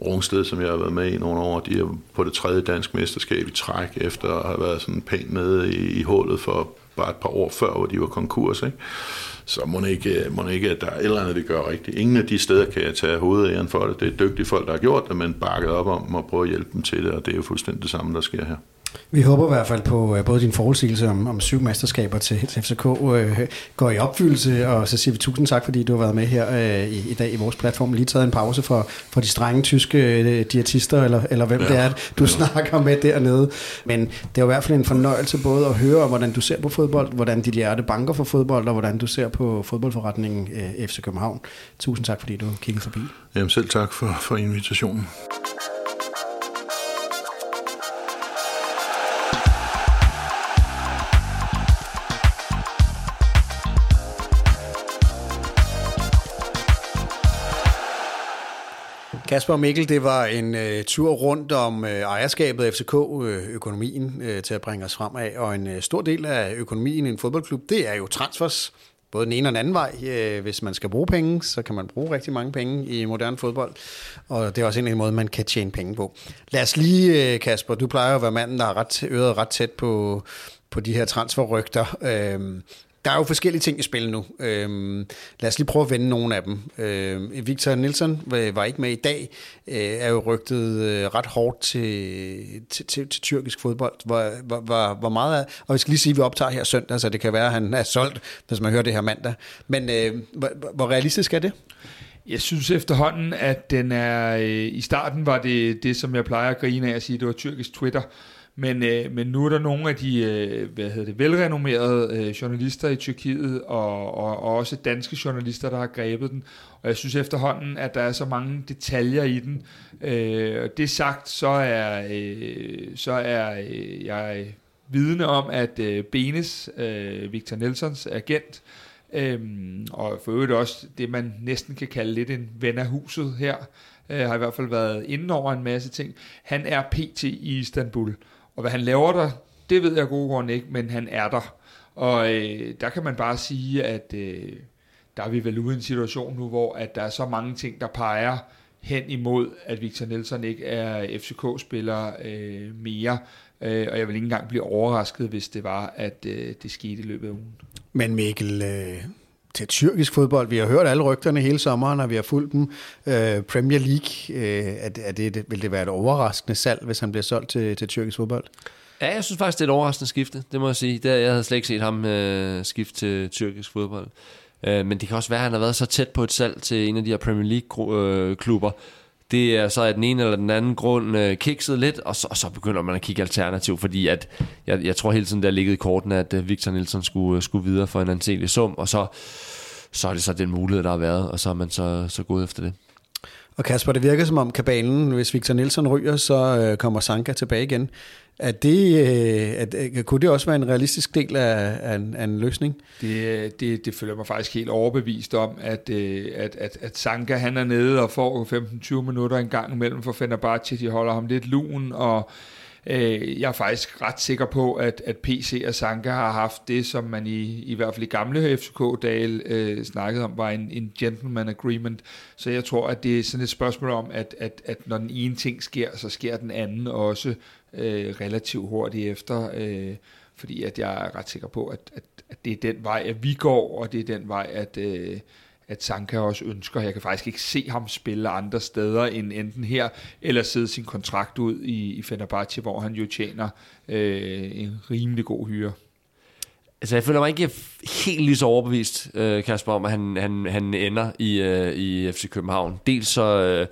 Rungsted, som jeg har været med i nogle år, de er på det tredje dansk mesterskab i træk, efter at have været sådan pænt nede i, i hullet for bare et par år før, hvor de var konkurs. Ikke? Så må ikke, må ikke, at der er et eller andet, vi gør rigtigt. Ingen af de steder kan jeg tage hovedæren for det. Det er dygtige folk, der har gjort det, men bakket op om at prøve at hjælpe dem til det, og det er jo fuldstændig det samme, der sker her. Vi håber i hvert fald på, at både din forudsigelse om, om syv mesterskaber til, til FCK øh, går i opfyldelse, og så siger vi tusind tak, fordi du har været med her øh, i, i dag i vores platform. Lige taget en pause for, for de strenge tyske øh, diætister, eller, eller hvem ja, det er, du ja. snakker med dernede. Men det er jo i hvert fald en fornøjelse både at høre, hvordan du ser på fodbold, hvordan dit hjerte banker for fodbold, og hvordan du ser på fodboldforretningen øh, FC København. Tusind tak, fordi du kiggede forbi. Jamen selv tak for, for invitationen. Kasper og Mikkel, det var en øh, tur rundt om øh, ejerskabet af FCK, øh, økonomien øh, til at bringe os fremad, og en øh, stor del af økonomien i en fodboldklub, det er jo transfers. Både den ene og den anden vej. Øh, hvis man skal bruge penge, så kan man bruge rigtig mange penge i moderne fodbold, og det er også en af de måder, man kan tjene penge på. Lad os lige, øh, Kasper, du plejer at være manden, der har ret, øret ret tæt på, på de her transferrygter. Øh, der er jo forskellige ting i spil nu. Øhm, lad os lige prøve at vende nogle af dem. Øhm, Victor Nielsen var ikke med i dag, øh, er jo rygtet øh, ret hårdt til, til, til, til tyrkisk fodbold. Hvor, hvor, hvor, hvor meget er, og vi skal lige sige, at vi optager her søndag, så det kan være, at han er solgt, hvis man hører det her mandag. Men øh, hvor, hvor realistisk er det? Jeg synes efterhånden, at den er... Øh, I starten var det det, som jeg plejer at grine af at sige, det var tyrkisk Twitter. Men, øh, men nu er der nogle af de øh, hvad hedder det, velrenommerede øh, journalister i Tyrkiet, og, og, og også danske journalister, der har grebet den. Og jeg synes efterhånden, at der er så mange detaljer i den. Øh, det sagt, så er, øh, så er øh, jeg vidne om, at øh, Benes, øh, Victor Nelsons agent, Øhm, og for øvrigt også det, man næsten kan kalde lidt en ven af huset her, øh, har i hvert fald været inde over en masse ting. Han er PT i Istanbul. Og hvad han laver der, det ved jeg gode grunde ikke, men han er der. Og øh, der kan man bare sige, at øh, der er vi vel ude i en situation nu, hvor at der er så mange ting, der peger hen imod, at Victor Nelson ikke er FCK-spiller øh, mere. Øh, og jeg vil ikke engang blive overrasket, hvis det var, at øh, det skete i løbet af ugen. Men Mikkel, øh, til tyrkisk fodbold. Vi har hørt alle rygterne hele sommeren, og vi har fulgt dem. Øh, Premier League, øh, er, er det, vil det være et overraskende salg, hvis han bliver solgt til, til tyrkisk fodbold? Ja, jeg synes faktisk, det er et overraskende skifte, det må jeg sige. Det, jeg havde slet ikke set ham øh, skifte til tyrkisk fodbold. Øh, men det kan også være, at han har været så tæt på et salg til en af de her Premier League-klubber, øh, det er så af den ene eller den anden grund øh, kikset lidt, og så, og så begynder man at kigge alternativ, fordi at, jeg, jeg tror hele tiden, der ligget i korten, at øh, Victor Nielsen skulle, øh, skulle videre for en anselig sum, og så, så er det så den mulighed, der har været, og så er man så, så gået efter det. Og Kasper, det virker som om kabalen, hvis Victor Nielsen ryger, så øh, kommer Sanka tilbage igen. Er det, øh, at, øh, kunne det også være en realistisk del af, af, en, af en løsning? Det, øh, det, det føler mig faktisk helt overbevist om, at, øh, at, at, at Sanka han er nede og får 15-20 minutter en gang imellem for Fenerbahce. De holder ham lidt lun, og Øh, jeg er faktisk ret sikker på, at, at PC og Sanka har haft det, som man i, i hvert fald i gamle FCK-dal øh, snakkede om, var en, en gentleman agreement. Så jeg tror, at det er sådan et spørgsmål om, at, at, at når den ene ting sker, så sker den anden også øh, relativt hurtigt efter. Øh, fordi at jeg er ret sikker på, at, at, at det er den vej, at vi går, og det er den vej, at... Øh, at Sanka også ønsker. Jeg kan faktisk ikke se ham spille andre steder end enten her, eller sidde sin kontrakt ud i, i Fenerbahce, hvor han jo tjener øh, en rimelig god hyre. Altså, jeg føler mig ikke helt lige så overbevist, øh, Kasper, om, at han, han, han ender i, øh, i FC København. Dels så, øh,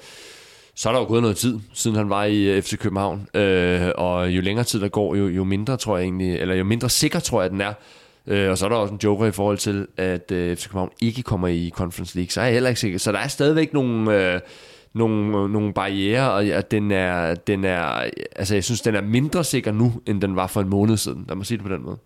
så er der jo gået noget tid, siden han var i øh, FC København, øh, og jo længere tid der går, jo, jo mindre tror jeg egentlig, eller jo mindre sikker tror jeg, den er, Øh, og så er der også en joker i forhold til, at øh, FC København ikke kommer i Conference League. Så er jeg heller ikke sikker. Så der er stadigvæk nogle... Øh, nogle, øh, nogle barriere, og ja, den er, den er, altså jeg synes, den er mindre sikker nu, end den var for en måned siden. Lad mig sige det på den måde.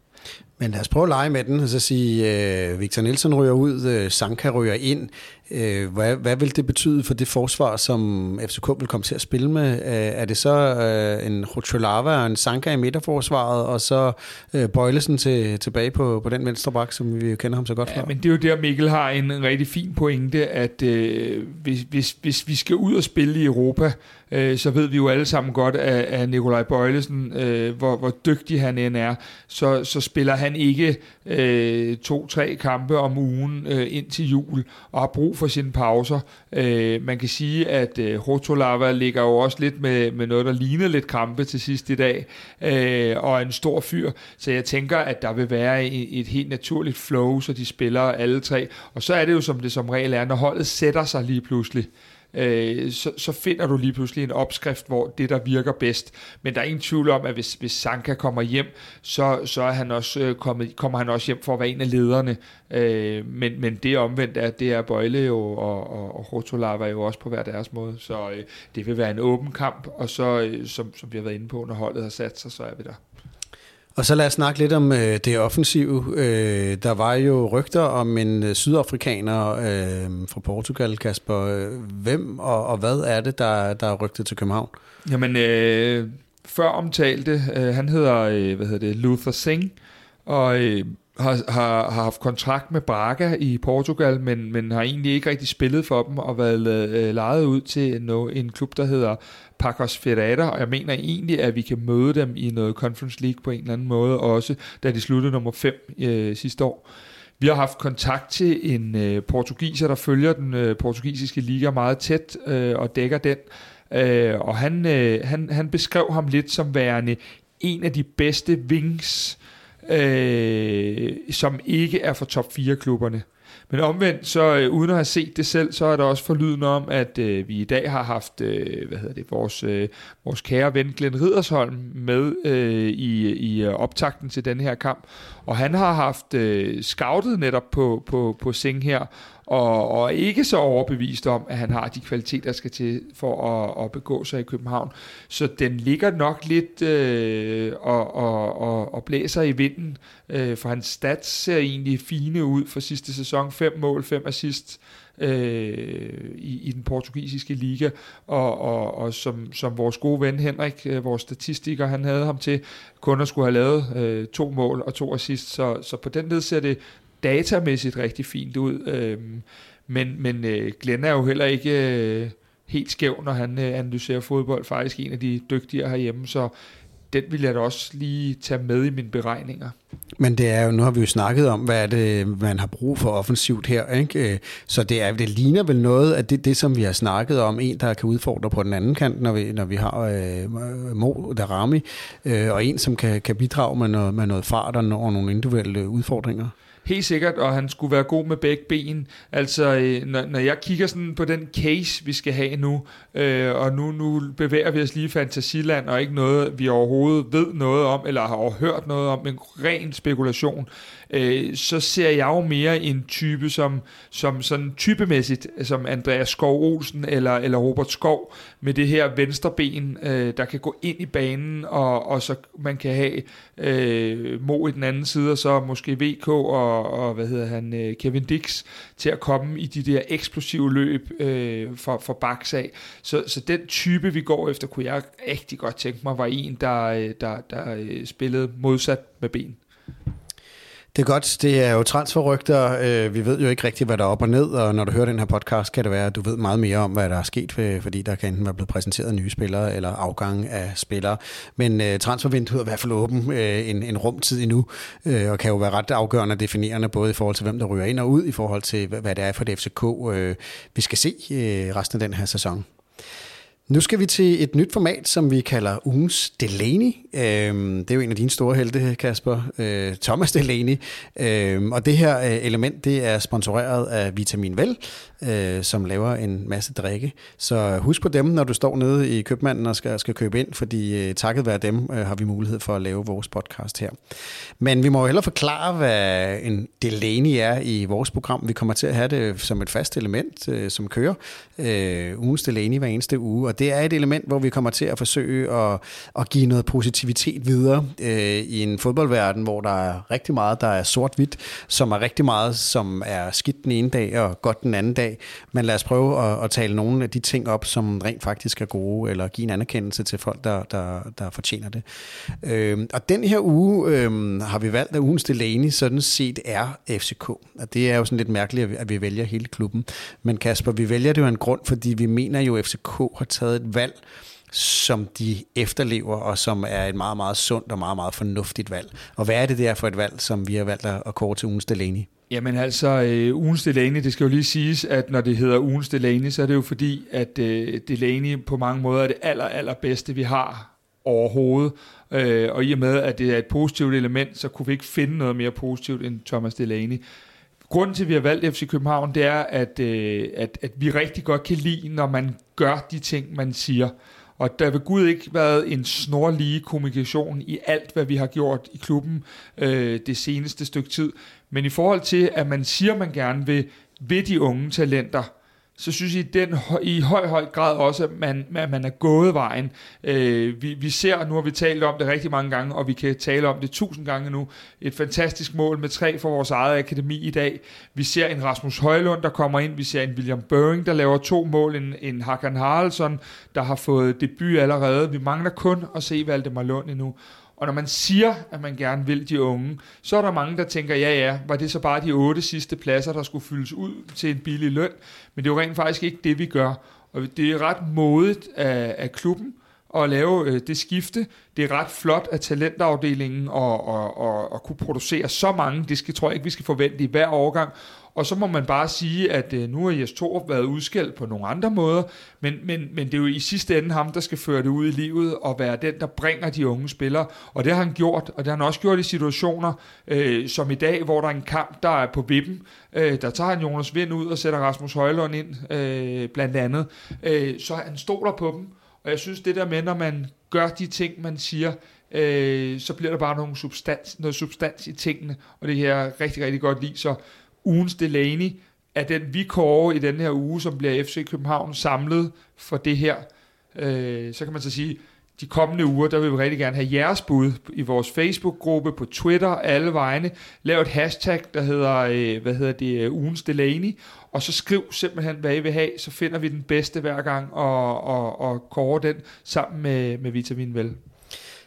Men lad os prøve at lege med den, og så sige, øh, Victor Nielsen ryger ud, øh, Sanka ryger ind. Øh, hvad, hvad vil det betyde for det forsvar, som FCK vil komme til at spille med? Øh, er det så øh, en Rutscholava og en Sanka i midterforsvaret, og så øh, Bøjlesen til, tilbage på, på den venstre bak, som vi jo kender ham så godt fra? Ja, men det er jo der, Mikkel har en rigtig fin pointe, at øh, hvis, hvis, hvis vi skal ud og spille i Europa, øh, så ved vi jo alle sammen godt, at, at Nikolaj Bøjlesen, øh, hvor, hvor dygtig han end er, så, så spiller han ikke øh, to-tre kampe om ugen øh, ind til jul, og har brug for sine pauser. Øh, man kan sige, at øh, Rotolava ligger jo også lidt med, med noget, der ligner lidt krampe til sidst i dag, øh, og en stor fyr, så jeg tænker, at der vil være et, et helt naturligt flow, så de spiller alle tre, og så er det jo som det som regel er, når holdet sætter sig lige pludselig, øh, så, så finder du lige pludselig en opskrift, hvor det der virker bedst. Men der er ingen tvivl om, at hvis, hvis Sanka kommer hjem, så, så er han også, øh, kommet, kommer han også hjem for at være en af lederne. Øh, men, men det omvendt er, det er Bøjle jo, og, og, og Rotolava jo også på hver deres måde. Så øh, det vil være en åben kamp, og så, øh, som, som vi har været inde på, når holdet har sat sig, så er vi der. Og så lad os snakke lidt om øh, det offensive. Øh, der var jo rygter om en øh, sydafrikaner øh, fra Portugal, Kasper. Hvem og, og hvad er det, der, der er rygtet til København? Jamen, øh, før omtalte, øh, han hedder, øh, hvad hedder det, Luther Singh, og øh, har, har, har haft kontrakt med Braga i Portugal, men, men har egentlig ikke rigtig spillet for dem og været øh, lejet ud til en, øh, en klub, der hedder Pacos Ferreira, og jeg mener egentlig, at vi kan møde dem i noget Conference League på en eller anden måde også, da de sluttede nummer 5 øh, sidste år. Vi har haft kontakt til en øh, portugiser, der følger den øh, portugisiske liga meget tæt øh, og dækker den, øh, og han, øh, han, han beskrev ham lidt som værende en af de bedste wings, øh, som ikke er for top 4 klubberne. Men omvendt, så øh, uden at have set det selv, så er der også forlyden om, at øh, vi i dag har haft, øh, hvad hedder det, vores, øh, vores kære ven Glenn Ridersholm med øh, i, i øh, optakten til den her kamp. Og han har haft øh, scoutet netop på, på, på Sing her, og, og ikke så overbevist om, at han har de kvaliteter, der skal til for at, at begå sig i København. Så den ligger nok lidt øh, og, og, og, og blæser i vinden, øh, for hans stats ser egentlig fine ud for sidste sæson. Fem mål, fem assist øh, i, i den portugisiske liga, og, og, og som, som vores gode ven Henrik, øh, vores statistiker, han havde ham til, kun at skulle have lavet øh, to mål og to assist, så, så på den led ser det datamæssigt rigtig fint ud. Øh, men men øh, Glenn er jo heller ikke øh, helt skæv, når han øh, analyserer fodbold. Faktisk en af de dygtigere herhjemme, så den vil jeg da også lige tage med i mine beregninger. Men det er jo, nu har vi jo snakket om, hvad er det, man har brug for offensivt her, ikke? Øh, så det, er, det ligner vel noget af det, det, som vi har snakket om, en, der kan udfordre på den anden kant, når vi, når vi har øh, Mo Darami, øh, og en, som kan, kan bidrage med noget, med noget fart og nogle individuelle udfordringer helt sikkert, og han skulle være god med begge ben. Altså, øh, når, når jeg kigger sådan på den case, vi skal have nu, øh, og nu, nu bevæger vi os lige i fantasiland, og ikke noget, vi overhovedet ved noget om, eller har hørt noget om, men ren spekulation, øh, så ser jeg jo mere en type som, som sådan typemæssigt, som Andreas Skov Olsen eller, eller Robert Skov, med det her venstre ben, øh, der kan gå ind i banen, og, og så man kan have øh, Mo i den anden side, og så måske VK og, og hvad hedder han, øh, Kevin Dix, til at komme i de der eksplosive løb øh, for, for baks af. Så, så den type, vi går efter, kunne jeg rigtig godt tænke mig, var en, der, øh, der, der, der spillede modsat med ben. Det er godt. Det er jo transferrygter. Øh, vi ved jo ikke rigtigt, hvad der er op og ned, og når du hører den her podcast, kan det være, at du ved meget mere om, hvad der er sket, øh, fordi der kan enten være blevet præsenteret nye spillere eller afgang af spillere. Men uh, transfervinduet er i hvert fald åben uh, en, en rumtid endnu, uh, og kan jo være ret afgørende og definerende, både i forhold til, hvem der ryger ind og ud, i forhold til, hvad det er for det FCK, uh, vi skal se uh, resten af den her sæson. Nu skal vi til et nyt format, som vi kalder ugens Delaney. Øhm, det er jo en af dine store helte, Kasper. Øh, Thomas Delaney. Øhm, og det her øh, element, det er sponsoreret af Vitamin Vel, øh, som laver en masse drikke. Så husk på dem, når du står nede i købmanden og skal, skal købe ind, fordi øh, takket være dem øh, har vi mulighed for at lave vores podcast her. Men vi må jo hellere forklare, hvad en Delaney er i vores program. Vi kommer til at have det som et fast element, øh, som kører. ugens Delaney hver eneste uge, og det er et element, hvor vi kommer til at forsøge at, at give noget positivitet videre øh, i en fodboldverden, hvor der er rigtig meget, der er sort-hvidt, som er rigtig meget, som er skidt den ene dag og godt den anden dag. Men lad os prøve at, at tale nogle af de ting op, som rent faktisk er gode, eller give en anerkendelse til folk, der, der, der fortjener det. Øh, og den her uge øh, har vi valgt, at ugens Delaney sådan set er FCK. Og det er jo sådan lidt mærkeligt, at vi vælger hele klubben. Men Kasper, vi vælger det jo af en grund, fordi vi mener jo, at FCK har taget taget et valg, som de efterlever, og som er et meget, meget sundt og meget, meget fornuftigt valg. Og hvad er det der for et valg, som vi har valgt at kåre til ugens Delaney? Jamen altså, øh, ugens Delaney, det skal jo lige siges, at når det hedder ugens Delaney, så er det jo fordi, at øh, Delaney på mange måder er det aller, aller bedste, vi har overhovedet. Øh, og i og med, at det er et positivt element, så kunne vi ikke finde noget mere positivt end Thomas Delaney. Grunden til, at vi har valgt FC København, det er, at, øh, at, at vi rigtig godt kan lide, når man gør de ting, man siger. Og der vil Gud ikke været en snorlige kommunikation i alt, hvad vi har gjort i klubben øh, det seneste stykke tid. Men i forhold til, at man siger, man gerne vil ved de unge talenter, så synes jeg den, i høj, høj grad også, at man, at man er gået vejen. Øh, vi, vi ser, nu har vi talt om det rigtig mange gange, og vi kan tale om det tusind gange nu, et fantastisk mål med tre for vores eget akademi i dag. Vi ser en Rasmus Højlund, der kommer ind. Vi ser en William Børing, der laver to mål. En, en Hakan Haraldsson, der har fået debut allerede. Vi mangler kun at se Valdemar Lund endnu. Og når man siger, at man gerne vil de unge, så er der mange, der tænker, ja ja, var det så bare de otte sidste pladser, der skulle fyldes ud til en billig løn? Men det er jo rent faktisk ikke det, vi gør. Og det er ret modigt af, af klubben at lave øh, det skifte. Det er ret flot af talentafdelingen at, at, at, at kunne producere så mange. Det skal, tror jeg ikke, vi skal forvente i hver årgang. Og så må man bare sige, at øh, nu har Jes Torup været udskældt på nogle andre måder, men, men, men det er jo i sidste ende ham, der skal føre det ud i livet og være den, der bringer de unge spillere. Og det har han gjort, og det har han også gjort i situationer øh, som i dag, hvor der er en kamp, der er på vippen. Øh, der tager han Jonas Vind ud og sætter Rasmus Højlund ind, øh, blandt andet. Øh, så han stoler på dem. Og jeg synes, det der med, når man gør de ting, man siger, øh, så bliver der bare nogle substans, noget substans i tingene, og det her rigtig, rigtig godt lide. Så ugens Delaney er den, vi kårer i den her uge, som bliver FC København samlet for det her. Øh, så kan man så sige, de kommende uger, der vil vi rigtig gerne have jeres bud i vores Facebook-gruppe, på Twitter, alle vegne. Lav et hashtag, der hedder, øh, hvad hedder det, øh, ugens Delaney, og så skriv simpelthen, hvad I vil have, så finder vi den bedste hver gang, og, og, og kårer den sammen med, med Vitamin Vel.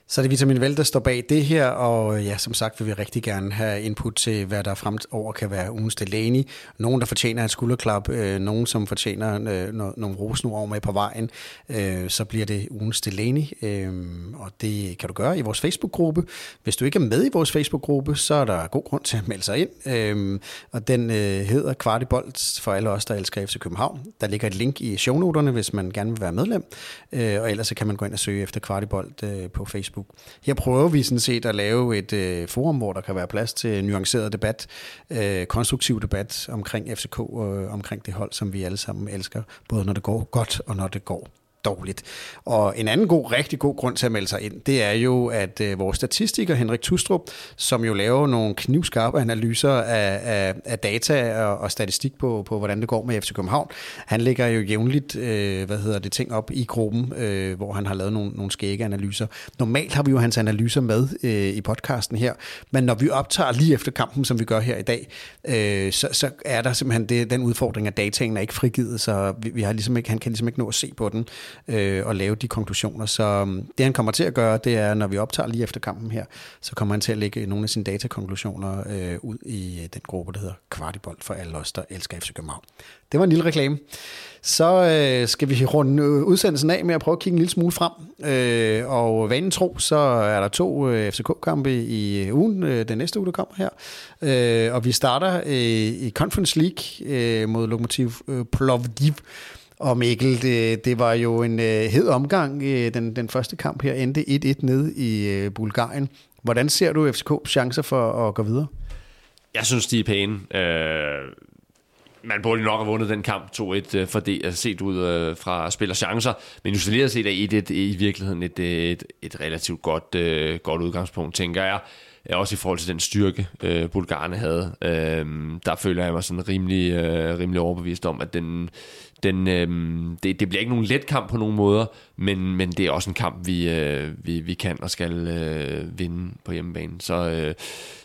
Så det er Vitamin Vel, der står bag det her, og øh, ja, som sagt vil vi rigtig gerne have input til, hvad der fremover kan være ugens Delaney. Nogen, der fortjener et skulderklap, øh, nogen, som fortjener øh, nogle rosenord med på vejen, øh, så bliver det ugens Delaney, øh, og det kan du gøre i vores Facebook-gruppe. Hvis du ikke er med i vores Facebook-gruppe, så er der god grund til at melde sig ind, øh, og den øh, hedder Kvartibolt for alle os, der elsker FC København. Der ligger et link i shownoterne, hvis man gerne vil være medlem, øh, og ellers så kan man gå ind og søge efter Kvartibolt øh, på Facebook Facebook. Her prøver vi sådan set at lave et øh, forum, hvor der kan være plads til nuanceret debat, øh, konstruktiv debat omkring FCK og øh, omkring det hold, som vi alle sammen elsker, både når det går godt og når det går dårligt. Og en anden god, rigtig god grund til at melde sig ind, det er jo, at øh, vores statistiker Henrik Tustrup, som jo laver nogle knivskarpe analyser af, af, af data og, og statistik på, på, hvordan det går med FC København, han lægger jo jævnligt, øh, hvad hedder det, ting op i gruppen, øh, hvor han har lavet nogle, nogle skægge analyser. Normalt har vi jo hans analyser med øh, i podcasten her, men når vi optager lige efter kampen, som vi gør her i dag, øh, så, så er der simpelthen det, den udfordring, at dataen er ikke frigivet, så vi, vi har ligesom ikke, han kan ligesom ikke nå at se på den øh, og lave de konklusioner. Så øhm, det han kommer til at gøre, det er, når vi optager lige efter kampen her, så kommer han til at lægge nogle af sine datakonklusioner øh, ud i øh, den gruppe, der hedder Kvartibold for alle os, der elsker FC København. Det var en lille reklame. Så øh, skal vi runde øh, udsendelsen af med at prøve at kigge en lille smule frem. Øh, og vanen tro, så er der to øh, FCK-kampe i øh, ugen, øh, den næste uge, der kommer her. Øh, og vi starter øh, i Conference League øh, mod Lokomotiv øh, Plovdiv. Og Mikkel, det, det var jo en øh, hed omgang. Øh, den, den første kamp her endte 1-1 ned i øh, Bulgarien. Hvordan ser du FCK's chancer for at gå videre? Jeg synes, de er pæne. Øh, man burde nok have vundet den kamp 2-1 øh, for det, er set ud øh, fra spiller chancer. Men isoleret set er 1-1 i virkeligheden et, øh, et, et relativt godt, øh, godt udgangspunkt, tænker jeg øh, også i forhold til den styrke, øh, Bulgarerne havde. Øh, der føler jeg mig sådan rimelig, øh, rimelig overbevist om, at den, den, øh, det, det bliver ikke nogen let kamp på nogen måder, men, men det er også en kamp, vi, øh, vi, vi kan og skal øh, vinde på hjemmebane. Så, øh,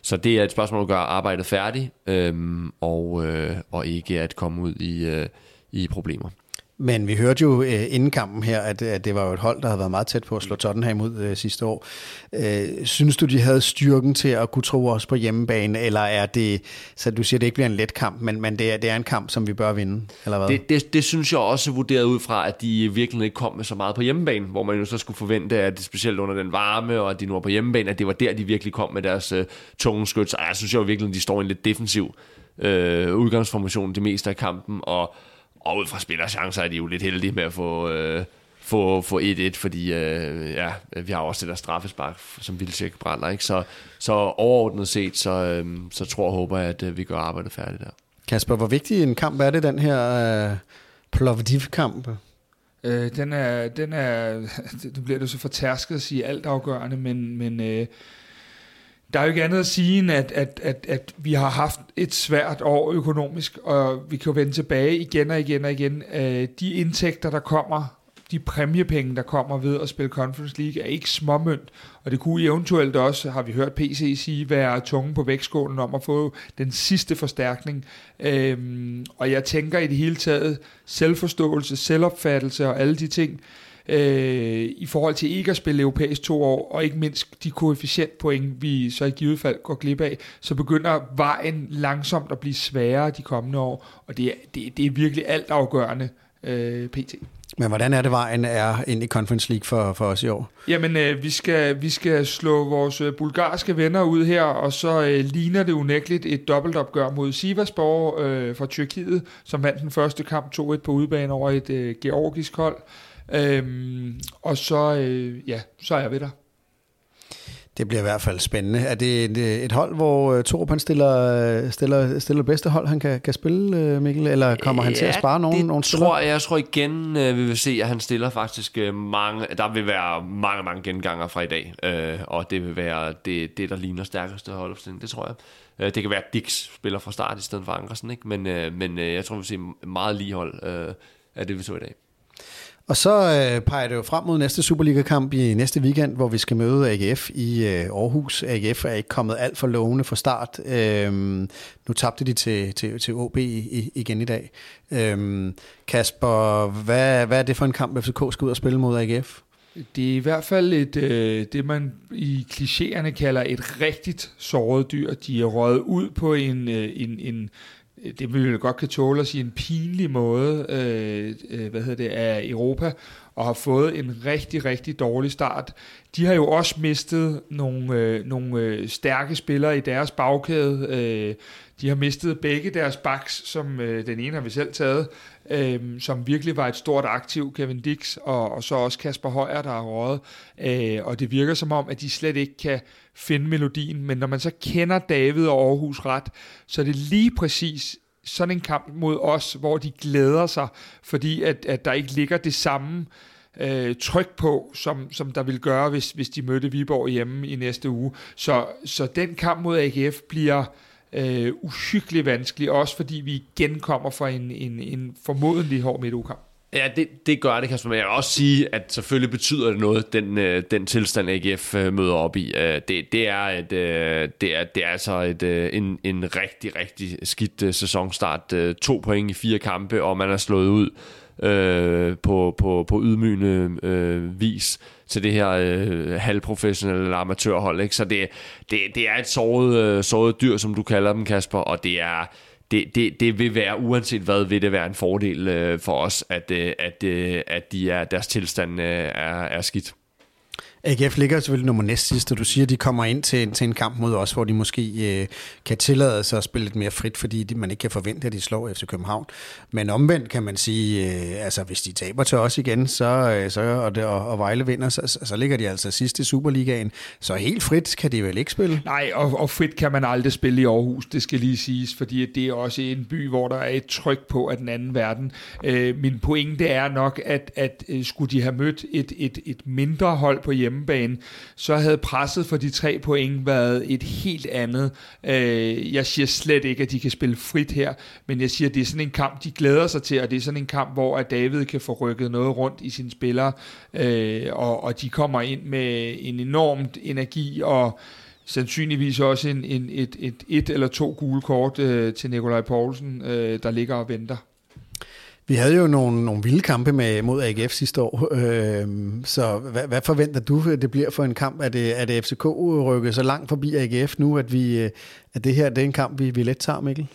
så det er et spørgsmål at gøre arbejdet færdigt, øh, og, øh, og ikke at komme ud i, øh, i problemer. Men vi hørte jo øh, inden kampen her, at, at det var jo et hold, der havde været meget tæt på at slå Tottenham ud øh, sidste år. Øh, synes du, de havde styrken til at kunne tro os på hjemmebane, eller er det, så du siger, det ikke bliver en let kamp, men, men det, er, det er en kamp, som vi bør vinde, eller hvad? Det, det, det synes jeg også vurderet ud fra, at de virkelig ikke kom med så meget på hjemmebane, hvor man jo så skulle forvente, at det specielt under den varme, og at de nu var på hjemmebane, at det var der, de virkelig kom med deres øh, tunge skyts. Så jeg synes jo virkelig, at de står i en lidt defensiv øh, udgangsformation det meste af kampen, og og ud fra spillerchancer er de jo lidt heldige med at få, øh, få, få 1-1, fordi øh, ja, vi har også det der straffespark, som Vildtjek brænder. Ikke? Så, så overordnet set, så, øh, så tror og håber jeg, at øh, vi gør arbejdet færdigt der. Kasper, hvor vigtig en kamp er det, den her øh, Plovdiv-kamp? Øh, den er, den er, det bliver det så fortærsket at sige alt afgørende, men, men øh, der er jo ikke andet at sige, end at, at, at, at vi har haft et svært år økonomisk, og vi kan jo vende tilbage igen og igen og igen. Øh, de indtægter, der kommer, de præmiepenge, der kommer ved at spille Conference League, er ikke småmønt, og det kunne eventuelt også, har vi hørt PC sige, være tunge på vægtskålen om at få den sidste forstærkning. Øhm, og jeg tænker i det hele taget, selvforståelse, selvopfattelse og alle de ting, øh, i forhold til ikke at spille europæisk to år, og ikke mindst de koefficientpoint, vi så i givet fald går glip af, så begynder vejen langsomt at blive sværere de kommende år, og det er, det, det er virkelig alt afgørende øh, pt. Men hvordan er det vejen er ind i Conference League for, for os i år? Jamen, øh, vi, skal, vi skal slå vores øh, bulgarske venner ud her, og så øh, ligner det unægteligt et dobbeltopgør mod Sivasspor øh, fra Tyrkiet, som vandt den første kamp 2-1 på udebane over et øh, georgisk hold. Øhm, og så, øh, ja, så er jeg ved dig. Det bliver i hvert fald spændende. Er det et, et hold, hvor uh, Torup han stiller, stiller, stiller bedste hold, han kan, kan spille, Mikkel? Eller kommer han ja, til at spare nogen, nogen spillere? Tror, jeg, jeg tror igen, vi vil se, at han stiller faktisk mange... Der vil være mange, mange genganger fra i dag. Uh, og det vil være det, det der ligner stærkeste holdopstilling. Det tror jeg. Det kan være, at Dix spiller fra start i stedet for Ankersen. Ikke? Men, men jeg tror, vi vil se meget lige hold uh, af det, vi så i dag. Og så øh, peger det jo frem mod næste Superliga-kamp i næste weekend, hvor vi skal møde AGF i øh, Aarhus. AGF er ikke kommet alt for lovende fra start. Øhm, nu tabte de til, til, til OB i, igen i dag. Øhm, Kasper, hvad, hvad er det for en kamp, FCK skal ud og spille mod AGF? Det er i hvert fald et, øh, det, man i klichéerne kalder et rigtigt såret dyr. De er røget ud på en, øh, en, en det vi godt kan tåle at sige, en pinlig måde, øh, øh, hvad hedder det, af Europa, og har fået en rigtig, rigtig dårlig start. De har jo også mistet nogle, øh, nogle øh, stærke spillere i deres bagkæde. Øh, de har mistet begge deres backs, som øh, den ene har vi selv taget, øh, som virkelig var et stort aktiv, Kevin Dix, og, og så også Kasper Højer, der har røget. Øh, og det virker som om, at de slet ikke kan finde melodien, men når man så kender David og Aarhus ret, så er det lige præcis sådan en kamp mod os, hvor de glæder sig, fordi at, at der ikke ligger det samme øh, tryk på, som, som der vil gøre, hvis, hvis de mødte Viborg hjemme i næste uge. Så, så den kamp mod AGF bliver øh, uhyggeligt vanskelig, også fordi vi igen kommer fra en, en, en formodentlig hård midtugekamp. Ja, det, det gør det, Kasper. Men jeg vil også sige, at selvfølgelig betyder det noget, den, øh, den tilstand, AGF øh, møder op i. Øh, det, det, er, et, det, er, det er altså et, en, en rigtig, rigtig skidt sæsonstart. To point i fire kampe, og man er slået ud øh, på, på, på ydmygende øh, vis til det her øh, halvprofessionelle amatørhold. Ikke? Så det, det, det er et såret, øh, såret dyr, som du kalder dem, Kasper, og det er det, det, det vil være, uanset hvad, vil det være en fordel øh, for os, at, øh, at, øh, at de er, deres tilstand øh, er, er skidt. AGF ligger selvfølgelig nummer næst sidst, og du siger, at de kommer ind til, til en kamp mod os, hvor de måske øh, kan tillade sig at spille lidt mere frit, fordi de, man ikke kan forvente, at de slår FC København. Men omvendt kan man sige, øh, altså hvis de taber til os igen, så, øh, så, og, det, og, og Vejle vinder, så, så, så ligger de altså sidst i Superligaen. Så helt frit kan de vel ikke spille? Nej, og, og frit kan man aldrig spille i Aarhus, det skal lige siges, fordi det er også en by, hvor der er et tryk på af den anden verden. Øh, min pointe er nok, at, at øh, skulle de have mødt et, et, et mindre hold på hjemme, hjemmebane, så havde presset for de tre point været et helt andet. Øh, jeg siger slet ikke, at de kan spille frit her, men jeg siger, at det er sådan en kamp, de glæder sig til, og det er sådan en kamp, hvor at David kan få rykket noget rundt i sine spillere, øh, og, og de kommer ind med en enormt energi og sandsynligvis også en, en, et, et, et eller to gule kort øh, til Nikolaj Poulsen, øh, der ligger og venter. Vi havde jo nogle, nogle vilde kampe med, mod AGF sidste år, øh, så hvad, hvad forventer du, det bliver for en kamp? Er det, er det FCK rykket så langt forbi AGF nu, at, vi, øh, at det her det er en kamp, vi, vi let tager, Mikkel?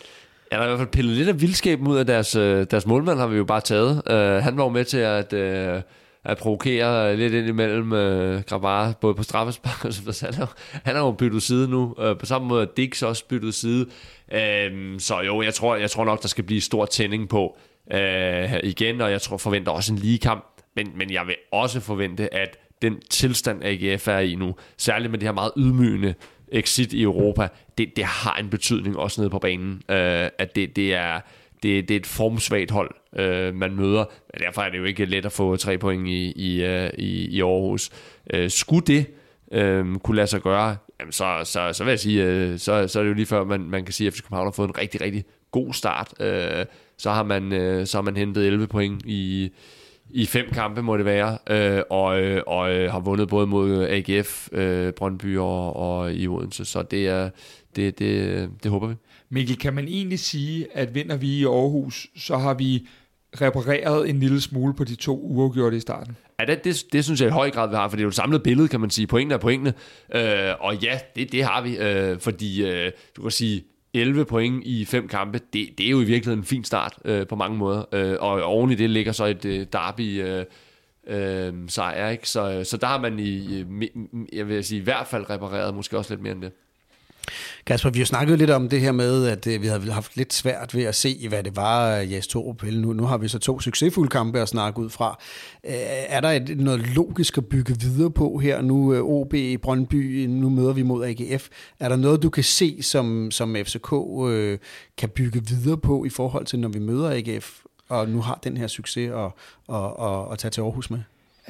Ja, der er i hvert fald pillet lidt af vildskaben ud af deres, øh, deres målmand, har vi jo bare taget. Uh, han var jo med til at, uh, at provokere lidt ind imellem uh, Gravar, både på straffespark og så han, har, han har jo byttet side nu, uh, på samme måde at Dix også byttet side. Uh, så jo, jeg tror, jeg tror nok, der skal blive stor tænding på, øh, igen, og jeg tror forventer også en lige kamp, men, men jeg vil også forvente, at den tilstand AGF er i nu, særligt med det her meget ydmygende exit i Europa, det, det har en betydning også nede på banen, øh, at det, det er det, det er et formsvagt hold, øh, man møder. Men derfor er det jo ikke let at få tre point i, i, øh, i, i Aarhus. Øh, skulle det øh, kunne lade sig gøre, jamen så, så, så vil jeg sige, øh, så, så er det jo lige før, man, man kan sige, at FC København har fået en rigtig, rigtig god start. Øh, så har man, øh, så har man hentet 11 point i, i fem kampe, må det være, øh, og, øh, og øh, har vundet både mod AGF, øh, Brøndby og, og i Odense, så det, er, det, det, det håber vi. Mikkel, kan man egentlig sige, at vinder vi i Aarhus, så har vi repareret en lille smule på de to uafgjorte i starten? Ja, det, det, det synes jeg i høj grad, vi har, for det er jo et samlet billede, kan man sige. Pointene er pointene. Øh, og ja, det, det har vi, øh, fordi øh, du kan sige, 11 point i fem kampe, det, det er jo i virkeligheden en fin start øh, på mange måder. Øh, og oven i det ligger så et øh, derby øh, øh, sejr, ikke? Så, så der har man i, jeg vil sige, i hvert fald repareret, måske også lidt mere end det. Kasper, vi har snakket lidt om det her med, at øh, vi havde haft lidt svært ved at se, hvad det var, øh, Jes Torup nu, nu har vi så to succesfulde kampe at snakke ud fra. Øh, er der et, noget logisk at bygge videre på her? Nu OB i Brøndby, nu møder vi mod AGF. Er der noget, du kan se, som, som FCK øh, kan bygge videre på i forhold til, når vi møder AGF, og nu har den her succes at, at, at, at tage til Aarhus med?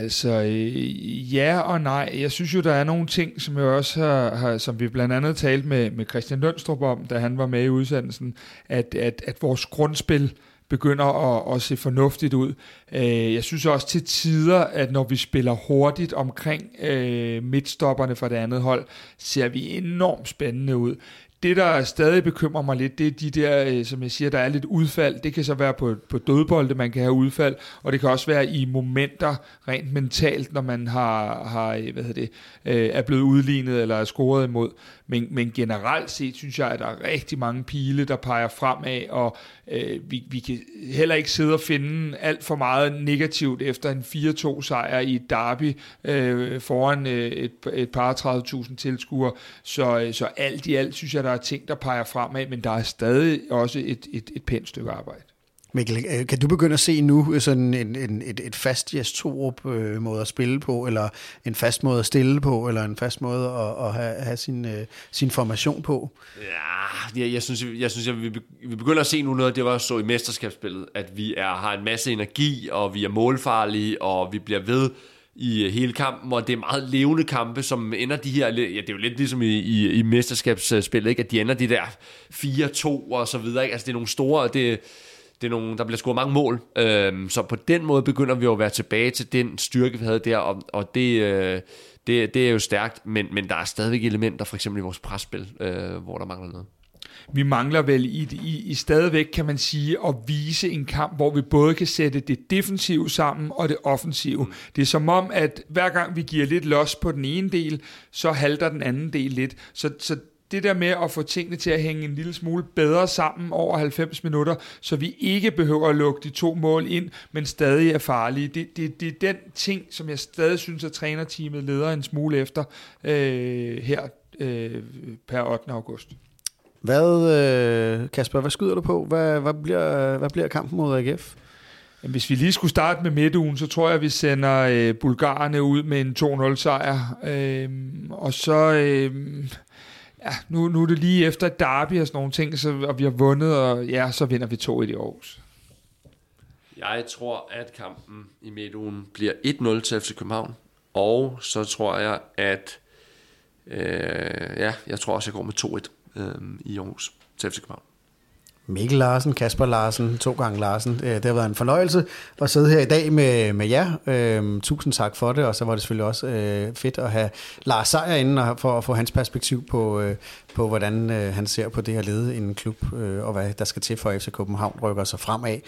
Altså, øh, ja og nej. Jeg synes jo, der er nogle ting, som jeg også har, har som vi blandt andet talte med, med Christian Lønstrup om, da han var med i udsendelsen, at, at, at vores grundspil begynder at, at se fornuftigt ud. Øh, jeg synes også til tider, at når vi spiller hurtigt omkring øh, midtstopperne for det andet hold, ser vi enormt spændende ud det, der stadig bekymrer mig lidt, det er de der, øh, som jeg siger, der er lidt udfald. Det kan så være på, på dødbolde, man kan have udfald, og det kan også være i momenter rent mentalt, når man har, har øh, hvad hedder det, øh, er blevet udlignet eller er scoret imod. Men, men generelt set synes jeg, at der er rigtig mange pile, der peger fremad, og øh, vi, vi kan heller ikke sidde og finde alt for meget negativt efter en 4-2 sejr i et derby øh, foran øh, et, et par 30.000 tilskuere. Så, øh, så alt i alt synes jeg, der er ting, der peger fremad, men der er stadig også et, et, et pænt stykke arbejde. Mikkel, øh, kan du begynde at se nu øh, sådan en, en, et, et fast Jes Torup øh, måde at spille på, eller en fast måde at stille på, eller en fast måde at, at have, have sin, øh, sin formation på? Ja, jeg, jeg synes, jeg, synes jeg, vi, vi begynder at se nu noget, det var så i mesterskabsspillet, at vi er, har en masse energi, og vi er målfarlige, og vi bliver ved i øh, hele kampen, og det er meget levende kampe, som ender de her, ja, det er jo lidt ligesom i, i, i mesterskabsspillet, ikke? at de ender de der 4-2 og så videre, ikke? altså det er nogle store, det, det er nogle, der bliver scoret mange mål, øhm, så på den måde begynder vi jo at være tilbage til den styrke, vi havde der, og, og det, øh, det, det er jo stærkt, men, men der er stadigvæk elementer, for eksempel i vores presspil, øh, hvor der mangler noget vi mangler vel i, i, i stadigvæk, kan man sige, at vise en kamp, hvor vi både kan sætte det defensive sammen og det offensive. Mm. Det er som om, at hver gang vi giver lidt los på den ene del, så halter den anden del lidt. Så, så det der med at få tingene til at hænge en lille smule bedre sammen over 90 minutter, så vi ikke behøver at lukke de to mål ind, men stadig er farlige. Det, det, det er den ting, som jeg stadig synes, at trænerteamet leder en smule efter øh, her øh, per 8. august. Hvad, øh, Kasper, hvad skyder du på? Hvad, hvad, bliver, hvad bliver kampen mod AGF? Hvis vi lige skulle starte med midtugen, så tror jeg, at vi sender øh, bulgarerne ud med en 2-0 sejr. Øh, og så... Øh, ja, nu, nu er det lige efter derby og sådan nogle ting, så, og vi har vundet, og ja, så vinder vi 2 i Aarhus. Jeg tror, at kampen i midtugen bliver 1-0 til FC København. Og så tror jeg, at... Øh, ja, jeg tror også, jeg går med 2-1 øh, i Aarhus til FC København. Mikkel Larsen, Kasper Larsen, to gange Larsen. Øh, det har været en fornøjelse at sidde her i dag med, med jer. Øh, tusind tak for det, og så var det selvfølgelig også øh, fedt at have Lars Seier inde for at få hans perspektiv på, øh, på hvordan øh, han ser på det at lede en klub, øh, og hvad der skal til for FC København rykker sig fremad.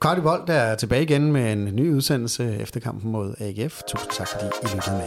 Kvartibold er tilbage igen med en ny udsendelse efter kampen mod AGF. Tusind tak, fordi I lyttede med.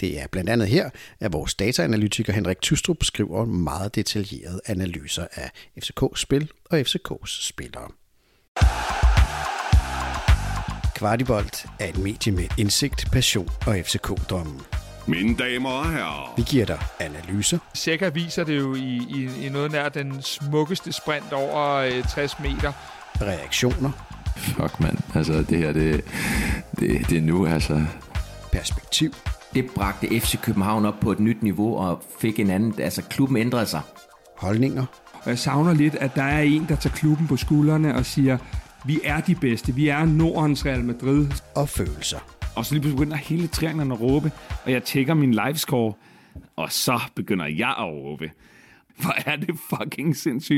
Det er blandt andet her, at vores dataanalytiker Henrik Tystrup skriver meget detaljerede analyser af FCK-spil og FCK's spillere. Kvartibolt er et medie med indsigt, passion og FCK-drømmen. Mine damer og herrer. Vi giver dig analyser. Sikker viser det jo i, i, i noget nær den smukkeste sprint over øh, 60 meter. Reaktioner. Fuck mand, altså det her, det, det, det er nu altså. Perspektiv det bragte FC København op på et nyt niveau og fik en anden, altså klubben ændrede sig. Holdninger. Og jeg savner lidt, at der er en, der tager klubben på skuldrene og siger, vi er de bedste, vi er Nordens Real Madrid. Og følelser. Og så lige pludselig begynder hele trianglen at råbe, og jeg tjekker min livescore, og så begynder jeg at råbe. Hvor er det fucking sindssygt.